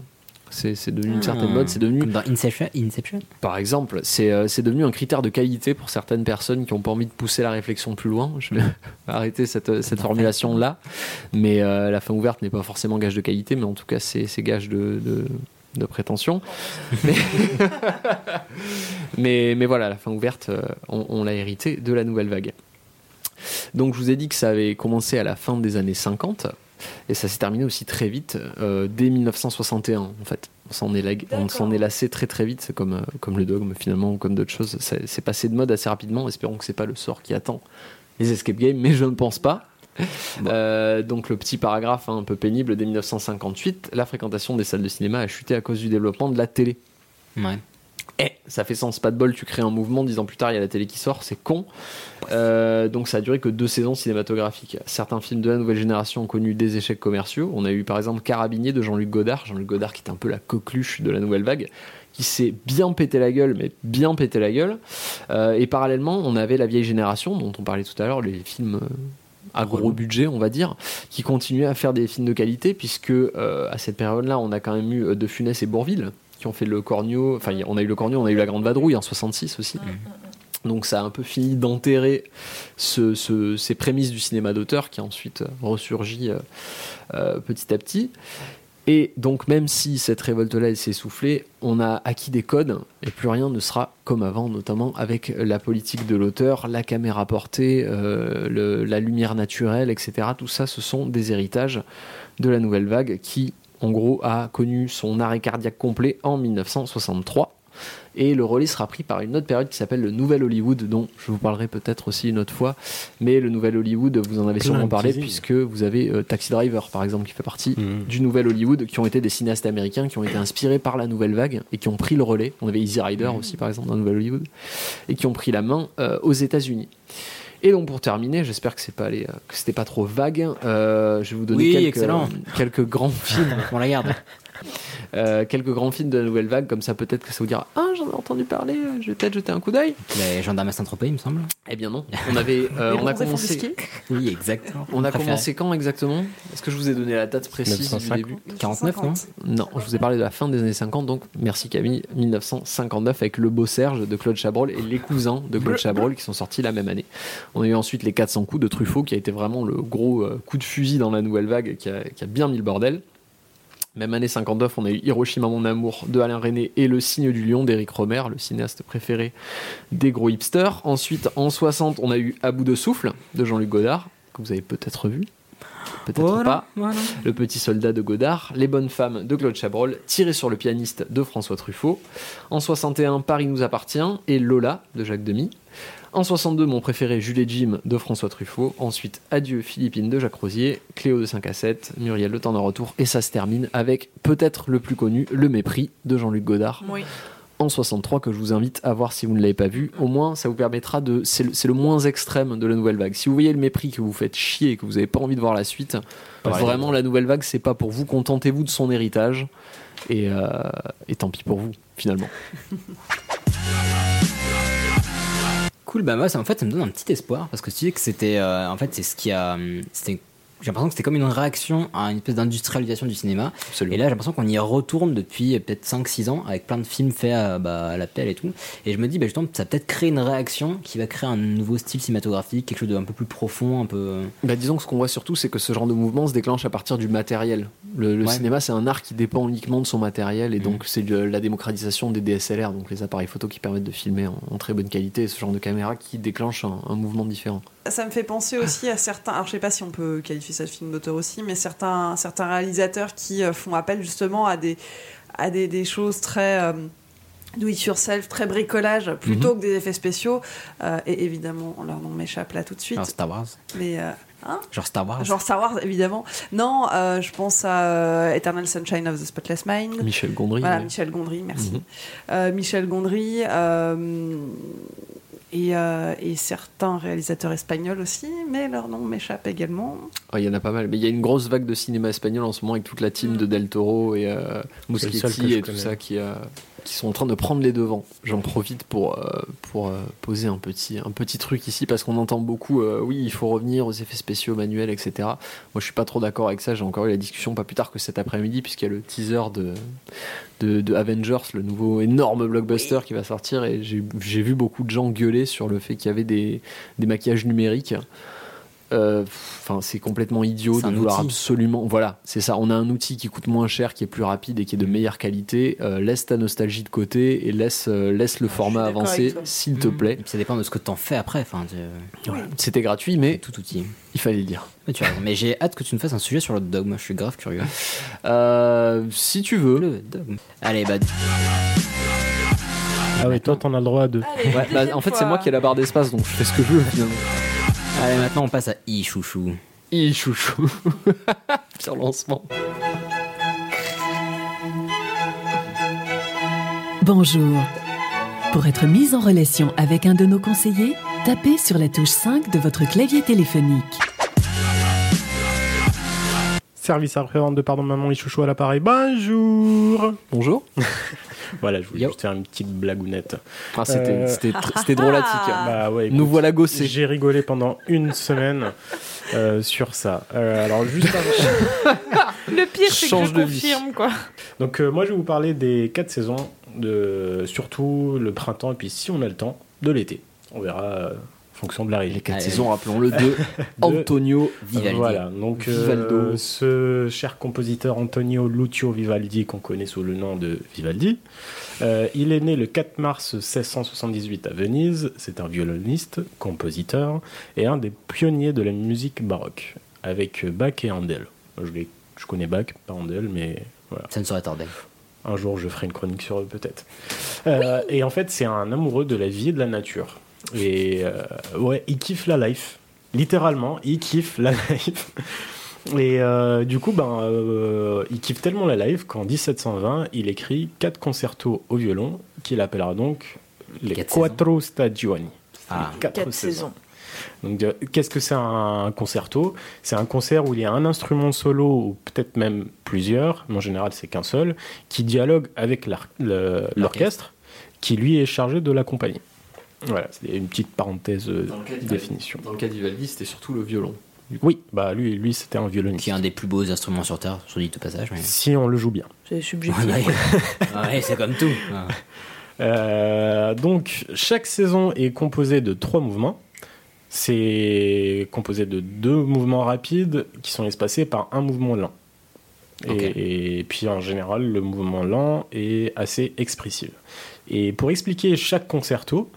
C'est c'est devenu une certaine mode, c'est devenu Comme dans Inception. Inception par exemple, c'est euh, c'est devenu un critère de qualité pour certaines personnes qui n'ont pas envie de pousser la réflexion plus loin. Je vais arrêter cette, cette formulation-là. Mais euh, la fin ouverte n'est pas forcément gage de qualité, mais en tout cas, c'est c'est gage de, de, de prétention. Mais, mais, mais voilà, la fin ouverte, euh, on, on l'a hérité de la nouvelle vague. Donc je vous ai dit que ça avait commencé à la fin des années 50 et ça s'est terminé aussi très vite euh, dès 1961 en fait. On s'en est, lag- on s'en est lassé très très vite, c'est comme, euh, comme le dogme finalement ou comme d'autres choses. C'est c'est passé de mode assez rapidement. Espérons que c'est pas le sort qui attend les escape games, mais je ne pense pas. Euh, donc le petit paragraphe hein, un peu pénible dès 1958, la fréquentation des salles de cinéma a chuté à cause du développement de la télé. Ouais. Eh, ça fait sens, pas de bol, tu crées un mouvement, dix ans plus tard, il y a la télé qui sort, c'est con. Euh, donc ça a duré que deux saisons cinématographiques. Certains films de la nouvelle génération ont connu des échecs commerciaux. On a eu par exemple Carabinier de Jean-Luc Godard, Jean-Luc Godard qui est un peu la coqueluche de la nouvelle vague, qui s'est bien pété la gueule, mais bien pété la gueule. Euh, et parallèlement, on avait la vieille génération, dont on parlait tout à l'heure, les films... euh, à gros budget, on va dire, qui continuaient à faire des films de qualité, puisque euh, à cette période-là, on a quand même eu De Funès et Bourville, qui ont fait le Cornio, enfin, on a eu le Cornio, on a eu la Grande Vadrouille en 66 aussi. Donc ça a un peu fini d'enterrer ce- ce- ces prémices du cinéma d'auteur qui a ensuite euh, ressurgi euh, euh, petit à petit. Et donc même si cette révolte-là elle s'est essoufflée, on a acquis des codes et plus rien ne sera comme avant, notamment avec la politique de l'auteur, la caméra portée, euh, le- la lumière naturelle, etc. Tout ça, ce sont des héritages de la nouvelle vague qui en gros, a connu son arrêt cardiaque complet en 1963. Et le relais sera pris par une autre période qui s'appelle le Nouvel Hollywood, dont je vous parlerai peut-être aussi une autre fois. Mais le Nouvel Hollywood, vous en avez Plein sûrement parlé, puisque vous avez euh, Taxi Driver, par exemple, qui fait partie Mhm. du Nouvel Hollywood, qui ont été des cinéastes américains, qui ont été inspirés par la nouvelle vague et qui ont pris le relais. On avait Easy Rider aussi, par exemple, dans le Nouvel Hollywood, et qui ont pris la main euh, aux États-Unis. Et donc pour terminer, j'espère que c'est pas euh, que c'était pas trop vague. euh, je vais vous donner Oui, quelques, quelques grands films. On la garde. Euh, quelques grands films de la nouvelle vague, comme ça peut-être que ça vous dira Ah, j'en ai entendu parler, euh, je vais peut-être jeter un coup d'œil. Les gendarmes à Saint-Tropez, il me semble. Eh bien non. On avait, euh, on a commencé. Oui, exactement. On a Préféré. commencé quand exactement? Est-ce que je vous ai donné la date précise 1950. du début? 49, non? Non, je vous ai parlé de la fin des années 50, donc merci Camille, 1959 avec Le Beau Serge de Claude Chabrol et Les Cousins de Claude Chabrol qui sont sortis la même année. On a eu ensuite Les 400 coups de Truffaut qui a été vraiment le gros coup de fusil dans la nouvelle vague qui a, qui a bien mis le bordel. Même année 59, on a eu Hiroshima mon amour de Alain René et Le signe du lion d'Éric Romer, le cinéaste préféré des gros hipsters. Ensuite, en 60, on a eu À bout de souffle de Jean-Luc Godard, que vous avez peut-être vu. Peut-être Voilà, pas. voilà. Le petit soldat de Godard, Les bonnes femmes de Claude Chabrol, Tiré sur le pianiste de François Truffaut. En 61, Paris nous appartient et Lola de Jacques Demy. En 62, mon préféré Jules et Jim de François Truffaut. Ensuite, Adieu Philippine de Jacques Rosier, Cléo de 5 à 7, Muriel Le Temps d'un retour. Et ça se termine avec peut-être le plus connu, Le mépris de Jean-Luc Godard Oui. en 63 que je vous invite à voir si vous ne l'avez pas vu. Au moins, ça vous permettra de. C'est le, moins extrême de la nouvelle vague. Si vous voyez le mépris que vous faites chier et que vous n'avez pas envie de voir la suite, vraiment la nouvelle vague, c'est pas pour vous. Contentez-vous de son héritage et, euh, et tant pis pour vous finalement. Cool, bah moi, ça, en fait, ça me donne un petit espoir parce que tu dis que c'était, euh, en fait, c'est ce qui a, hum, c'était, j'ai l'impression que c'était comme une réaction à une espèce d'industrialisation du cinéma. Et là, j'ai l'impression qu'on y retourne depuis euh, peut-être 5-6 ans avec plein de films faits à, bah, à la pelle et tout. Et je me dis, bah, justement, ça peut-être créer une réaction qui va créer un nouveau style cinématographique, quelque chose d'un peu plus profond, un peu. euh, Bah, disons que ce qu'on voit surtout, c'est que ce genre de mouvement se déclenche à partir du matériel. Le, le Ouais. cinéma, c'est un art qui dépend uniquement de son matériel, et donc c'est la démocratisation des DSLR, donc les appareils photo qui permettent de filmer en, en très bonne qualité, ce genre de caméra qui déclenche un, un mouvement différent. Ça me fait penser aussi à certains. Alors, je sais pas si on peut qualifier ça de film d'auteur aussi, mais certains, certains réalisateurs qui euh, font appel justement à des, à des, des choses très. euh, Do it yourself, très bricolage, plutôt Mhm. que des effets spéciaux. Euh, et évidemment, leur nom m'échappe là tout de suite. genre Star Wars. Mais. euh, hein Genre Star Wars. Genre Star Wars, évidemment. Non, euh, je pense à Eternal Sunshine of the Spotless Mind. Michel Gondry. Voilà. Michel Gondry, merci. Mhm. Michel Gondry. Euh, et, euh, et certains réalisateurs espagnols aussi, mais leur nom m'échappe également. Ouais, Il y en a pas mal, mais il y a une grosse vague de cinéma espagnol en ce moment avec toute la team de Del Toro et euh, et tout connais. ça qui, euh, qui sont en train de prendre les devants. J'en profite pour, euh, pour euh, poser un petit, un petit truc ici parce qu'on entend beaucoup, euh, oui, il faut revenir aux effets spéciaux manuels, etc. Moi, je suis pas trop d'accord avec ça. J'ai encore eu la discussion pas plus tard que cet après-midi, puisqu'il y a le teaser de, de, de Avengers, le nouveau énorme blockbuster qui va sortir, et j'ai j'ai vu beaucoup de gens gueuler sur le fait qu'il y avait des, des maquillages numériques. Euh, Enfin, c'est complètement idiot de vouloir outil. absolument. Voilà, c'est ça. On a un outil qui coûte moins cher, qui est plus rapide et qui est de meilleure qualité. Euh, laisse ta nostalgie de côté et laisse, euh, laisse le format avancer, s'il te Mhm. plaît. Ça dépend de ce que t'en fais après. Enfin, C'était gratuit, mais tout outil. il fallait le dire. Mais tu as raison. Mais j'ai hâte que tu nous fasses un sujet sur le dogme. Je suis grave curieux. Euh, si tu veux. Le dogme. Allez, bah. Ah ouais, toi, t'en as le droit de. Ouais, bah, en fait, c'est moi qui ai la barre d'espace, donc je fais ce que je veux finalement. Allez, maintenant on passe à I chouchou. I chouchou. Sur lancement. Bonjour. Pour être mis en relation avec un de nos conseillers, tapez sur la touche 5 de votre clavier téléphonique. Service après-vente de Pardon Maman et Chouchou à l'appareil. Bonjour Bonjour. Voilà, je voulais juste faire une petite blagounette. Ah, c'était- Euh, c'était tr- c'était drôlatique, hein. Bah ouais, Nous voilà gossés. J'ai rigolé pendant une semaine euh, sur ça. Euh, alors juste avant... Le pire, c'est que Change je vie. confirme, quoi. Donc euh, moi je vais vous parler des quatre saisons, de surtout le printemps et puis si on a le temps, de l'été. On verra euh, fonction de. Les quatre saisons, rappelons-le, de Antonio Vivaldi. Voilà, donc euh, Vivaldo. ce cher compositeur Antonio Lucio Vivaldi qu'on connaît sous le nom de Vivaldi, euh, il est né le 4 mars 1678 à Venise. C'est un violoniste, compositeur et un des pionniers de la musique baroque avec Bach et Handel. Je les Je connais Bach, pas Handel, mais voilà. Ça ne saurait tarder. Un jour, je ferai une chronique sur eux, peut-être. Euh, et en fait, c'est un amoureux de la vie et de la nature. Et euh, ouais, il kiffe la life. Littéralement, il kiffe la life. Et euh, du coup, ben, euh, il kiffe tellement la life qu'en 1720, il écrit quatre concertos au violon qu'il appellera donc les Quatre Quattro Stagioni. Ah. Les quatre Quatre saisons. saisons. Donc, de- qu'est-ce que c'est un concerto? C'est un concert où il y a un instrument solo, ou peut-être même plusieurs, mais en général c'est qu'un seul, qui dialogue avec l'orchestre, qui lui est chargé de l'accompagner. Voilà, c'est une petite parenthèse euh, Dans le cas de de définition. Dans le cas de Vivaldi, c'était surtout le violon. Oui, bah lui, lui c'était un violoniste. Qui est un des plus beaux instruments sur Terre, sur dit au passage. mais- Si on le joue bien. C'est subjectif. Ouais, ouais, c'est comme tout. Euh, donc, chaque saison est composée de trois mouvements. C'est composé de deux mouvements rapides qui sont espacés par un mouvement lent. Et puis, en général, le mouvement lent est assez expressif. Et pour expliquer chaque concerto,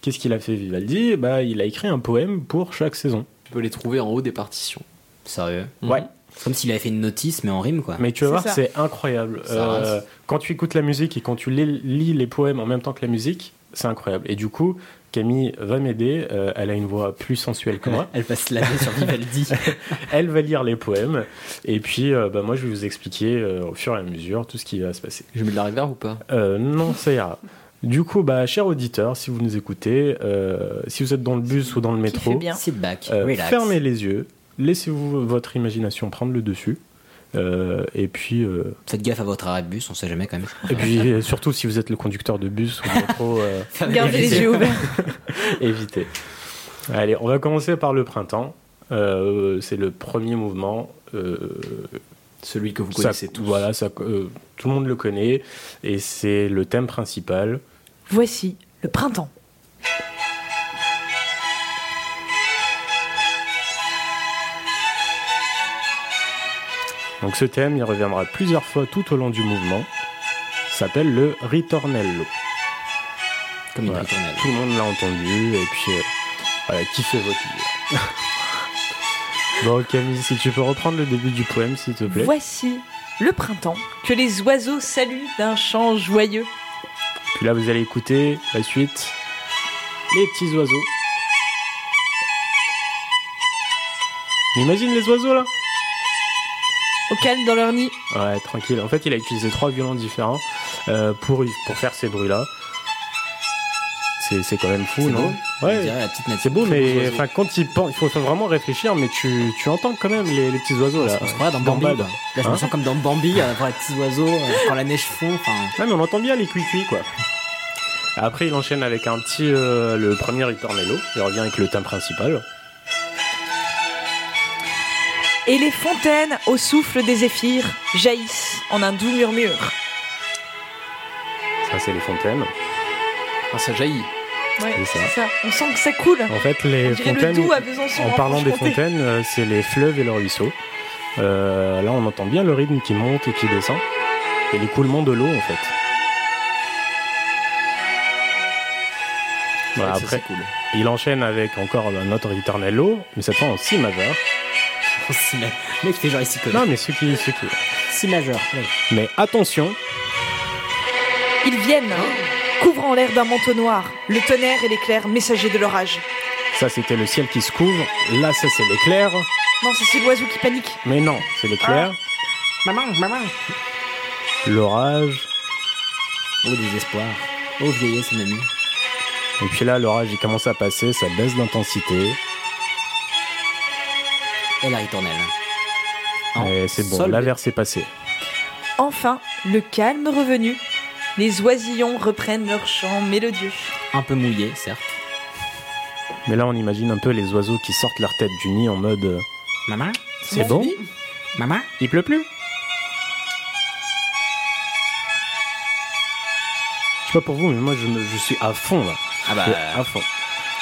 qu'est-ce qu'il a fait Vivaldi? Bah, Il a écrit un poème pour chaque saison. Tu peux les trouver en haut des partitions. Sérieux? Ouais. Comme s'il avait fait une notice, mais en rime, quoi. Mais tu vas voir, c'est incroyable. Euh, quand tu écoutes la musique et quand tu lis, lis les poèmes en même temps que la musique, c'est incroyable. Et du coup, Camille va m'aider. euh, elle a une voix plus sensuelle que moi. Elle va se laver sur Vivaldi. elle va lire les poèmes. Et puis, euh, bah, moi, je vais vous expliquer euh, au fur et à mesure tout ce qui va se passer. Je mets de la reverb ou pas? Euh, non, ça ira. Du coup, bah, cher auditeur, si vous nous écoutez, euh, si vous êtes dans le bus ou dans le métro, bien. Sit back, euh, relax. fermez les yeux, laissez-vous votre imagination prendre le dessus. Euh, et puis, euh, Faites gaffe à votre arrêt de bus, on sait jamais quand même. et puis euh, surtout si vous êtes le conducteur de bus ou de métro, euh, Gardez les yeux ouverts. évitez. Allez, on va commencer par le printemps. Euh, c'est le premier mouvement. euh, Celui que vous ça- connaissez tous. Voilà, ça, euh, tout le monde le connaît et c'est le thème principal. Voici le printemps. Donc ce thème, il reviendra plusieurs fois tout au long du mouvement. S'appelle le ritornello. Comme Voilà. ritournelle. Tout le monde l'a entendu et puis euh, voilà, kiffez votre vie. bon Camille, si tu peux reprendre le début du poème s'il te plaît. Voici le printemps que les oiseaux saluent d'un chant joyeux. Puis là vous allez écouter la suite. Les petits oiseaux. Imagine les oiseaux là Au calme dans leur nid. Ouais, tranquille. En fait, il a utilisé trois violons différents euh, pour, pour faire ces bruits-là. C'est, c'est quand même fou, C'est non beau. Ouais, c'est beau, mais enfin, quand il pense, il faut vraiment réfléchir, mais tu, tu entends quand même les, les petits oiseaux là. On se croirait dans Bambi. Là, je me Hein sens comme dans Bambi, à voir les petits oiseaux, euh, quand la neige fond. Ouais, mais on entend bien les cuicuis, quoi. Après, il enchaîne avec un petit, euh, le premier ritornello. Il revient avec le thème principal. Et les fontaines, au souffle des zéphyrs, jaillissent en un doux murmure. Ça, c'est les fontaines. Ah, ça jaillit. Ouais, C'est ça. On sent que ça coule. En fait, les On dirait le fontaines, en en parlant des fontaines, euh, c'est les fleuves et le ruisseau. Euh, là, on entend bien le rythme qui monte et qui descend. Et l'écoulement de l'eau, en fait. C'est Voilà, ça, après, cool. il enchaîne avec encore un autre ritornello, mais cette fois en si majeur. si ma- le mec fait genre ici Non, mais ceux qui, ceux qui. Si majeur. ouais. Mais attention, Ils viennent, couvrant l'air d'un manteau noir, le tonnerre et l'éclair messagers de l'orage. ça c'était le ciel qui se couvre. Là, ça c'est l'éclair. Non, ça, c'est l'oiseau qui panique. Mais non, c'est l'éclair. Maman, maman. L'orage. Oh, désespoir. Oh, vieillesse, mon ami. Et puis là, l'orage il commence à passer, ça baisse d'intensité. Et la ritournelle. Et c'est bon, l'averse est passée. Enfin, le calme revenu, les oisillons reprennent leur chant mélodieux. Un peu mouillé, certes. Mais là, on imagine un peu les oiseaux qui sortent leur tête du nid en mode. euh, Maman C'est bon Maman Il pleut plus Je sais pas pour vous, mais moi je, me- je suis à fond là. Ah bah. À fond.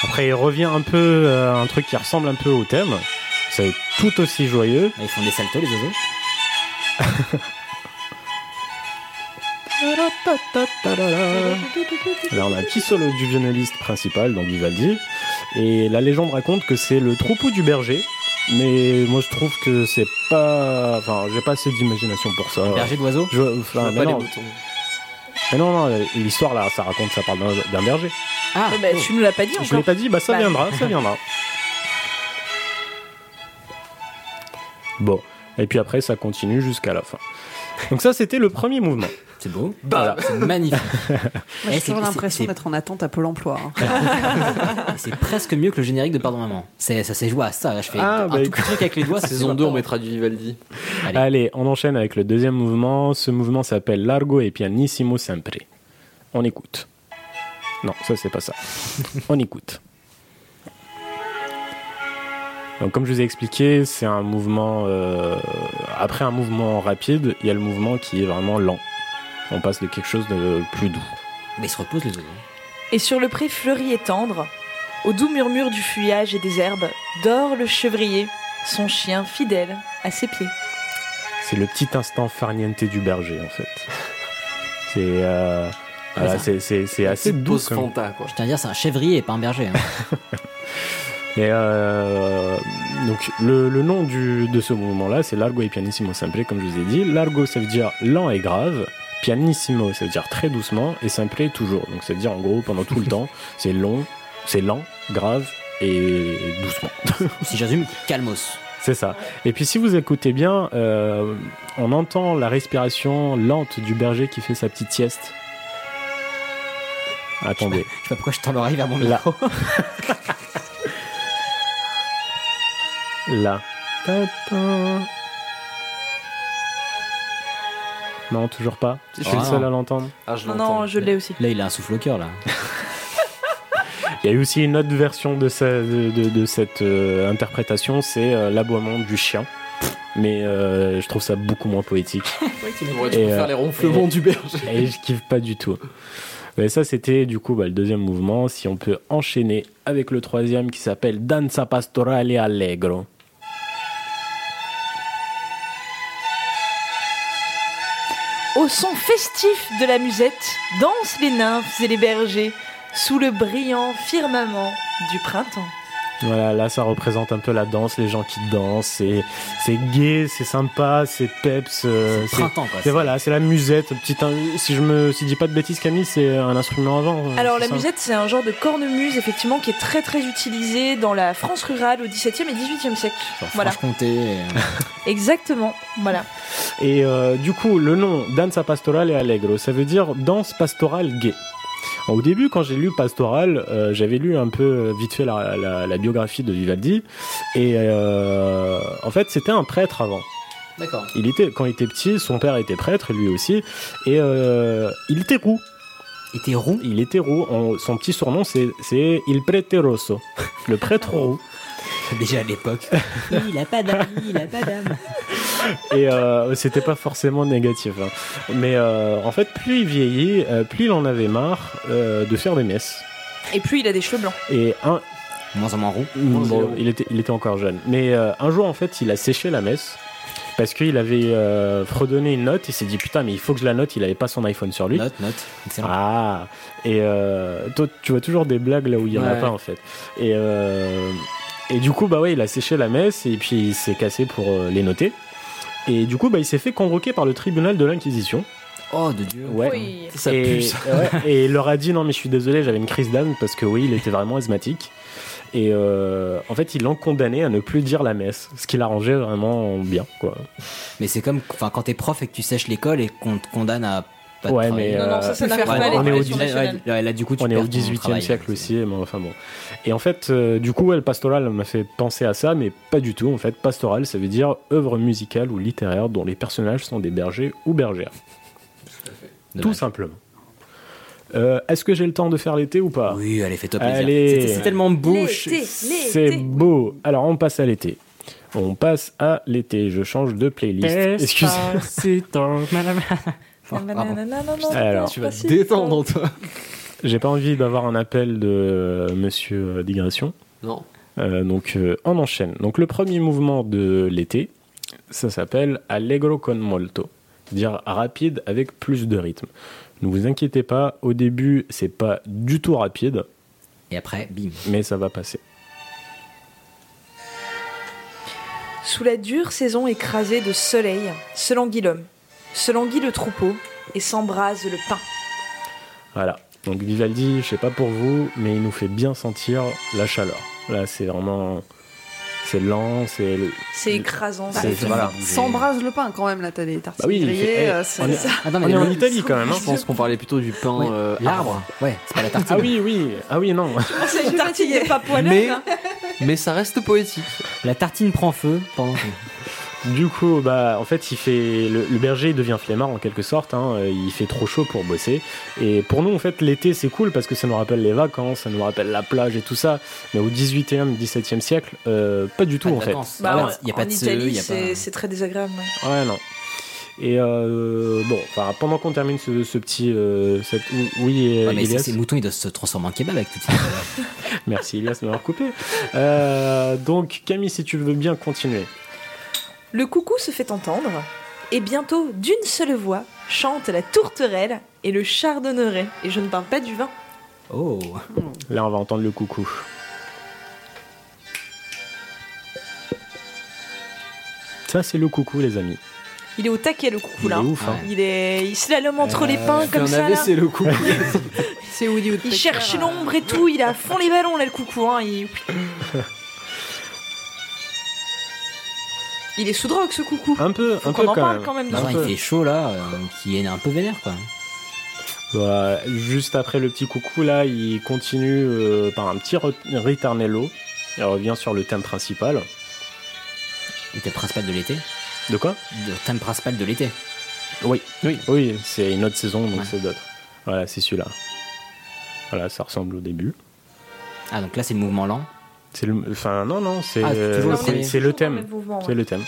Après, il revient un peu euh, un truc qui ressemble un peu au thème. C'est tout aussi joyeux. Ils font des saltos, les oiseaux Là, on a un petit solo du violoniste principal, donc Vivaldi. Et la légende raconte que c'est le troupeau du berger Mais moi, je trouve que c'est pas. Enfin, j'ai pas assez d'imagination pour ça. Berger d'oiseaux Je, enfin, Je vois mais pas les non, mais non, non, l'histoire là, ça raconte, ça parle d'un berger. Ah, ben, tu nous l'as pas dit Je encore. l'ai pas dit, bah ça Bah. viendra, ça viendra. Bon, et puis après, ça continue jusqu'à la fin. Donc ça, c'était le premier mouvement. C'est beau. Voilà. C'est magnifique. Moi, Eh, j'ai c'est- toujours l'impression d'être en attente à Pôle emploi. hein. C'est presque mieux que le générique de Pardon Maman. C'est, ça s'est joué à ça. Je fais Ah, un bah, tout petit truc avec les doigts. c'est Saison pas 2, on mettra du Vivaldi. Allez. Allez, on enchaîne avec le deuxième mouvement. Ce mouvement s'appelle Largo e pianissimo sempre. On écoute. Non, ça c'est pas ça. on écoute. Donc, comme je vous ai expliqué, c'est un mouvement. euh, après un mouvement rapide, il y a le mouvement qui est vraiment lent. On passe de quelque chose de plus doux. Mais ils se reposent les oiseaux. Et sur le pré fleuri et tendre, au doux murmure du feuillage et des herbes, dort le chevrier, son chien fidèle à ses pieds. C'est le petit instant farniente du berger, en fait. C'est. euh, voilà, ça. c'est- c'est c'est assez doux. comme- Fanta, quoi. Je tiens à dire, c'est un chèvrier et pas un berger. hein. Et euh, donc le, le nom du, de ce mouvement-là, c'est Largo et Pianissimo Simple, comme je vous ai dit. Largo, ça veut dire lent et grave. Pianissimo, ça veut dire très doucement. Et Simple, toujours. Donc ça veut dire en gros, pendant tout le temps, c'est long, c'est lent, grave et doucement. si j'assume, calmos. C'est ça. Et puis si vous écoutez bien, euh, on entend la respiration lente du berger qui fait sa petite sieste. Attendez. Je sais pas pourquoi je tends l'oreille vers mon Là. micro. Là. Ta-ta. Non, toujours pas. Je suis Ah le seul non. à l'entendre. Ah, je Non, l'entends. non, je l'ai aussi. Là, il a un souffle au cœur, là. Il y a eu aussi une autre version de, ce- de, de- de cette euh, interprétation, c'est euh, l'aboiement du chien. Mais euh, je trouve ça beaucoup moins poétique. Ouais, tu pourrais faire les ronflements et- du berger. Et je kiffe pas du tout. Mais ça, c'était du coup bah, le deuxième mouvement. Si on peut enchaîner avec le troisième qui s'appelle Danza Pastorale Allegro. Au son festif de la musette, dansent les nymphes et les bergers sous le brillant firmament du printemps. Voilà, là, ça représente un peu la danse, les gens qui dansent. C'est, c'est gay, c'est sympa, c'est peps. euh, C'est le printemps, quoi. C'est voilà, c'est la musette. Petite, si je me, si je dis pas de bêtises, Camille, c'est un instrument avant. euh, Alors la ça musette, c'est un genre de cornemuse effectivement qui est très très utilisé dans la France rurale au XVIIe et XVIIIe siècle. Voilà, Franche-Comté. euh, exactement. Voilà. Et euh, du coup, le nom Danza Pastorale Allegro, ça veut dire danse pastorale gay. Au début, quand j'ai lu Pastoral, euh, j'avais lu un peu euh, vite fait la, la- la biographie de Vivaldi. Et euh, en fait, c'était un prêtre avant. D'accord. Il était, quand il était petit, son père était prêtre, lui aussi. Et euh, il était roux. Il était roux? Il était roux. On- son petit surnom, c'est c'est Il Prete Rosso, le prêtre roux. Déjà à l'époque. il a pas d'âme, il a pas d'âme. Et euh, c'était pas forcément négatif. hein. Mais euh, en fait, plus il vieillit, euh, plus il en avait marre euh, de faire des messes. Et puis il a des cheveux blancs. Et un, Moins en moins roux. bon, il, était, il était encore jeune. Mais euh, un jour, en fait, il a séché la messe. Parce qu'il avait euh, fredonné une note, il s'est dit putain, mais il faut que je la note. Il avait pas son iPhone sur lui. Note, note. Excellent. Ah, et euh, toi, tu vois toujours des blagues là où il y en a pas en fait. Et, euh, et du coup, bah ouais, il a séché la messe et puis il s'est cassé pour euh, les noter. Et du coup, bah, il s'est fait convoquer par le tribunal de l'Inquisition. Oh, de Dieu. Ouais. Oui. Ça et, pue, ça. ouais, et il leur a dit non, mais je suis désolé, j'avais une crise d'âme parce que oui, il était vraiment asthmatique. Et euh, en fait, ils l'ont condamné à ne plus dire la messe, ce qui l'arrangeait vraiment bien, quoi. Mais c'est comme enfin, quand t'es prof et que tu sèches l'école et qu'on te condamne à pas Ouais, mais, Non, non, euh, ça, ça faire pas on est au l'éducation dix- nationale. Ouais, là, du coup, tu On est au ton 18e travail, siècle aussi, mais enfin bon. Et en fait, euh, du coup, ouais, le pastoral m'a fait penser à ça, mais pas du tout. En fait, pastoral, ça veut dire œuvre musicale ou littéraire dont les personnages sont des bergers ou bergères. Tout Dommage. simplement. Euh, Est-ce que j'ai le temps de faire l'été ou pas? Oui, allez, fais-toi plaisir. C'est tellement beau. C'est beau. Alors, on passe à l'été. On passe à l'été. Je change de playlist. Excusez. Oh, pardon. Alors, Tu vas te détendre, toi. J'ai pas envie d'avoir un appel de euh, Monsieur euh, Digression. Non. Euh, donc euh, on enchaîne. Donc le premier mouvement de l'été, ça s'appelle Allegro con molto, c'est-à-dire rapide avec plus de rythme. Ne vous inquiétez pas, au début c'est pas du tout rapide, Et après, bim. mais ça va passer. Sous la dure saison écrasée de soleil, se languit l'homme, se languit le troupeau et s'embrase le pain. Voilà. Donc Vivaldi, je sais pas pour vous, mais il nous fait bien sentir la chaleur. Là, c'est vraiment. C'est lent, c'est. C'est écrasant. C'est- c'est- voilà. S'embrase le pain quand même, là, t'as des tartines Bah oui, grillées, fait- eh, euh, c'est- on est- ça- on est en Italie quand même. hein. Je pense qu'on parlait plutôt du pain Ouais, euh, l'arbre. arbre. Ouais, c'est pas la tartine. Ah oui, oui. Ah oui, non. C'est une tartine pas poêlée. Mais, hein. mais ça reste poétique. La tartine prend feu pendant que- Du coup, bah, en fait, il fait le, le berger il devient flemmard en quelque sorte. hein. Il fait trop chaud pour bosser. Et pour nous, en fait, l'été c'est cool parce que ça nous rappelle les vacances, ça nous rappelle la plage et tout ça. Mais au 18e, 17e siècle, euh, pas du tout Pas en fait. Bah, en- y a pas en de Italie, ceux, y a c'est pas- c'est très désagréable. ouais. Ouais, non. Et euh, bon, enfin, pendant qu'on termine ce, ce petit, euh, cette- oui, Ouais, mais Elias. ces moutons, ils doivent se transformer en kebab avec tout ça. Merci Elias de m'avoir coupé. Euh, donc Camille, si tu veux bien continuer. Le coucou se fait entendre, et bientôt, d'une seule voix, chante la tourterelle et le chardonneret. Et je ne parle pas du vin. Oh. Là, on va entendre le coucou. Ça, c'est le coucou, les amis. Il est au taquet, le coucou, Il là. est ouf, hein. Il est, il slalome entre les Euh, pins il comme un ça. là. AVC, le coucou. C'est Woody Il cherche l'ombre et tout. Il est à fond les ballons, là, le coucou. Hein. Il... il est sous drogue, ce coucou. Un peu, Faut un peu en quand parle même. quand même. de Non, il fait chaud là, euh, qui est un peu vénère quoi. Voilà, juste après le petit coucou, là, il continue euh, par un petit re- ritornello. Il revient sur le thème principal. Le thème principal de l'été. De quoi? Le thème principal de l'été. Oui, oui, oui, c'est une autre saison, donc Ouais. c'est d'autres. Voilà, c'est celui-là. Voilà, ça ressemble au début. Ah donc là c'est le mouvement lent. C'est le, enfin non non, c'est Ah, toujours le c'est- thème, c'est ouais. le thème.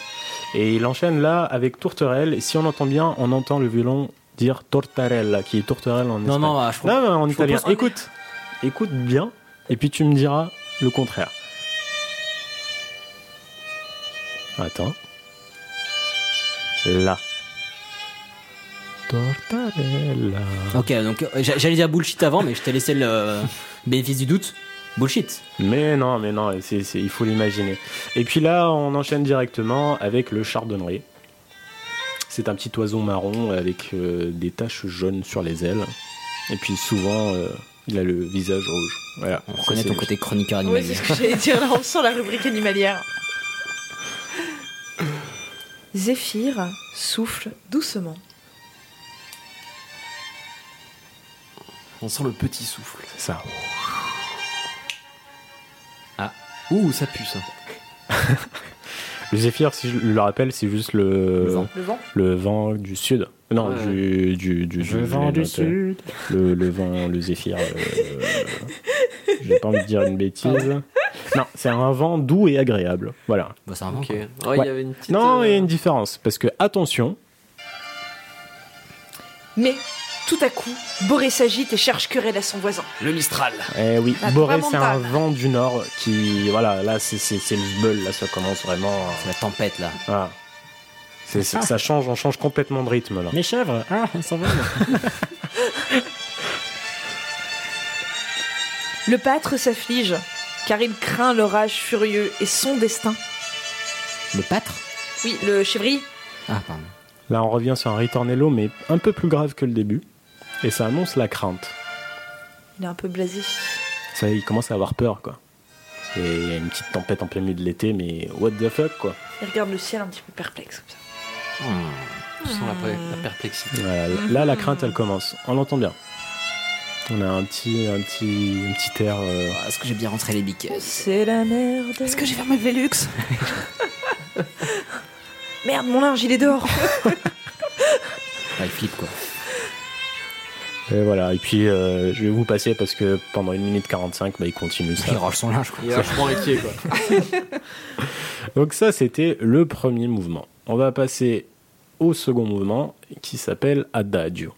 Et il enchaîne là avec tourterelle. Et si on entend bien, on entend le violon dire tortarella, qui est tourterelle en Non espagnol. non, ah, je Non, non, en je italien. Écoute, écoute bien, et puis tu me diras le contraire. Attends. Là. Tortarella. Ok donc euh, j'a- j'allais dire bullshit avant mais je t'ai laissé le euh, bénéfice du doute. Bullshit. Mais non, mais non, c'est- c'est- il faut l'imaginer. Et puis là, on enchaîne directement avec le chardonneret. C'est un petit oiseau marron avec euh, des taches jaunes sur les ailes. Et puis souvent, euh, il a le visage rouge. Voilà. On reconnaît ton côté chroniqueur Ouais, animalier. c'est ce que j'allais dire. Là, on sent la rubrique animalière. Zéphyr souffle doucement. On sent le petit souffle. C'est ça. Ah, ouh, ça pue ça. Le zéphyr, si je le rappelle, c'est juste le, Le vent. Le vent le vent du sud. Non, Ouais. du, du, du, Le vent du sud. Le, le vent, le zéphyr. euh, J'ai pas envie de dire une bêtise. Non, c'est un vent doux et agréable. Voilà. Bah, c'est un vent. Ok. quoi. Ouais, il Ouais. y avait une petite. Non, euh, il y a une différence. Parce que, attention, Mais tout à coup, Boré s'agite et cherche querelle à son voisin. Le Mistral. eh oui, La Boré, c'est un vent du nord qui. Voilà, là, c'est le zbeul. Là, ça commence vraiment. C'est la tempête là. Voilà. C'est- ça change, on change complètement de rythme là. Les chèvres, ah ça va. Le pâtre s'afflige, car il craint l'orage furieux et son destin. Le pâtre? Oui, le chevrier. Ah pardon. Là, on revient sur un ritornello, mais un peu plus grave que le début. Et ça annonce la crainte. Il est un peu blasé. Ça, il commence à avoir peur, quoi. Et il y a une petite tempête en plein milieu de l'été, mais what the fuck, quoi. Il regarde le ciel un petit peu perplexe comme ça. Je sens la, pré- la perplexité. Voilà, là, la crainte, elle commence. On l'entend bien. On a un petit, un petit, un petit air. euh, Ah, Est-ce que j'ai bien rentré les biquets C'est la merde. Est-ce que j'ai fermé le Velux Merde, mon linge, il est dehors. Ouais, il flippe quoi. Et voilà. Et puis, euh, je vais vous passer parce que pendant 1 minute 45, bah, il continue ça. Il range son linge quoi. Il est vachement inquiet quoi. Donc ça, c'était le premier mouvement. On va passer au second mouvement qui s'appelle Adagio.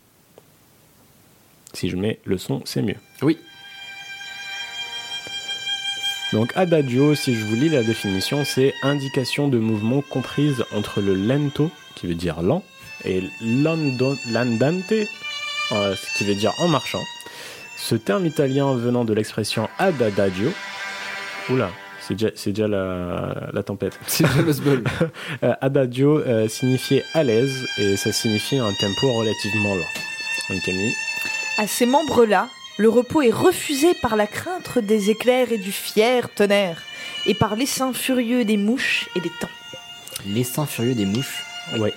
Si je mets le son, c'est mieux. Oui. Donc Adagio, si je vous lis la définition, c'est indication de mouvement comprise entre le lento, qui veut dire lent, et l'andante, ce qui veut dire en marchant. Ce terme italien venant de l'expression ad adagio, oula, C'est déjà, c'est déjà la, la tempête. C'est déjà le. Euh, adagio euh, signifiait à l'aise et ça signifiait un tempo relativement lent. Donc Camille. À ces membres-là, le repos est refusé par la crainte des éclairs et du fier tonnerre, et par l'essaim furieux des mouches et des temps. L'essaim furieux des mouches. Ouais.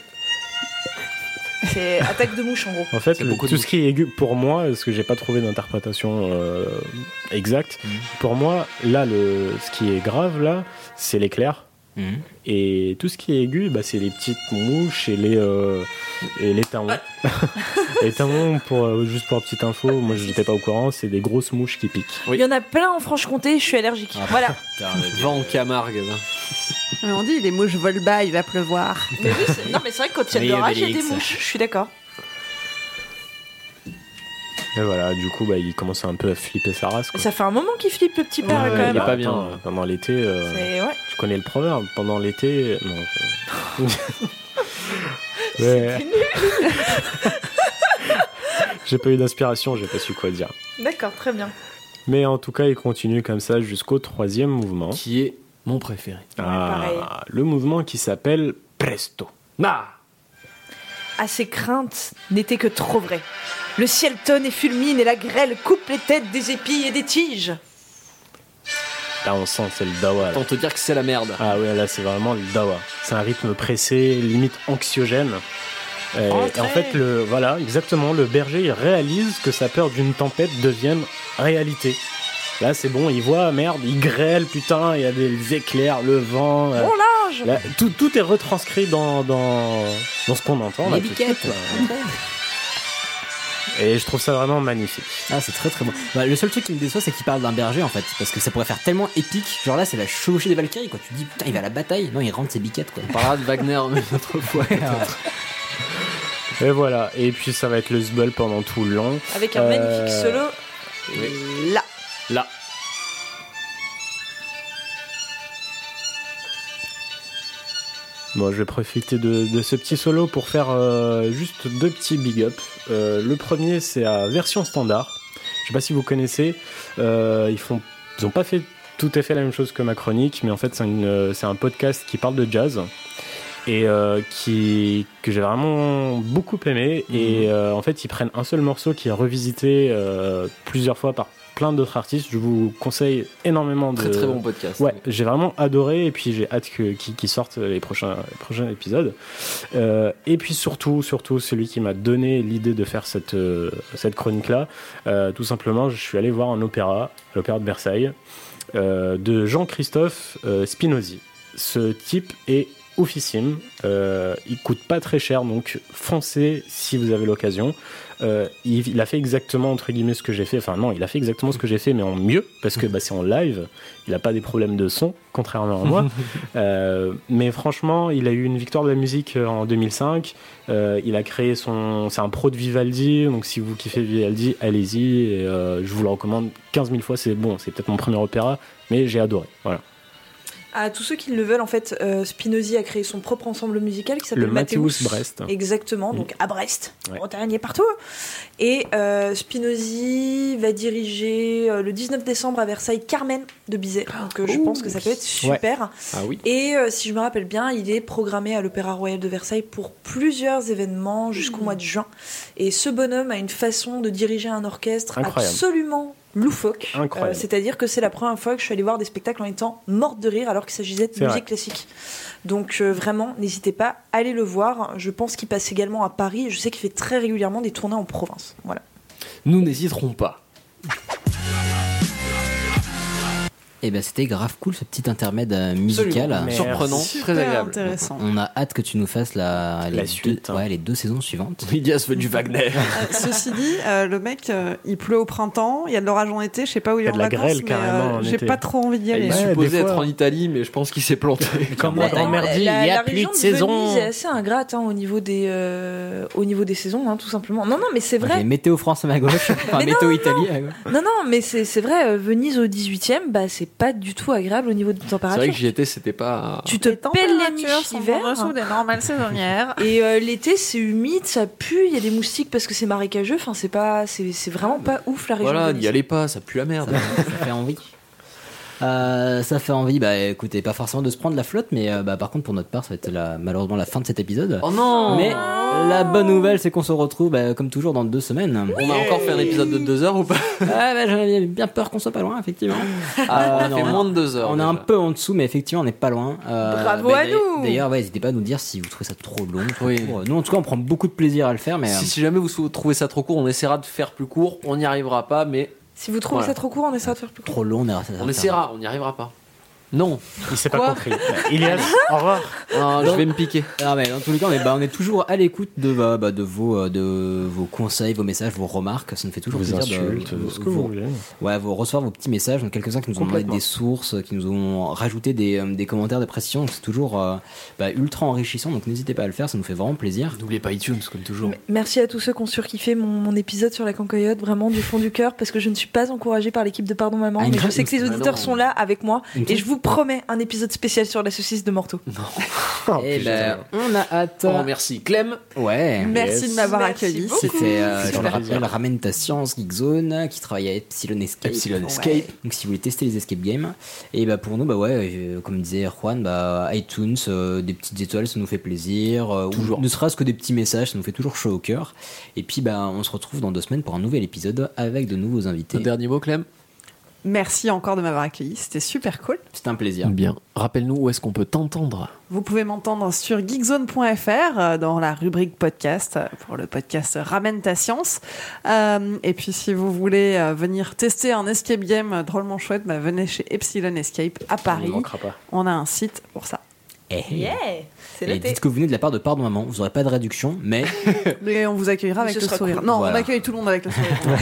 C'est attaque de mouches en gros. En fait, le- beaucoup de tout ce qui est aigu, pour moi, parce que j'ai pas trouvé d'interprétation euh, exacte, Mhm. pour moi, là, le, ce qui est grave, là, c'est l'éclair. Mhm. Et tout ce qui est aigu, bah, c'est les petites mouches et les, euh, et les taons. les taons, pour, euh, juste pour petite info, moi je n'étais pas au courant, c'est des grosses mouches qui piquent. Il y en a plein en Franche-Comté, je suis allergique. Ah, Voilà. Va en Camargue. Mais on dit les mouches volent bas, il va pleuvoir. Mais oui, c'est- non, mais c'est vrai que quand il y a de l'orage, il y a des mouches. Je suis d'accord. Et voilà, du coup, bah, il commence un peu à flipper sa race. quoi. Ça fait un moment qu'il flippe le petit père Ouais, quand même. il est pas bien. attends, euh, Pendant l'été, euh, C'est- ouais. tu connais le proverbe, pendant l'été. Non. je- Ouais. J'ai pas eu d'inspiration, j'ai pas su quoi dire. D'accord, très bien. Mais en tout cas, il continue comme ça jusqu'au troisième mouvement. Qui est mon préféré. Ah, le mouvement qui s'appelle Presto. Ah À ses craintes n'étaient que trop vraies. Le ciel tonne et fulmine et la grêle coupe les têtes des épis et des tiges. Là, on sent, c'est le dawa. là. Autant te dire que c'est la merde. Ah ouais, là, c'est vraiment le dawa. C'est un rythme pressé, limite anxiogène. Et, en fait, le, voilà, exactement, le berger, il réalise que sa peur d'une tempête devienne réalité. Là, c'est bon, il voit, merde, il grêle, putain, il y a des éclairs, le vent. euh, Bon linge là, tout, tout est retranscrit dans, dans, dans ce qu'on entend. là, Les tout suite, là. Et je trouve ça vraiment magnifique. Ah, c'est très très bon. Bah, le seul truc qui me déçoit, c'est qu'il parle d'un berger en fait. Parce que ça pourrait faire tellement épique. Genre là, c'est la chevauchée des Valkyries quoi. Tu te dis, putain, il va à la bataille. Non, il rentre ses biquettes quoi. On parlera de Wagner une autre fois. Et voilà, et puis ça va être le sbul pendant tout le long. Avec un Euh, magnifique solo. Là. Là. Bon, je vais profiter de, de ce petit solo pour faire euh, juste deux petits big up. Euh, le premier, c'est à version standard. Je sais pas si vous connaissez. Euh, ils font, ils ont pas fait tout à fait la même chose que ma chronique, mais en fait, c'est un podcast qui parle de jazz et euh, qui que j'ai vraiment beaucoup aimé. Et euh, en fait, ils prennent un seul morceau qui est revisité euh, plusieurs fois par plein d'autres artistes. Je vous conseille énormément de Très très bon podcast. Ouais, j'ai vraiment adoré et puis j'ai hâte qu'ils qu'ils sortent les prochains, les prochains épisodes. Euh, et puis surtout, surtout celui qui m'a donné l'idée de faire cette, euh, cette chronique-là, euh, tout simplement, je suis allé voir un opéra, l'opéra de Versailles, de Jean-Christophe Spinozzi. Ce type est oufissime, euh, il coûte pas très cher, donc foncez si vous avez l'occasion. Euh, il, il a fait exactement entre guillemets ce que j'ai fait. Enfin non, il a fait exactement ce que j'ai fait, mais en mieux parce que bah, c'est en live. Il n'a pas des problèmes de son, contrairement à moi. Euh, mais franchement, il a eu une victoire de la musique en 2005. Euh, il a créé son, c'est un pro de Vivaldi. Donc si vous kiffez Vivaldi, allez-y. Et, je vous le recommande 15 000 fois. C'est bon, c'est peut-être mon premier opéra, mais j'ai adoré. Voilà. À tous ceux qui le veulent, en fait, euh, Spinozzi a créé son propre ensemble musical qui s'appelle Le Mathéus Brest. Exactement, Mm. donc à Brest, Ouais. Bretagne et partout. Et euh, Spinozzi va diriger euh, le 19 décembre à Versailles Carmen de Bizet. Donc euh, je Ouh. pense que ça peut être super. Ah oui. Et si je me rappelle bien, il est programmé à l'Opéra Royal de Versailles pour plusieurs événements jusqu'au mois de juin. Et ce bonhomme a une façon de diriger un orchestre Incroyable. absolument loufoque. Incroyable. Euh, C'est-à-dire que c'est la première fois que je suis allée voir des spectacles en étant morte de rire alors qu'il s'agissait de musique vrai. classique. Donc euh, vraiment, n'hésitez pas, allez le voir. Je pense qu'il passe également à Paris. Je sais qu'il fait très régulièrement des tournées en province. Voilà. Nous n'hésiterons pas. Et ben c'était grave cool ce petit intermède euh, musical. Surprenant, très agréable. intéressant. On a hâte que tu nous fasses la, les, La deux, suite, hein. ouais, les deux saisons suivantes. Ilias veut du Wagner. Euh, ceci dit, euh, le mec, euh, il pleut au printemps, il y a de l'orage en été, je sais pas où il Il y est a en de la vacances, grêle mais, carrément euh, en j'ai pas trop envie d'y aller. Il Ouais, supposait fois- être en Italie, mais je pense qu'il s'est planté. Comme dans Merdi, il y la, a la plus région de saison. Venise est assez ingrate hein, au niveau des euh, au niveau des saisons, hein, tout simplement. Non, non, mais c'est vrai. Météo France à ma gauche, enfin Météo Italie. Non, non, mais c'est c'est vrai. Venise au 18e, bah c'est pas du tout agréable au niveau de C'est température. vrai que j'y étais, c'était pas. tu te Les pelles les miches sont l'hiver. en dessous des normales saisonnières. Et euh, l'été, c'est humide, ça pue, il y a des moustiques parce que c'est marécageux. Enfin, c'est pas, c'est c'est vraiment pas ouf la région. Voilà, n'y allez pas, ça pue la merde. Ça fait envie. Euh, ça fait envie, bah écoutez, pas forcément de se prendre la flotte, mais euh, bah, par contre pour notre part, ça va être la- malheureusement la fin de cet épisode. Oh non Mais la bonne nouvelle, c'est qu'on se retrouve bah, comme toujours dans deux semaines. On a encore fait un épisode de deux heures ou pas? Ah bah j'avais bien peur qu'on soit pas loin, effectivement. Ah, on a fait on moins de deux heures. On est un peu en dessous, mais effectivement, on n'est pas loin. Euh, Bravo bah, à d'ailleurs- nous D'ailleurs, ouais, n'hésitez pas à nous dire si vous trouvez ça trop long. trop Oui. court. Nous, en tout cas, on prend beaucoup de plaisir à le faire, mais Si, euh, si jamais vous trouvez ça trop court, on essaiera de faire plus court. On n'y arrivera pas, mais Si vous trouvez Voilà. ça trop court, on essaiera de faire plus court. trop long, on ira- on essaiera. On n'y arrivera pas. Non. Il s'est pas Quoi compris. Ilias, au revoir. Non, je vais me piquer. Ah mais dans tous les cas, on est, bah, on est toujours à l'écoute de, bah, bah, de, vos, euh, de vos conseils, vos messages, vos remarques. Ça nous fait toujours Vos plaisir insultes, de, ce que vous voulez. Ouais, vous recevoir vos petits messages. Donc quelques-uns qui nous ont Complètement. des sources, qui nous ont rajouté des, euh, des commentaires de précision. Donc, C'est toujours euh, bah, ultra enrichissant. Donc n'hésitez pas à le faire, ça nous fait vraiment plaisir. N'oubliez pas iTunes, comme toujours. Merci à tous ceux qui ont surkiffé mon, mon épisode sur la cancoyote, vraiment du fond du cœur, parce que je ne suis pas encouragée par l'équipe de Pardon Maman, Ah, mais je sais que les Ah auditeurs non. sont là avec moi, et je vous promets un épisode spécial sur la saucisse de Morteau. Oh, Et putain. ben, on a hâte. Oh, merci. Clem. Ouais. Merci Yes. de m'avoir accueilli. C'était, euh, je le rappelle, Ramène ta science, Geekzone, qui travaille à Epsilon Escape. Epsilon Ouais. Escape. Donc si vous voulez tester les escape games, et bah pour nous, bah ouais, euh, comme disait Juan, bah iTunes, euh, des petites étoiles, ça nous fait plaisir. euh, ou Toujours. Ne serait-ce que des petits messages, ça nous fait toujours chaud au cœur. Et puis bah on se retrouve dans deux semaines pour un nouvel épisode avec de nouveaux invités. Un dernier mot, Clem? Merci encore de m'avoir accueilli, c'était super cool. C'était un plaisir. Bien. Rappelle-nous où est-ce qu'on peut t'entendre. Vous pouvez m'entendre sur geekzone.fr euh, dans la rubrique podcast euh, pour le podcast Ramène ta science. Euh, et puis si vous voulez venir tester un escape game drôlement chouette, bah, venez chez Epsilon Escape à On Paris. ne manquera pas. On a un site pour ça. Eh, eh. Yeah C'est Et dites que vous venez de la part de Pardon Maman, vous aurez pas de réduction, mais Mais on vous accueillera avec le sourire. cool. Non, Voilà. on accueille tout le monde avec le sourire.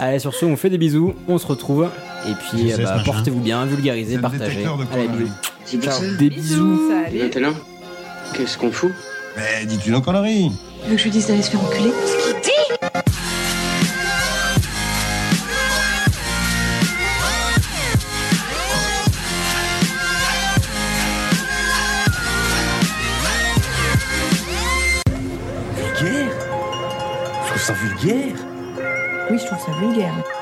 allez sur ce, on fait des bisous, on se retrouve, et puis sais, bah, ce portez-vous bien, vulgarisez, partagez. Allez, bisous. Ça. Des bisous. Salut. Maintenant, qu'est-ce qu'on fout Mais dis-tu nos conneries Tu veux que je lui dise d'aller se faire enculer Vulgaire Je trouve ça vulgaire Oui, je trouve ça vulgaire.